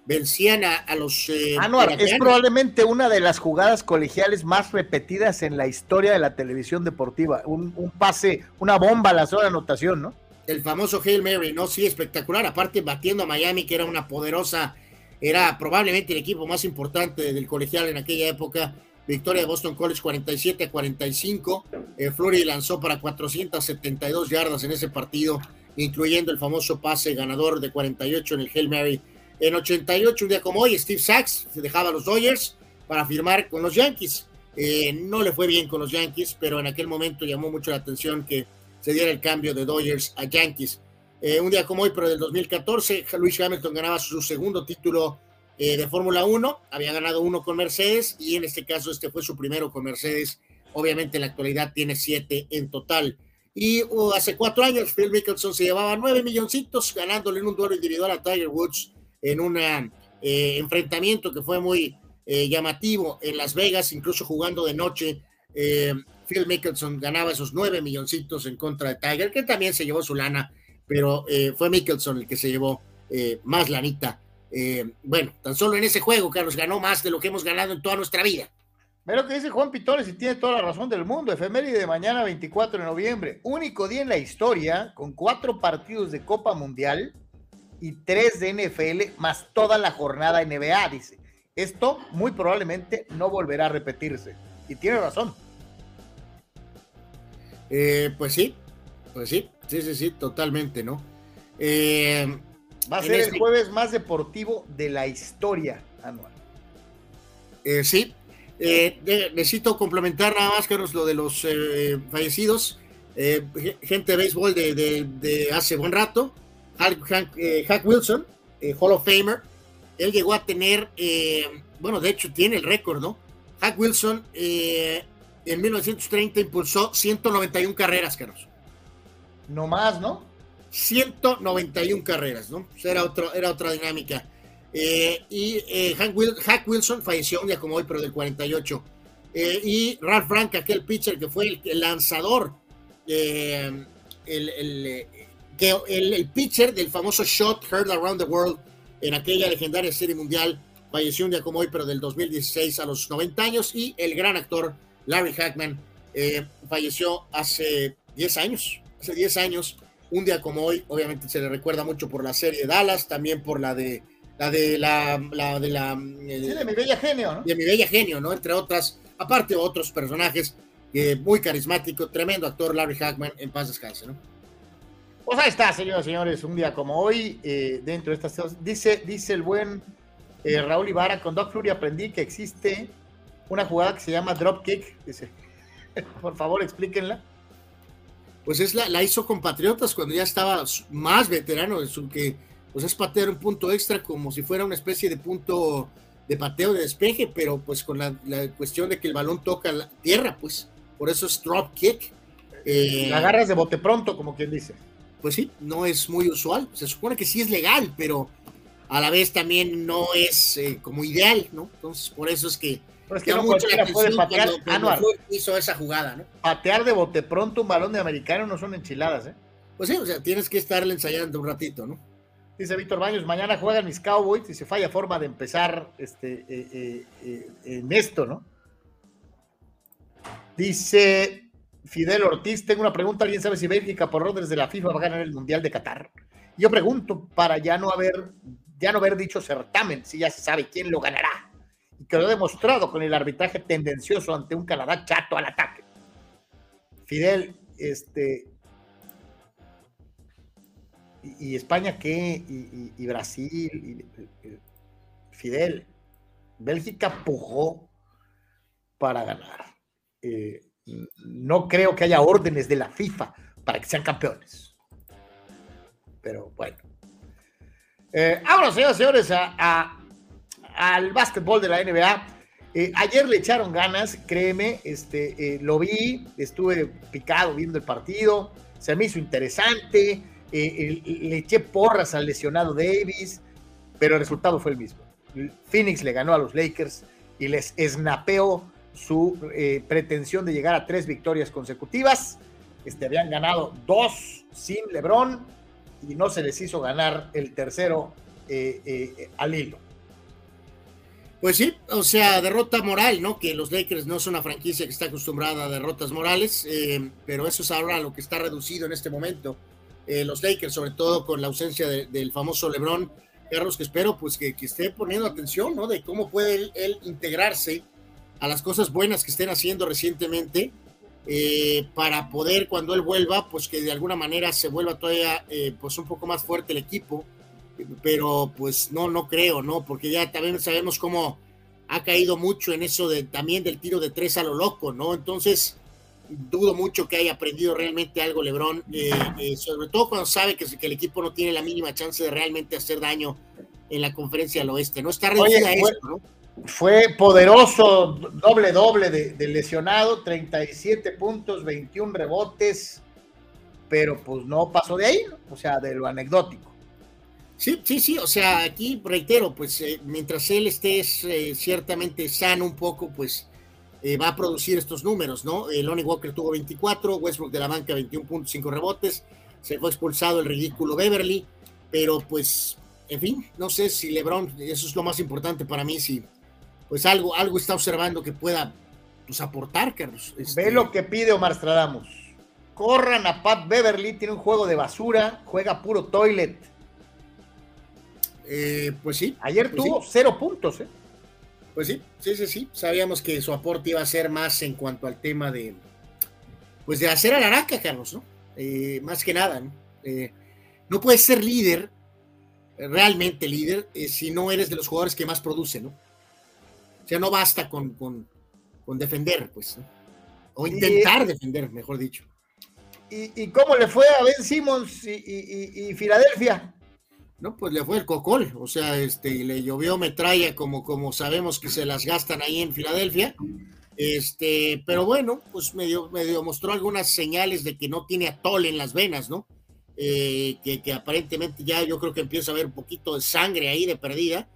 vencían a, los... Eh, es probablemente una de las jugadas colegiales más repetidas en la historia de la televisión deportiva. Un, pase, una bomba a la zona de anotación, ¿no? El famoso Hail Mary, ¿no? Sí, espectacular. Aparte, batiendo a Miami, que era una poderosa, era probablemente el equipo más importante del colegial en aquella época. Victoria de Boston College 47 a 45. Eh, Flurry lanzó para 472 yardas en ese partido, incluyendo el famoso pase ganador de 48 en el Hail Mary en 88, un día como hoy, Steve Sachs se dejaba a los Dodgers para firmar con los Yankees. Eh, no le fue bien con los Yankees, pero en aquel momento llamó mucho la atención que se diera el cambio de Dodgers a Yankees. Eh, un día como hoy, pero del 2014, Luis Hamilton ganaba su segundo título eh, de Fórmula 1. Había ganado uno con Mercedes y en este caso este fue su primero con Mercedes. Obviamente en la actualidad tiene siete en total. Y uh, hace cuatro años Phil Mickelson se llevaba nueve milloncitos ganándole en un duelo individual a Tiger Woods en un eh, enfrentamiento que fue muy eh, llamativo en Las Vegas, incluso jugando de noche. Phil Mickelson ganaba esos nueve milloncitos en contra de Tiger, que también se llevó su lana, pero fue Mickelson el que se llevó más lanita. Bueno, tan solo en ese juego, Carlos, ganó más de lo que hemos ganado en toda nuestra vida. Ve lo que dice Juan Pitones y tiene toda la razón del mundo. Efeméride de mañana 24 de noviembre. Único día en la historia con cuatro partidos de Copa Mundial y tres de NFL más toda la jornada NBA, dice. Esto muy probablemente no volverá a repetirse. Y tiene razón. Eh, pues sí, pues sí, sí, sí, sí, totalmente, ¿no? Eh, Va a ser el este jueves más deportivo de la historia anual. Eh, sí, necesito complementar nada más, Carlos, lo de los fallecidos. gente de béisbol de, de hace buen rato. Hank, eh, Wilson, eh, Hall of Famer, él llegó a tener, eh, bueno, de hecho tiene el récord, ¿no? Hank Wilson en 1930 impulsó 191 carreras, Carlos. No más, ¿no? 191 carreras, ¿no? era, era otra dinámica. y Hank, Wilson falleció un día como hoy, pero del 48. y Ralph Frank, aquel pitcher que fue el, lanzador, el, que el, pitcher del famoso shot Heard Around the World en aquella legendaria serie mundial falleció un día como hoy, pero del 2016 a los 90 años, y el gran actor Larry Hackman eh, falleció hace 10 años, hace 10 años, un día como hoy, obviamente se le recuerda mucho por la serie Dallas, también por la de la de la, de la eh, de mi bella genio, ¿no? De mi bella genio, ¿no? Entre otras, aparte otros personajes, eh, muy carismático, tremendo actor Larry Hackman, en paz descanse, ¿no? Pues ahí está, señoras y señores, un día como hoy, eh, dentro de estas cosas, dice, dice el buen eh, Raúl Ibarra, con Doc Fury aprendí que existe una jugada que se llama drop kick, dice, (laughs) por favor explíquenla. Pues es la, la hizo con Patriotas cuando ya estaba más veterano, es que pues es patear un punto extra como si fuera una especie de punto de pateo de despeje, pero pues con la, cuestión de que el balón toca la tierra, pues por eso es drop kick. Eh, la agarras de bote pronto, como quien dice pues sí, no es muy usual. Se supone que sí es legal, pero a la vez también no es eh, como ideal, ¿no? Entonces, por eso es que. Pero es que no cualquiera puede patear. hizo esa jugada, ¿no? Patear de bote pronto un balón de americano no son enchiladas, ¿eh? Pues sí, o sea, tienes que estarle ensayando un ratito, ¿no? Dice Víctor Baños, mañana juegan mis Cowboys y se falla forma de empezar este, eh, eh, en esto, ¿no? Dice Fidel Ortiz, tengo una pregunta. ¿Alguien sabe si Bélgica, por órdenes de la FIFA, va a ganar el Mundial de Qatar? Yo pregunto, para ya no haber, ya no haber dicho certamen, si ya se sabe quién lo ganará. Y que lo ha demostrado con el arbitraje tendencioso ante un Canadá chato al ataque. Fidel, este. ¿Y, España qué? ¿Y, Brasil? Fidel, Bélgica pujó para ganar. Eh, no creo que haya órdenes de la FIFA para que sean campeones. Pero bueno. Eh, ahora, señores, señores, a, al básquetbol de la NBA. Eh, ayer le echaron ganas, créeme, este, eh, lo vi, estuve picado viendo el partido, se me hizo interesante, le eché porras al lesionado Davis, pero el resultado fue el mismo. Phoenix le ganó a los Lakers y les esnapeó su eh, pretensión de llegar a tres victorias consecutivas. Este, habían ganado dos sin LeBron y no se les hizo ganar el tercero eh, eh, al hilo. Pues sí, o sea, derrota moral, ¿no? Que los Lakers no son una franquicia que está acostumbrada a derrotas morales, pero eso es ahora lo que está reducido en este momento. los Lakers, sobre todo con la ausencia del famoso LeBron, Carlos, que espero pues que, esté poniendo atención, ¿no? De cómo puede él integrarse a las cosas buenas que estén haciendo recientemente eh, para poder cuando él vuelva, pues que de alguna manera se vuelva todavía eh, pues un poco más fuerte el equipo, pero pues no, no creo, ¿no? Porque ya también sabemos cómo ha caído mucho en eso de también del tiro de tres a lo loco, ¿no? Entonces dudo mucho que haya aprendido realmente algo Lebron, eh, sobre todo cuando sabe que, que, el equipo no tiene la mínima chance de realmente hacer daño en la conferencia del oeste, ¿no? Está reducida a esto, ¿no? Fue poderoso, doble doble de, lesionado, 37 puntos, 21 rebotes, pero pues no pasó de ahí, o sea, de lo anecdótico. Sí, sí, sí, o sea, aquí reitero, pues eh, mientras él esté eh, ciertamente sano un poco, pues eh, va a producir estos números, ¿no? Lonnie Walker tuvo 24, Westbrook de la banca 21.5 rebotes, se fue expulsado el ridículo Beverly, pero pues, en fin, no sé si LeBron, eso es lo más importante para mí, si pues algo, algo está observando que pueda pues, aportar, Carlos. Este... Ve lo que pide Omar Stradamus. Corran a Pat Beverly, tiene un juego de basura, juega puro toilet. Eh, pues sí. Ayer pues tuvo cero puntos, ¿eh? Pues sí, sí, sí, sí. Sabíamos que su aporte iba a ser más en cuanto al tema de, pues de hacer a la Carlos, ¿no? Eh, más que nada, ¿no? Eh, no puedes ser líder, realmente líder, si no eres de los jugadores que más producen, ¿no? O sea, no basta con, con, defender, pues. O intentar defender, mejor dicho. ¿Y, cómo le fue a Ben Simmons y, Filadelfia? No, pues le fue el cocol, o sea, este, le llovió metralla como, como sabemos que se las gastan ahí en Filadelfia. Este, pero bueno, pues medio, medio mostró algunas señales de que no tiene atol en las venas, ¿no? Eh, que, que, aparentemente ya yo creo que empieza a haber un poquito de sangre ahí de perdida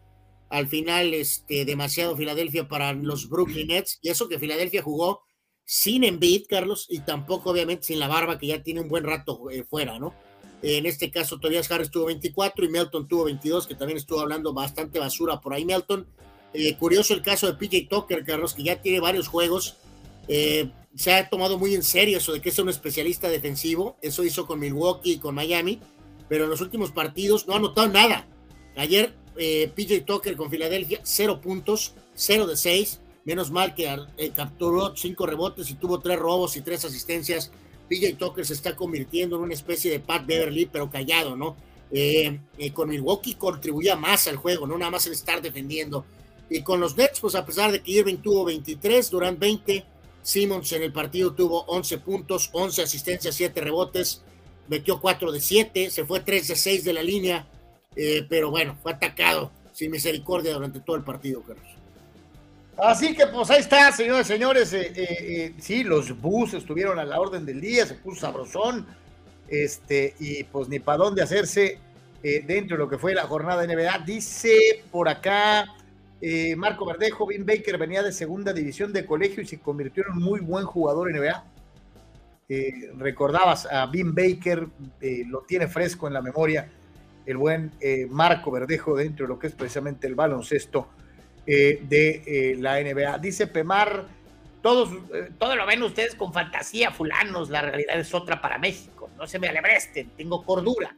al final este, demasiado Filadelfia para los Brooklyn Nets, y eso que Filadelfia jugó sin Embiid, Carlos, y tampoco obviamente sin la barba que ya tiene un buen rato eh, fuera, ¿no? En este caso, Tobias Harris tuvo 24 y Melton tuvo 22, que también estuvo hablando bastante basura por ahí Melton. Eh, curioso el caso de PJ Tucker, Carlos, que ya tiene varios juegos. Eh, se ha tomado muy en serio eso de que es un especialista defensivo. Eso hizo con Milwaukee y con Miami, pero en los últimos partidos no ha anotado nada. Ayer eh, PJ Tucker con Filadelfia, cero puntos, cero de seis. Menos mal que eh, capturó cinco rebotes y tuvo tres robos y tres asistencias. PJ Tucker se está convirtiendo en una especie de Pat Beverly, pero callado, ¿no? Eh, con Milwaukee contribuía más al juego, no nada más el estar defendiendo. Y con los Nets, pues a pesar de que Irving tuvo 23, Durant 20, Simmons en el partido tuvo 11 puntos, 11 asistencias, 7 rebotes, metió 4 de 7, se fue 3 de 6 de la línea, eh, pero bueno, fue atacado sin misericordia durante todo el partido, Carlos. Así que pues ahí está, señores, señores. Eh, eh, sí, los bus estuvieron a la orden del día, se puso sabrosón. Este, y pues ni para dónde hacerse dentro de lo que fue la jornada de NBA. Dice por acá Marco Verdejo, Vin Baker venía de segunda división de colegio y se convirtió en un muy buen jugador en NBA. recordabas a Vin Baker, lo tiene fresco en la memoria el buen eh, Marco Verdejo dentro de lo que es precisamente el baloncesto eh, de eh, la NBA. Dice Pemar, todos, eh, todo lo ven ustedes con fantasía, fulanos, la realidad es otra para México. No se me alebresten, tengo cordura.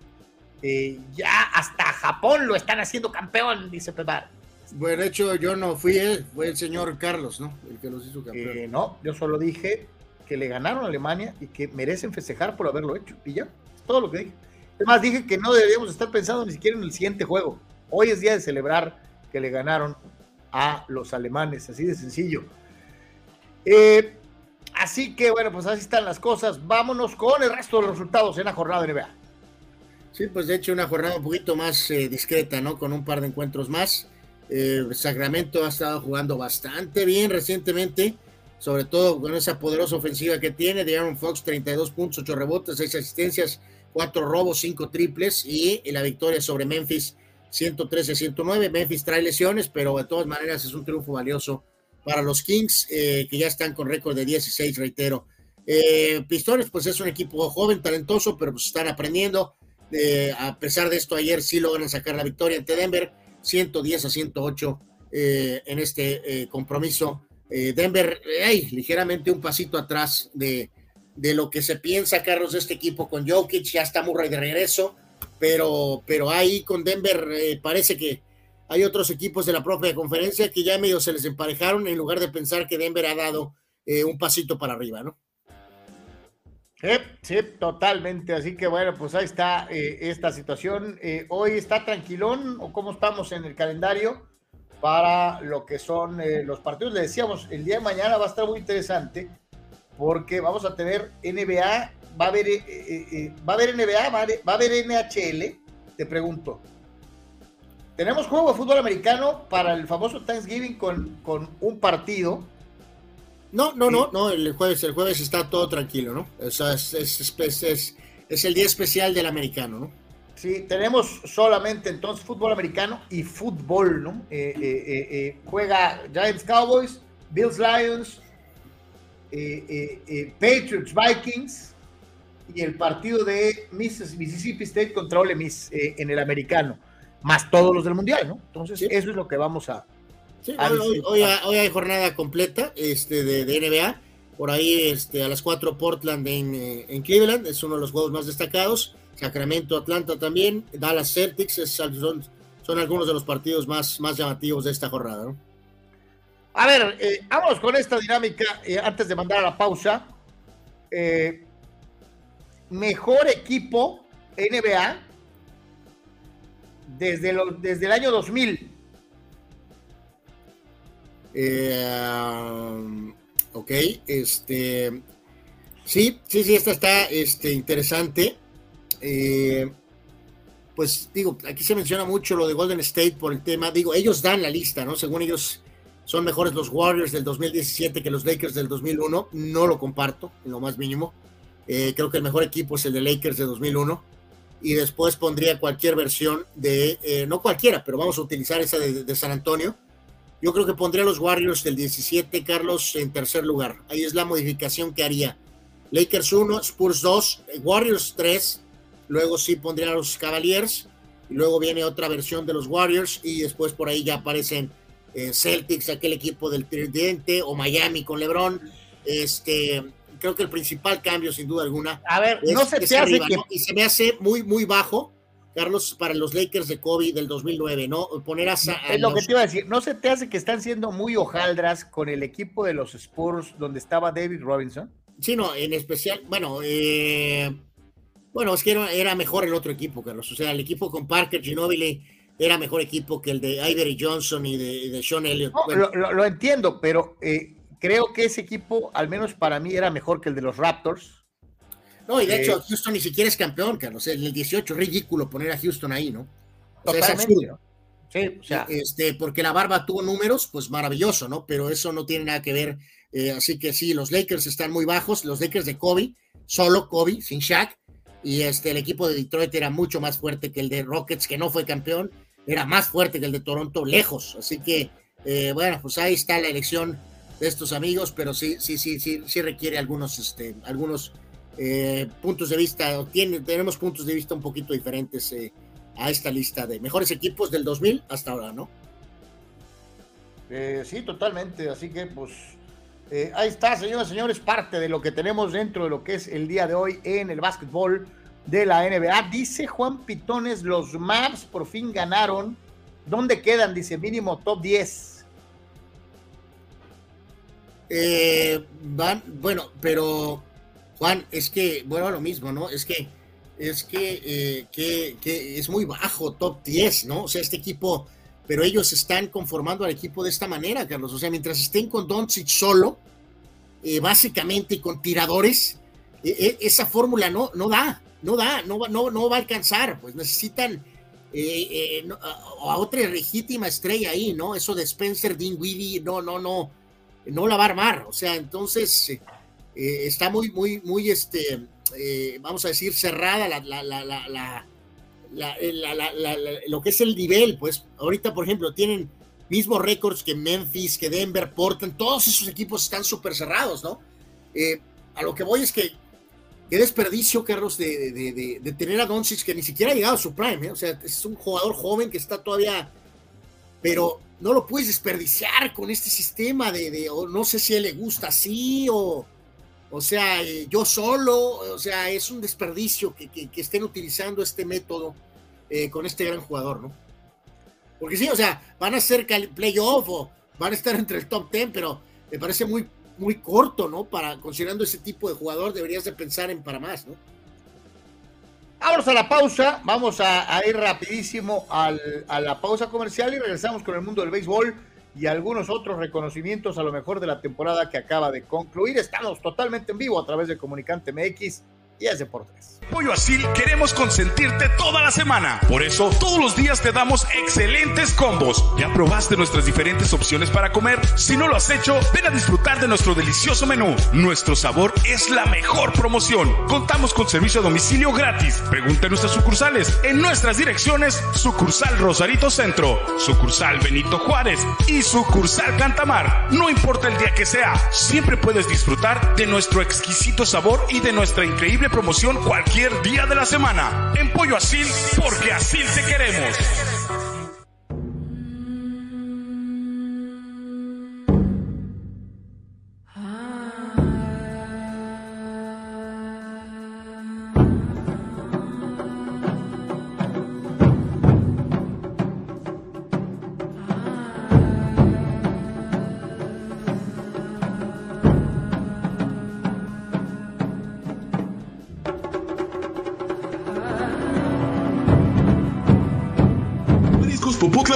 Ya hasta Japón lo están haciendo campeón, dice Pepar. Bueno, de hecho, yo no fui él, fue el señor Carlos, ¿no? El que los hizo campeón. No, yo solo dije que le ganaron a Alemania y que merecen festejar por haberlo hecho. Y ya, es todo lo que dije. Además, dije que no deberíamos estar pensando ni siquiera en el siguiente juego. Hoy es día de celebrar que le ganaron a los alemanes, así de sencillo. Eh, así que bueno, pues así están las cosas. Vámonos con el resto de los resultados en la jornada de NBA. Sí, pues de hecho una jornada un poquito más eh, discreta, ¿no? Con un par de encuentros más. Eh, Sacramento ha estado jugando bastante bien recientemente, sobre todo con esa poderosa ofensiva que tiene. De Aaron Fox, 32 puntos, 8 rebotes, 6 asistencias, 4 robos, 5 triples y la victoria sobre Memphis 113-109. Memphis trae lesiones, pero de todas maneras es un triunfo valioso para los Kings, eh, que ya están con récord de 16, reitero. Eh, Pistones, pues es un equipo joven, talentoso, pero pues están aprendiendo. Eh, a pesar de esto, ayer sí logran sacar la victoria ante Denver, 110 a 108 en este compromiso. Denver, ligeramente un pasito atrás de, de lo que se piensa, Carlos, de este equipo con Jokic, ya está Murray de regreso pero, pero ahí con Denver eh, parece que hay otros equipos de la propia conferencia que ya medio se les emparejaron en lugar de pensar que Denver ha dado eh, un pasito para arriba, ¿no? Sí, sí, totalmente. Así que bueno, pues ahí está eh, esta situación. hoy está tranquilón o cómo estamos en el calendario para lo que son los partidos. Le decíamos, el día de mañana va a estar muy interesante porque vamos a tener NBA va a haber, eh, eh, eh, va a haber NBA, va a haber, NHL, te pregunto. Tenemos juego de fútbol americano para el famoso Thanksgiving con, con un partido. No, no, no, no, el jueves, el jueves está todo tranquilo, ¿no? es, es, es, el día especial del americano, ¿no? Sí, tenemos solamente entonces fútbol americano y fútbol, ¿no? juega Giants Cowboys, Bills Lions, Patriots Vikings, y el partido de Mississippi State contra Ole Miss eh, en el americano, más todos los del mundial, ¿no? Entonces, eso es lo que vamos a. hoy, hay jornada completa este, de, NBA. Por ahí este, a las 4 Portland eh, en, Cleveland, es uno de los juegos más destacados. Sacramento, Atlanta también. Dallas Celtics son, son algunos de los partidos más, más llamativos de esta jornada. ¿no? A ver, eh, vamos con esta dinámica antes de mandar a la pausa. Eh, mejor equipo NBA desde, desde el año 2000. Eh, ok, este. Sí, sí, sí, esta está este, interesante. Eh, pues digo, aquí se menciona mucho lo de Golden State por el tema. Digo, ellos dan la lista, ¿no? Según ellos son mejores los Warriors del 2017 que los Lakers del 2001. No lo comparto, en lo más mínimo. Eh, creo que el mejor equipo es el de Lakers de 2001. Y después pondría cualquier versión de, eh, no cualquiera, pero vamos a utilizar esa de, San Antonio. Yo creo que pondría a los Warriors del 17, Carlos, en tercer lugar. Ahí es la modificación que haría. Lakers 1, Spurs 2, Warriors 3. Luego sí pondría a los Cavaliers. Luego viene otra versión de los Warriors. Y después por ahí ya aparecen eh, Celtics, aquel equipo del Tridente, o Miami con LeBron. Este, creo que el principal cambio, sin duda alguna. A ver, no se te hace que. Y se me hace muy, muy bajo, Carlos, para los Lakers de Kobe del 2009, ¿no? Poner a. es lo que te iba a decir. ¿No se te hace que están siendo muy hojaldras con el equipo de los Spurs donde estaba David Robinson? Sí, no, en especial, bueno, eh, bueno, es que era, mejor el otro equipo, Carlos. O sea, el equipo con Parker, Ginobili era mejor equipo que el de Ivory Johnson y de, Sean Elliott. lo, entiendo, pero eh, creo que ese equipo, al menos para mí, era mejor que el de los Raptors. No, y de hecho, eh, Houston ni siquiera es campeón, Carlos. En el 18 es ridículo poner a Houston ahí, ¿no? O sea, es Sí, o sea. Este, porque la barba tuvo números, pues maravilloso, ¿no? Pero eso no tiene nada que ver. Eh, así que sí, los Lakers están muy bajos, los Lakers de Kobe, solo Kobe, sin Shaq. Y este, el equipo de Detroit era mucho más fuerte que el de Rockets, que no fue campeón, era más fuerte que el de Toronto, lejos. Así que, eh, bueno, pues ahí está la elección de estos amigos, pero sí, sí, sí, sí, sí requiere algunos, este, algunos eh, puntos de vista, tiene, tenemos puntos de vista un poquito diferentes eh, a esta lista de mejores equipos del 2000 hasta ahora, ¿no? Eh, sí, totalmente, así que pues ahí está, señoras y señores, parte de lo que tenemos dentro de lo que es el día de hoy en el básquetbol de la NBA. Dice Juan Pitones, los Mavs por fin ganaron. ¿Dónde quedan? Dice mínimo top 10. Eh, van, bueno, pero Juan, es que, bueno, lo mismo, ¿no? Es que, es que, eh, que, es muy bajo, top 10, ¿no? O sea, este equipo pero ellos están conformando al equipo de esta manera, Carlos. O sea, mientras estén con Doncic solo, eh, básicamente con tiradores, eh, eh, esa fórmula no, no da, no da, no, no, no va a alcanzar. Pues necesitan a otra legítima estrella ahí, ¿no? Eso de Spencer Dinwiddie, no, no, no, no la va a armar. O sea, entonces está muy, muy, muy, este, vamos a decir, cerrada la, la, la lo que es el nivel, pues ahorita, por ejemplo, tienen mismos récords que Memphis, que Denver, Portland, todos esos equipos están súper cerrados, ¿no? Eh, a lo que voy es que qué desperdicio, Carlos, de, de, tener a Doncic que ni siquiera ha llegado a su prime, ¿eh? o sea, es un jugador joven que está todavía, pero no lo puedes desperdiciar con este sistema de, o no sé si a él le gusta así o o sea, eh, yo solo, o sea, es un desperdicio que, que, estén utilizando este método eh, con este gran jugador, ¿no? Porque sí, o sea, van a ser playoff o van a estar entre el top 10, pero me parece muy, muy corto, ¿no? Para considerando ese tipo de jugador, deberías de pensar en para más, ¿no? Vamos a la pausa, vamos a, a ir rapidísimo al, a la pausa comercial y regresamos con el mundo del béisbol y algunos otros reconocimientos a lo mejor de la temporada que acaba de concluir. Estamos totalmente en vivo a través de Comunicante MX y es Deportes. Pollo Asil queremos consentirte toda la semana. Por eso, todos los días te damos excelentes combos. ¿Ya probaste nuestras diferentes opciones para comer? Si no lo has hecho, ven a disfrutar de nuestro delicioso menú. Nuestro sabor es la mejor promoción. Contamos con servicio a domicilio gratis. Pregunta en nuestras sucursales. En nuestras direcciones, sucursal Rosarito Centro, sucursal Benito Juárez y sucursal Cantamar. No importa el día que sea, siempre puedes disfrutar de nuestro exquisito sabor y de nuestra increíble promoción cualquier día de la semana. En Pollo Asil, porque así te queremos.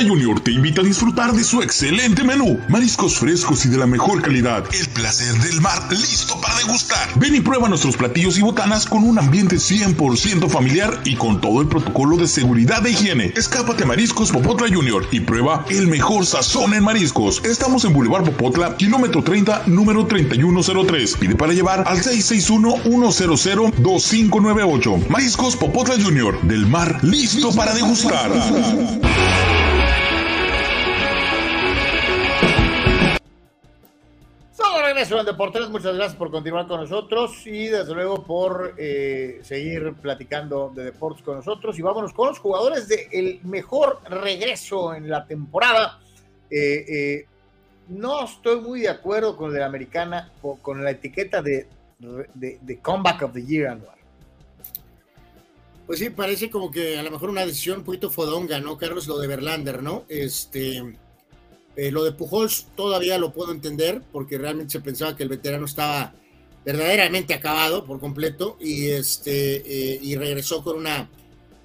Junior te invita a disfrutar de su excelente menú. Mariscos frescos y de la mejor calidad. El placer del mar listo para degustar. Ven y prueba nuestros platillos y botanas con un ambiente 100% familiar y con todo el protocolo de seguridad e higiene. Escápate a Mariscos Popotla Junior y prueba el mejor sazón en mariscos. Estamos en Boulevard Popotla, kilómetro 30, número 3103. Pide para llevar al 661-100-2598. Mariscos Popotla Junior, del mar listo para degustar. Regreso en Deportes, muchas gracias por continuar con nosotros y desde luego por eh, seguir platicando de deportes con nosotros. Y vámonos con los jugadores del mejor regreso en la temporada. Eh, eh, no estoy muy de acuerdo con la americana, con la etiqueta de, de, Comeback of the Year, Anual. Pues sí, parece como que a lo mejor una decisión un poquito fodonga, ¿no, Carlos? Lo de Verlander, ¿no? Este eh, lo de Pujols todavía lo puedo entender porque realmente se pensaba que el veterano estaba verdaderamente acabado por completo y, este, eh, y regresó con una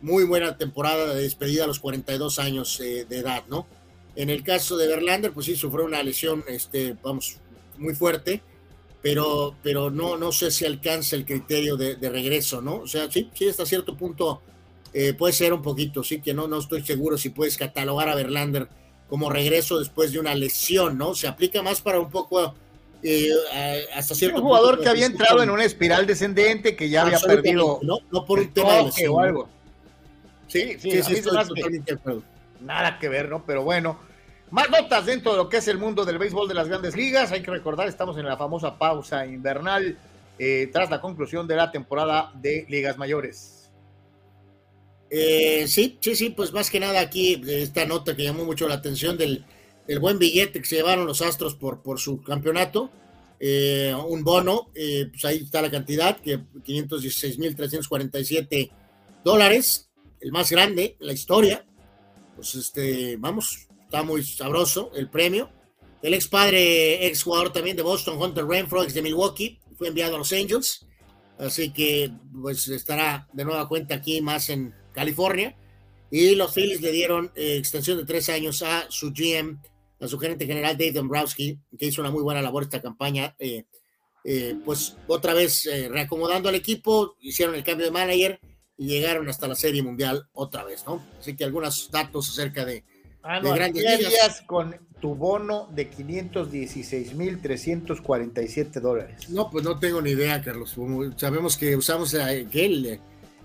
muy buena temporada de despedida a los 42 años eh, de edad, ¿no? En el caso de Verlander, pues sí, sufrió una lesión, este, vamos, muy fuerte, pero, pero no, no sé si alcanza el criterio de, regreso, ¿no? O sea, sí, sí, hasta cierto punto puede ser un poquito, sí, que no, no estoy seguro si puedes catalogar a Verlander como regreso después de una lesión, ¿no? Se aplica más para un poco eh, hasta cierto un jugador que había entrado en una espiral descendente que ya había perdido no, no por un tema de lesión, o algo. Sí, sí, sí, totalmente Nada que ver, ¿no? Pero bueno, más notas dentro de lo que es el mundo del béisbol de las grandes ligas. Hay que recordar, estamos en la famosa pausa invernal eh, tras la conclusión de la temporada de ligas mayores. Eh, sí, sí, sí, pues más que nada aquí esta nota que llamó mucho la atención del, buen billete que se llevaron los Astros por, por su campeonato. eh, un bono, eh, pues ahí está la cantidad, que 516.347 dólares, el más grande la historia. Pues este, vamos, está muy sabroso el premio. El ex padre, ex jugador también de Boston, Hunter Renfro, ex de Milwaukee, fue enviado a los Angels. Así que pues estará de nueva cuenta aquí más en California. Y los Phillies le dieron eh, extensión de tres años a su GM, a su gerente general Dave Dombrowski, que hizo una muy buena labor esta campaña. Eh, eh, pues otra vez reacomodando al equipo, hicieron el cambio de manager y llegaron hasta la Serie Mundial otra vez, ¿no? Así que algunos datos acerca de, ah, no, grandes ligas. con tu bono de 516.347 dólares? No, pues no tengo ni idea, Carlos. Sabemos que usamos la,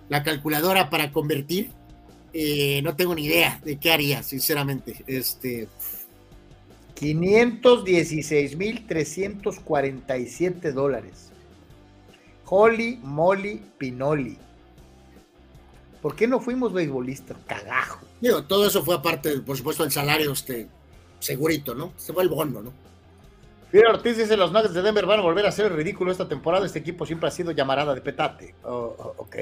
la calculadora para convertir eh, no tengo ni idea de qué haría, sinceramente. Este. 516.347 dólares. Holly Molly Pinoli. ¿Por qué no fuimos beisbolistas? Cagajo. Digo, todo eso fue aparte, por supuesto, del salario este, segurito, ¿no? Se fue el bono, ¿no? Fidel Ortiz dice: Los Nuggets de Denver van a volver a ser ridículo esta temporada. Este equipo siempre ha sido llamarada de petate. Oh, oh, ok.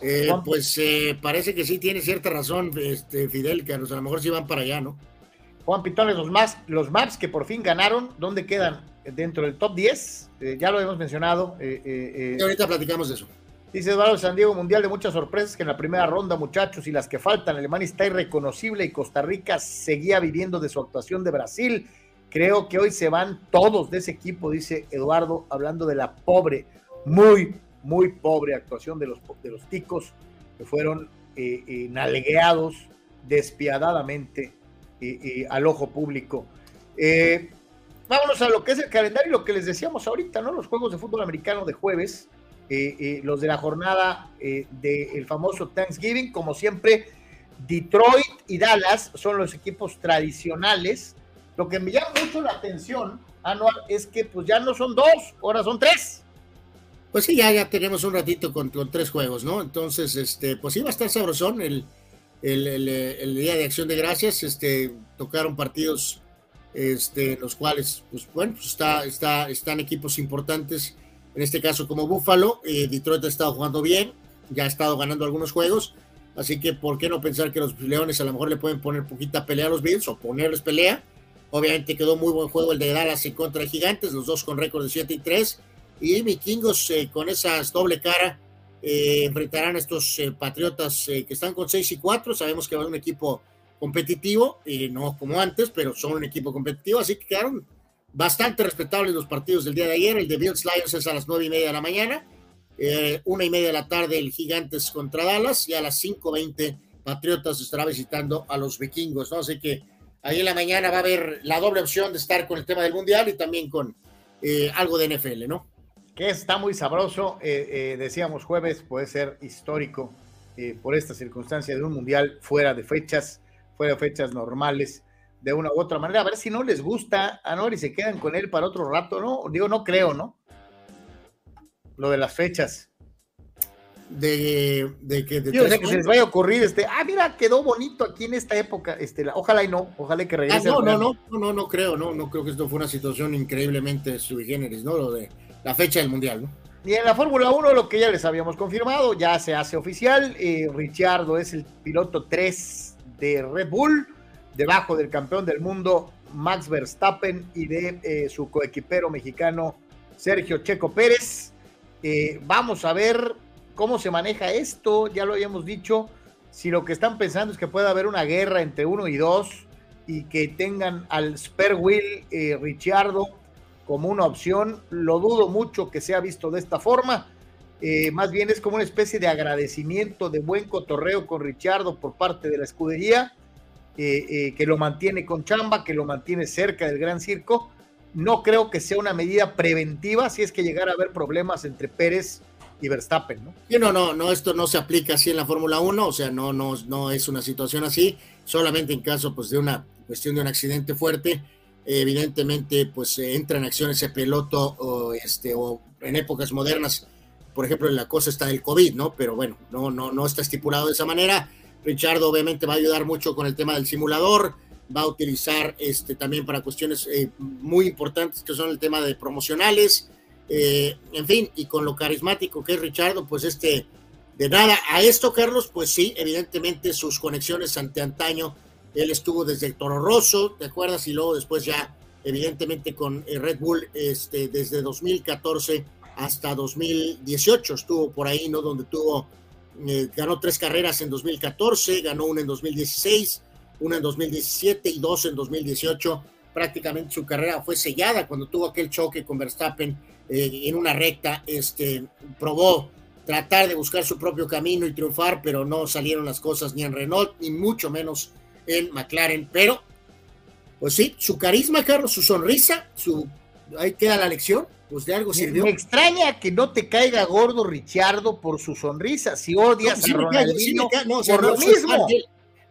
Eh, pues eh, parece que sí tiene cierta razón, este, Fidel, que a, lo mejor sí van para allá, ¿no? Juan Pitones, los, más, los Maps que por fin ganaron, ¿dónde quedan? Dentro del top 10, eh, ya lo hemos mencionado. y ahorita platicamos de eso. Dice Eduardo San Diego, Mundial de muchas sorpresas que en la primera ronda, muchachos, y las que faltan, Alemania está irreconocible y Costa Rica seguía viviendo de su actuación de Brasil. Creo que hoy se van todos de ese equipo, dice Eduardo, hablando de la pobre, muy, muy pobre actuación de los, de los ticos que fueron eh, eh nalgueados despiadadamente eh, eh, al ojo público. vámonos a lo que es el calendario y lo que les decíamos ahorita, ¿no? Los juegos de fútbol americano de jueves, los de la jornada del famoso Thanksgiving, como siempre, Detroit y Dallas son los equipos tradicionales. Lo que me llama mucho la atención, Anual, es que pues ya no son dos, ahora son tres. Pues sí, ya, ya tenemos un ratito con, tres juegos, ¿no? Entonces, este, pues sí va a estar sabrosón el, el, Día de Acción de Gracias. Este, tocaron partidos este, los cuales, pues bueno, pues está, está, están equipos importantes, en este caso como Buffalo. Eh, Detroit ha estado jugando bien, ya ha estado ganando algunos juegos. Así que, ¿por qué no pensar que los Leones a lo mejor le pueden poner poquita pelea a los Bills o ponerles pelea? Obviamente quedó muy buen juego el de Dallas en contra de Gigantes, los dos con récord de 7 y 3 y Vikingos eh, con esas doble cara eh, enfrentarán a estos eh, Patriotas que están con 6 y 4. Sabemos que va a ser un equipo competitivo, no como antes, pero son un equipo competitivo, así que quedaron bastante respetables los partidos del día de ayer. El de Bills Lions es a las 9 y media de la mañana, una y media de la tarde el Gigantes contra Dallas y a las 5.20 Patriotas estará visitando a los vikingos, ¿no? Así que ahí en la mañana va a haber la doble opción de estar con el tema del Mundial y también con algo de NFL, ¿no? que está muy sabroso. Eh, eh, decíamos jueves, puede ser histórico eh, por esta circunstancia de un mundial fuera de fechas, fuera de fechas normales, de una u otra manera. A ver si no les gusta a Nori se quedan con él para otro rato, ¿no? Digo, no creo, ¿no? Lo de las fechas. De, de que de que se les vaya a ocurrir este, ah, mira, quedó bonito aquí en esta época, este, ojalá y no, ojalá que regrese. Ah, no, no, no, no, no, creo, no, no creo que esto fue una situación increíblemente sui generis, ¿no? Lo de la fecha del Mundial, ¿no? Y en la Fórmula 1, lo que ya les habíamos confirmado, ya se hace oficial. Eh, Ricciardo es el piloto 3 de Red Bull, debajo del campeón del mundo Max Verstappen y de eh, su coequipero mexicano Sergio Checo Pérez. Eh, vamos a ver cómo se maneja esto, ya lo habíamos dicho. Si lo que están pensando es que pueda haber una guerra entre uno y dos y que tengan al spare wheel Ricciardo como una opción. Lo dudo mucho que sea visto de esta forma. Eh, más bien es como una especie de agradecimiento, de buen cotorreo con Richardo por parte de la escudería, eh, eh, que lo mantiene con chamba, que lo mantiene cerca del gran circo. No creo que sea una medida preventiva si es que llegara a haber problemas entre Pérez y Verstappen, ¿no? no, no, no, esto no se aplica así en la Fórmula 1, o sea, no, no, no es una situación así, solamente en caso pues de una cuestión de un accidente fuerte evidentemente pues entra en acción ese piloto o, este, o en épocas modernas, por ejemplo, la cosa está del COVID, ¿no? Pero bueno, no, no, no está estipulado de esa manera. Richard obviamente va a ayudar mucho con el tema del simulador, va a utilizar este, también para cuestiones eh, muy importantes que son el tema de promocionales, eh, en fin, y con lo carismático que es Richardo, pues este, de nada, a esto Carlos, pues sí, evidentemente sus conexiones ante antaño, él estuvo desde el Toro Rosso, ¿te acuerdas? Y luego después ya, evidentemente con eh, Red Bull, este, desde 2014 hasta 2018 estuvo por ahí, ¿no? Donde tuvo, ganó tres carreras en 2014, ganó una en 2016, una en 2017 y dos en 2018. Prácticamente su carrera fue sellada cuando tuvo aquel choque con Verstappen eh, en una recta. Este, probó tratar de buscar su propio camino y triunfar, pero no salieron las cosas ni en Renault, ni mucho menos en McLaren. Pero, pues sí, su carisma, Carlos, su sonrisa, su ahí queda la lección, pues de algo sirvió. Me extraña que no te caiga gordo Richardo por su sonrisa, si odias a Ronaldinho por lo mismo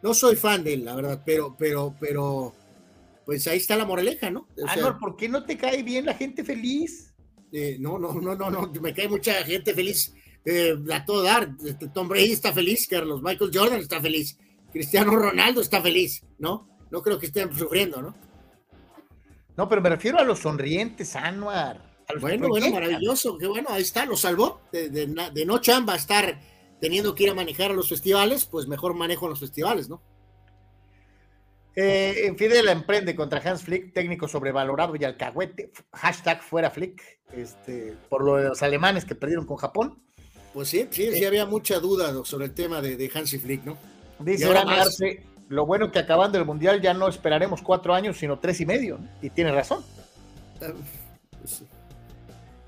no soy fan de él, la verdad, pero, pero, pero, pues ahí está la moraleja, ¿no? O ¿por qué no te cae bien la gente feliz? Eh, no, no, no, no, no, me cae mucha gente feliz eh, a todo dar. Este, Tom Brady está feliz, Carlos, Michael Jordan está feliz, Cristiano Ronaldo está feliz, ¿no? No creo que estén sufriendo, ¿no? No, pero me refiero a los sonrientes, Anuar. bueno, bueno, maravilloso, qué bueno, ahí está, lo salvó. De, de, de no chamba estar teniendo que ir a manejar a los festivales, pues mejor manejo los festivales, ¿no? Eh, en Fidel emprende contra Hans Flick, técnico sobrevalorado y alcahuete, hashtag fuera Flick, este, por lo de los alemanes que perdieron con Japón. Pues sí, sí, sí había mucha duda sobre el tema de, de Hansi Flick, ¿no? Dice ahora Arce, lo bueno que acabando el Mundial ya no esperaremos cuatro años, sino tres y medio, y tiene razón. Uh, pues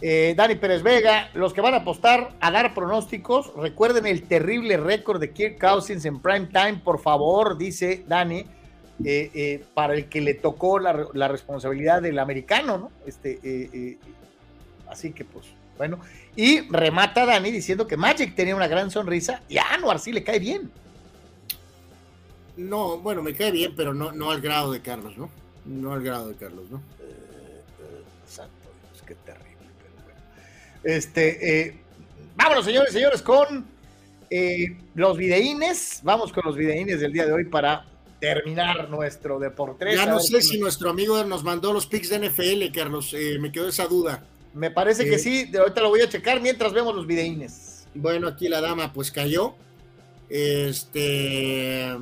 eh, Dani Pérez Vega, los que van a apostar a dar pronósticos, recuerden el terrible récord de Kirk Cousins en prime time, por favor, dice Dani, eh, eh, para el que le tocó la, responsabilidad del americano, ¿no? Este, así que pues, bueno. Y remata Dani diciendo que Magic tenía una gran sonrisa y a Anuar sí le cae bien. No, bueno, me cae bien, pero no, no al grado de Carlos, ¿no? No al grado de Carlos, ¿no? santo Dios, qué terrible. Este, eh, vámonos, señores, señores, con eh, los videínes. Vamos con los videínes del día de hoy para terminar nuestro deporte. Ya no sé si nuestro amigo nos mandó los pics de NFL, Carlos. Eh, me quedó esa duda. Me parece que sí. De ahorita lo voy a checar mientras vemos los videínes. Bueno, aquí la dama pues cayó. Este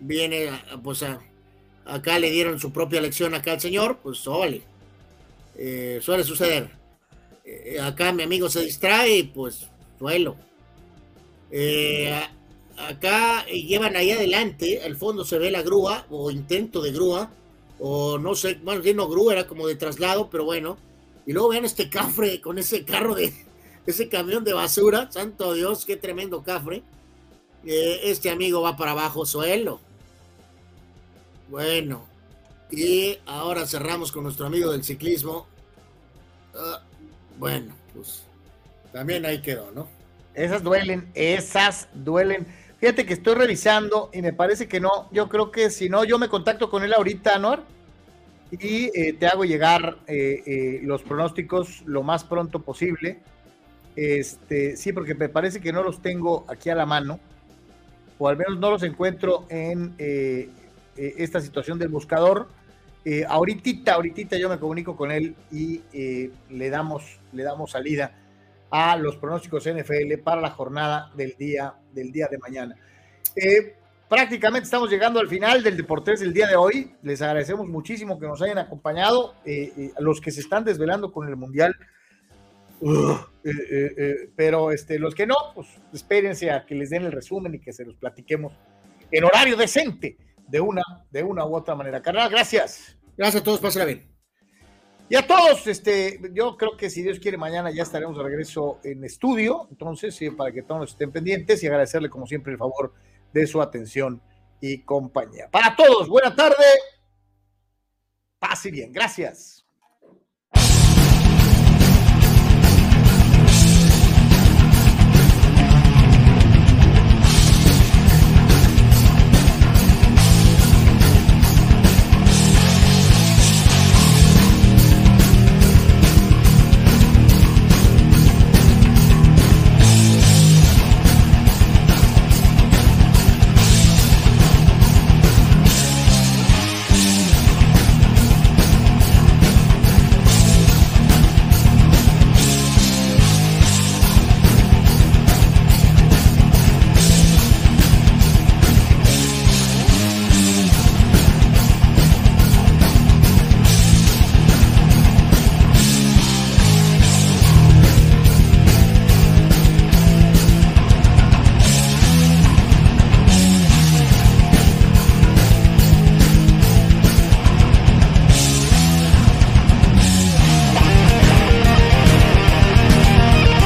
viene, pues acá le dieron su propia lección acá al señor, pues vale suele suceder. Eh, acá mi amigo se distrae, pues suelo. Eh, acá llevan ahí adelante, al fondo se ve la grúa o intento de grúa, o no sé, bueno, no grúa, era como de traslado, pero bueno. Y luego vean este cafre con ese carro de, (laughs) ese camión de basura, santo Dios, qué tremendo cafre. Eh, este amigo va para abajo, suelo. Bueno, y ahora cerramos con nuestro amigo del ciclismo. Ah, bueno, pues también ahí quedó, ¿no? Esas duelen, esas duelen. Fíjate que estoy revisando y me parece que no. Yo creo que si no, yo me contacto con él ahorita, Anuar, y eh, te hago llegar eh, eh, los pronósticos lo más pronto posible. Este, sí, porque me parece que no los tengo aquí a la mano, o al menos no los encuentro en esta situación del buscador ahorita, ahorita yo me comunico con él y le, damos, le damos salida a los pronósticos NFL para la jornada del día, del día de mañana. Eh, prácticamente estamos llegando al final del Deportes del día de hoy. Les agradecemos muchísimo que nos hayan acompañado. a los que se están desvelando con el Mundial. pero este, los que no, pues espérense a que les den el resumen y que se los platiquemos en horario decente de una, de una u otra manera. Carnal, gracias. Gracias a todos, pásenla bien. Y a todos, este, yo creo que si Dios quiere, mañana ya estaremos de regreso en estudio. Entonces, para que todos estén pendientes y agradecerle, como siempre, el favor de su atención y compañía. Para todos, buena tarde. Pase bien, gracias.